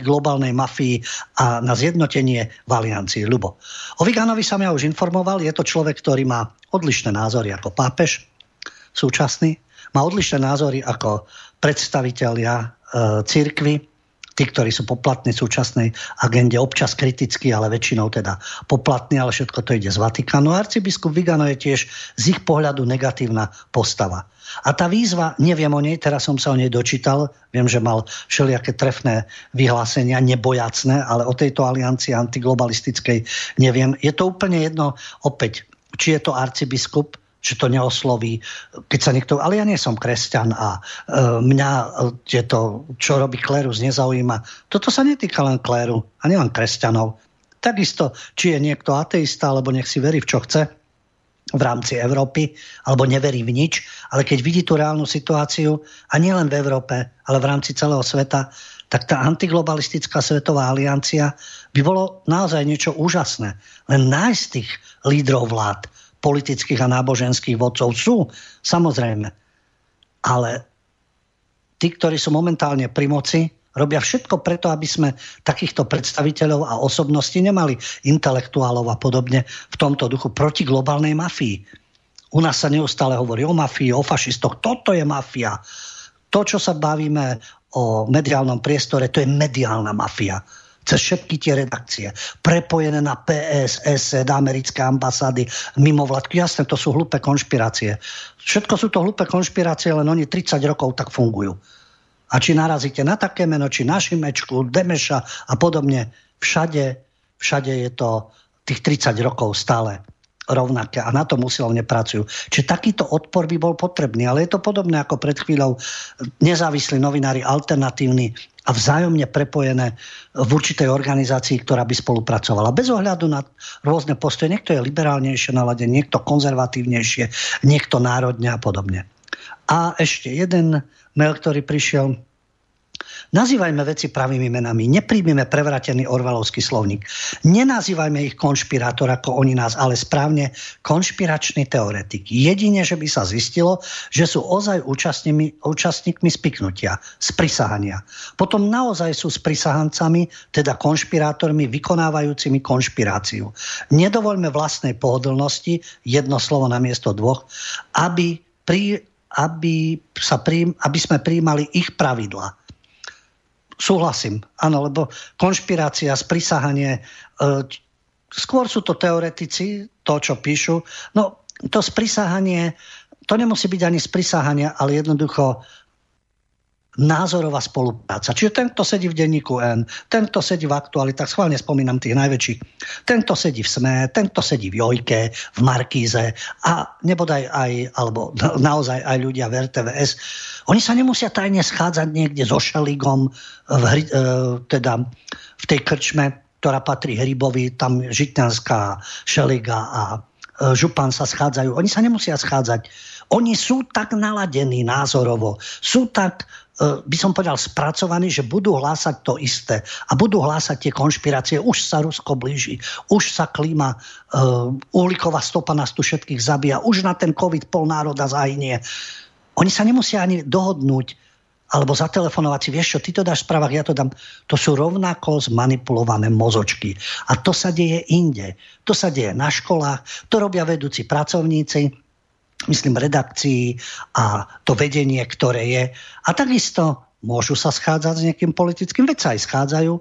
A: globálnej mafii a na zjednotenie v aliancii. Ľubo. O Viganovi som ja už informoval, je to človek, ktorý má odlišné názory ako pápež súčasný, má odlišné názory ako predstavitelia E, církvy, tí, ktorí sú poplatní v súčasnej agende, občas kritickí, ale väčšinou teda poplatní, ale všetko to ide z Vatikánu. Arcibiskup Vigano je tiež z ich pohľadu negatívna postava. A tá výzva, neviem o nej, teraz som sa o nej dočítal, viem, že mal všelijaké trefné vyhlásenia, nebojacné, ale o tejto aliancii antiglobalistickej neviem. Je to úplne jedno, opäť, či je to arcibiskup, že to neosloví, keď sa niekto... Ale ja nie som kresťan a e, mňa je to, čo robí klérus, nezaujíma. Toto sa netýka len kléru a nielen kresťanov. Takisto, či je niekto ateista, alebo nech si verí v čo chce v rámci Európy, alebo neverí v nič, ale keď vidí tú reálnu situáciu, a nielen v Európe, ale v rámci celého sveta, tak tá antiglobalistická svetová aliancia by bolo naozaj niečo úžasné. Len nájsť tých lídrov vlád, politických a náboženských vodcov sú, samozrejme. Ale tí, ktorí sú momentálne pri moci, robia všetko preto, aby sme takýchto predstaviteľov a osobností nemali intelektuálov a podobne v tomto duchu proti globálnej mafii. U nás sa neustále hovorí o mafii, o fašistoch. Toto je mafia. To, čo sa bavíme o mediálnom priestore, to je mediálna mafia cez všetky tie redakcie, prepojené na PS, SED, americké ambasády, mimovládky. Jasné, to sú hlúpe konšpirácie. Všetko sú to hlúpe konšpirácie, len oni 30 rokov tak fungujú. A či narazíte na také meno, či na Šimečku, Demeša a podobne, všade, všade je to tých 30 rokov stále rovnaké a na to usilovne pracujú. Čiže takýto odpor by bol potrebný, ale je to podobné ako pred chvíľou nezávislí novinári, alternatívni a vzájomne prepojené v určitej organizácii, ktorá by spolupracovala. Bez ohľadu na rôzne postoje. Niekto je liberálnejšie naladený, niekto konzervatívnejšie, niekto národne a podobne. A ešte jeden mail, ktorý prišiel Nazývajme veci pravými menami. Nepríjmime prevratený orvalovský slovník. Nenazývajme ich konšpirátor, ako oni nás, ale správne konšpirační teoretiky. Jedine, že by sa zistilo, že sú ozaj účastníkmi, účastníkmi spiknutia, sprisahania. Potom naozaj sú sprisahancami, teda konšpirátormi vykonávajúcimi konšpiráciu. Nedovoľme vlastnej pohodlnosti, jedno slovo na miesto dvoch, aby pri, aby, sa prí, aby sme prijímali ich pravidla. Súhlasím, áno, lebo konšpirácia, sprisahanie, e, skôr sú to teoretici, to, čo píšu. No, to sprisahanie, to nemusí byť ani sprisahanie, ale jednoducho názorová spolupráca. Čiže tento sedí v denníku N, tento sedí v aktualitách, schválne spomínam tých najväčších, tento sedí v SME, tento sedí v Jojke, v Markíze a nebodaj aj, alebo naozaj aj ľudia v RTVS. Oni sa nemusia tajne schádzať niekde so Šeligom, v, hry, e, teda v tej krčme, ktorá patrí Hrybovi, tam Žitňanská, Šeliga a e, Župan sa schádzajú. Oni sa nemusia schádzať. Oni sú tak naladení názorovo, sú tak by som povedal, spracovaní, že budú hlásať to isté a budú hlásať tie konšpirácie. Už sa Rusko blíži, už sa klíma, uh, uhlíková stopa nás tu všetkých zabíja, už na ten COVID pol národa zahynie. Oni sa nemusia ani dohodnúť, alebo zatelefonovať si, vieš čo, ty to dáš v správach, ja to dám. To sú rovnako zmanipulované mozočky. A to sa deje inde. To sa deje na školách, to robia vedúci pracovníci, myslím, redakcií a to vedenie, ktoré je. A takisto môžu sa schádzať s nejakým politickým, veď sa aj schádzajú,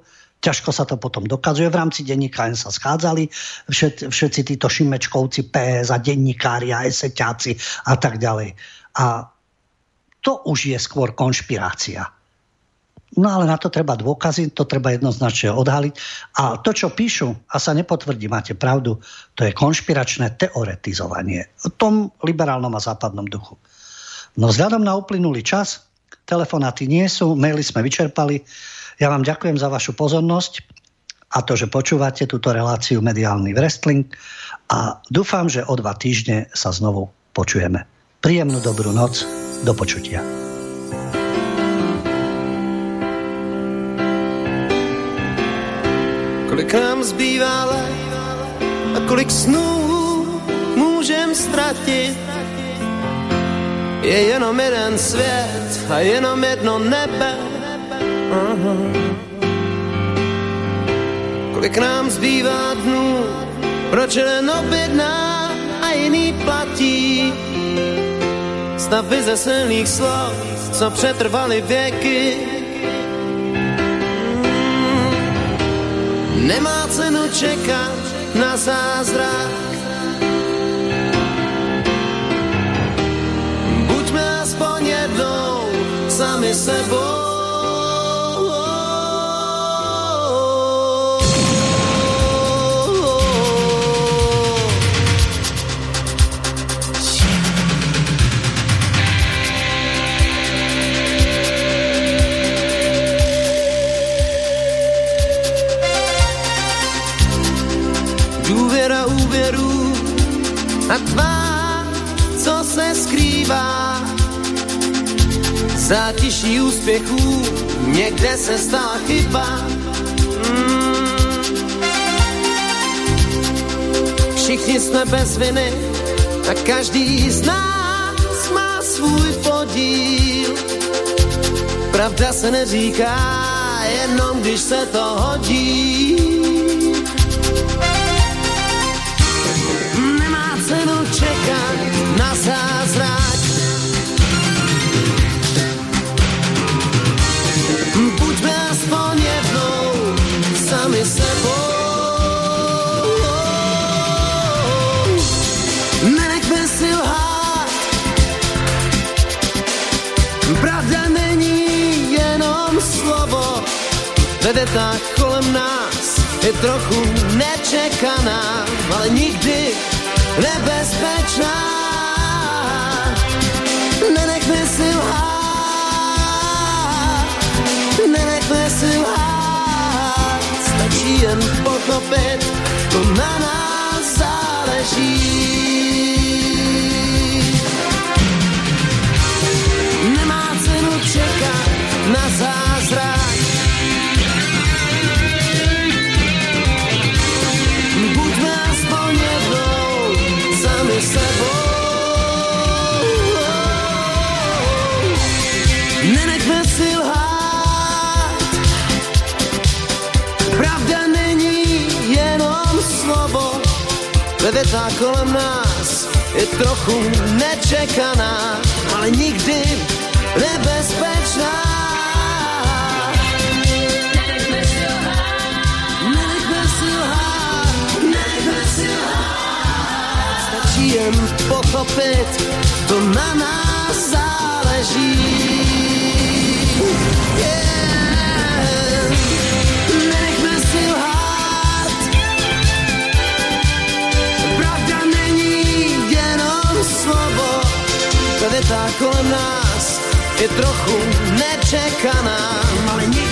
A: ťažko sa to potom dokazuje. V rámci denníka sa schádzali všet, všetci títo šimečkovci, PS a denníkári a eseťáci a tak ďalej. A to už je skôr konšpirácia. No ale na to treba dôkazy, to treba jednoznačne odhaliť. A to, čo píšu, a sa nepotvrdí, máte pravdu, to je konšpiračné teoretizovanie. V tom liberálnom a západnom duchu. No vzhľadom na uplynulý čas, telefonáty nie sú, maily sme vyčerpali. Ja vám ďakujem za vašu pozornosť a to, že počúvate túto reláciu Mediálny wrestling a dúfam, že o dva týždne sa znovu počujeme. Príjemnú dobrú noc Do počutia.
C: Kolik nám zbývá a kolik snů můžem ztratit. Je jenom jeden svět a jenom jedno nebe. Aha. Kolik nám zbývá dnů, proč jeden objedná a jiný platí. Stavy ze silných slov, co přetrvaly věky. Nemá cenu čekat na zázrak. Buďme aspoň jednou sami sebou. A tvá, co se skrývá. Zátiší úspěchů, někde se stala chyba. Mm. Všichni jsme bez viny a každý z nás má svůj podíl. Pravda se neříká, jenom když se to hodí. Vede tak kolem nás, je trochu nečekaná, ale nikdy nebezpečná. jen pochopit, to na nás záleží. Klebetá kolem nás. Je trochu nečekaná, ale nikdy nebezpečná. Nenechme si Stačí jen pochopit, to na nás Kleveta kolem nás je trochu nečekaná, ale nikdy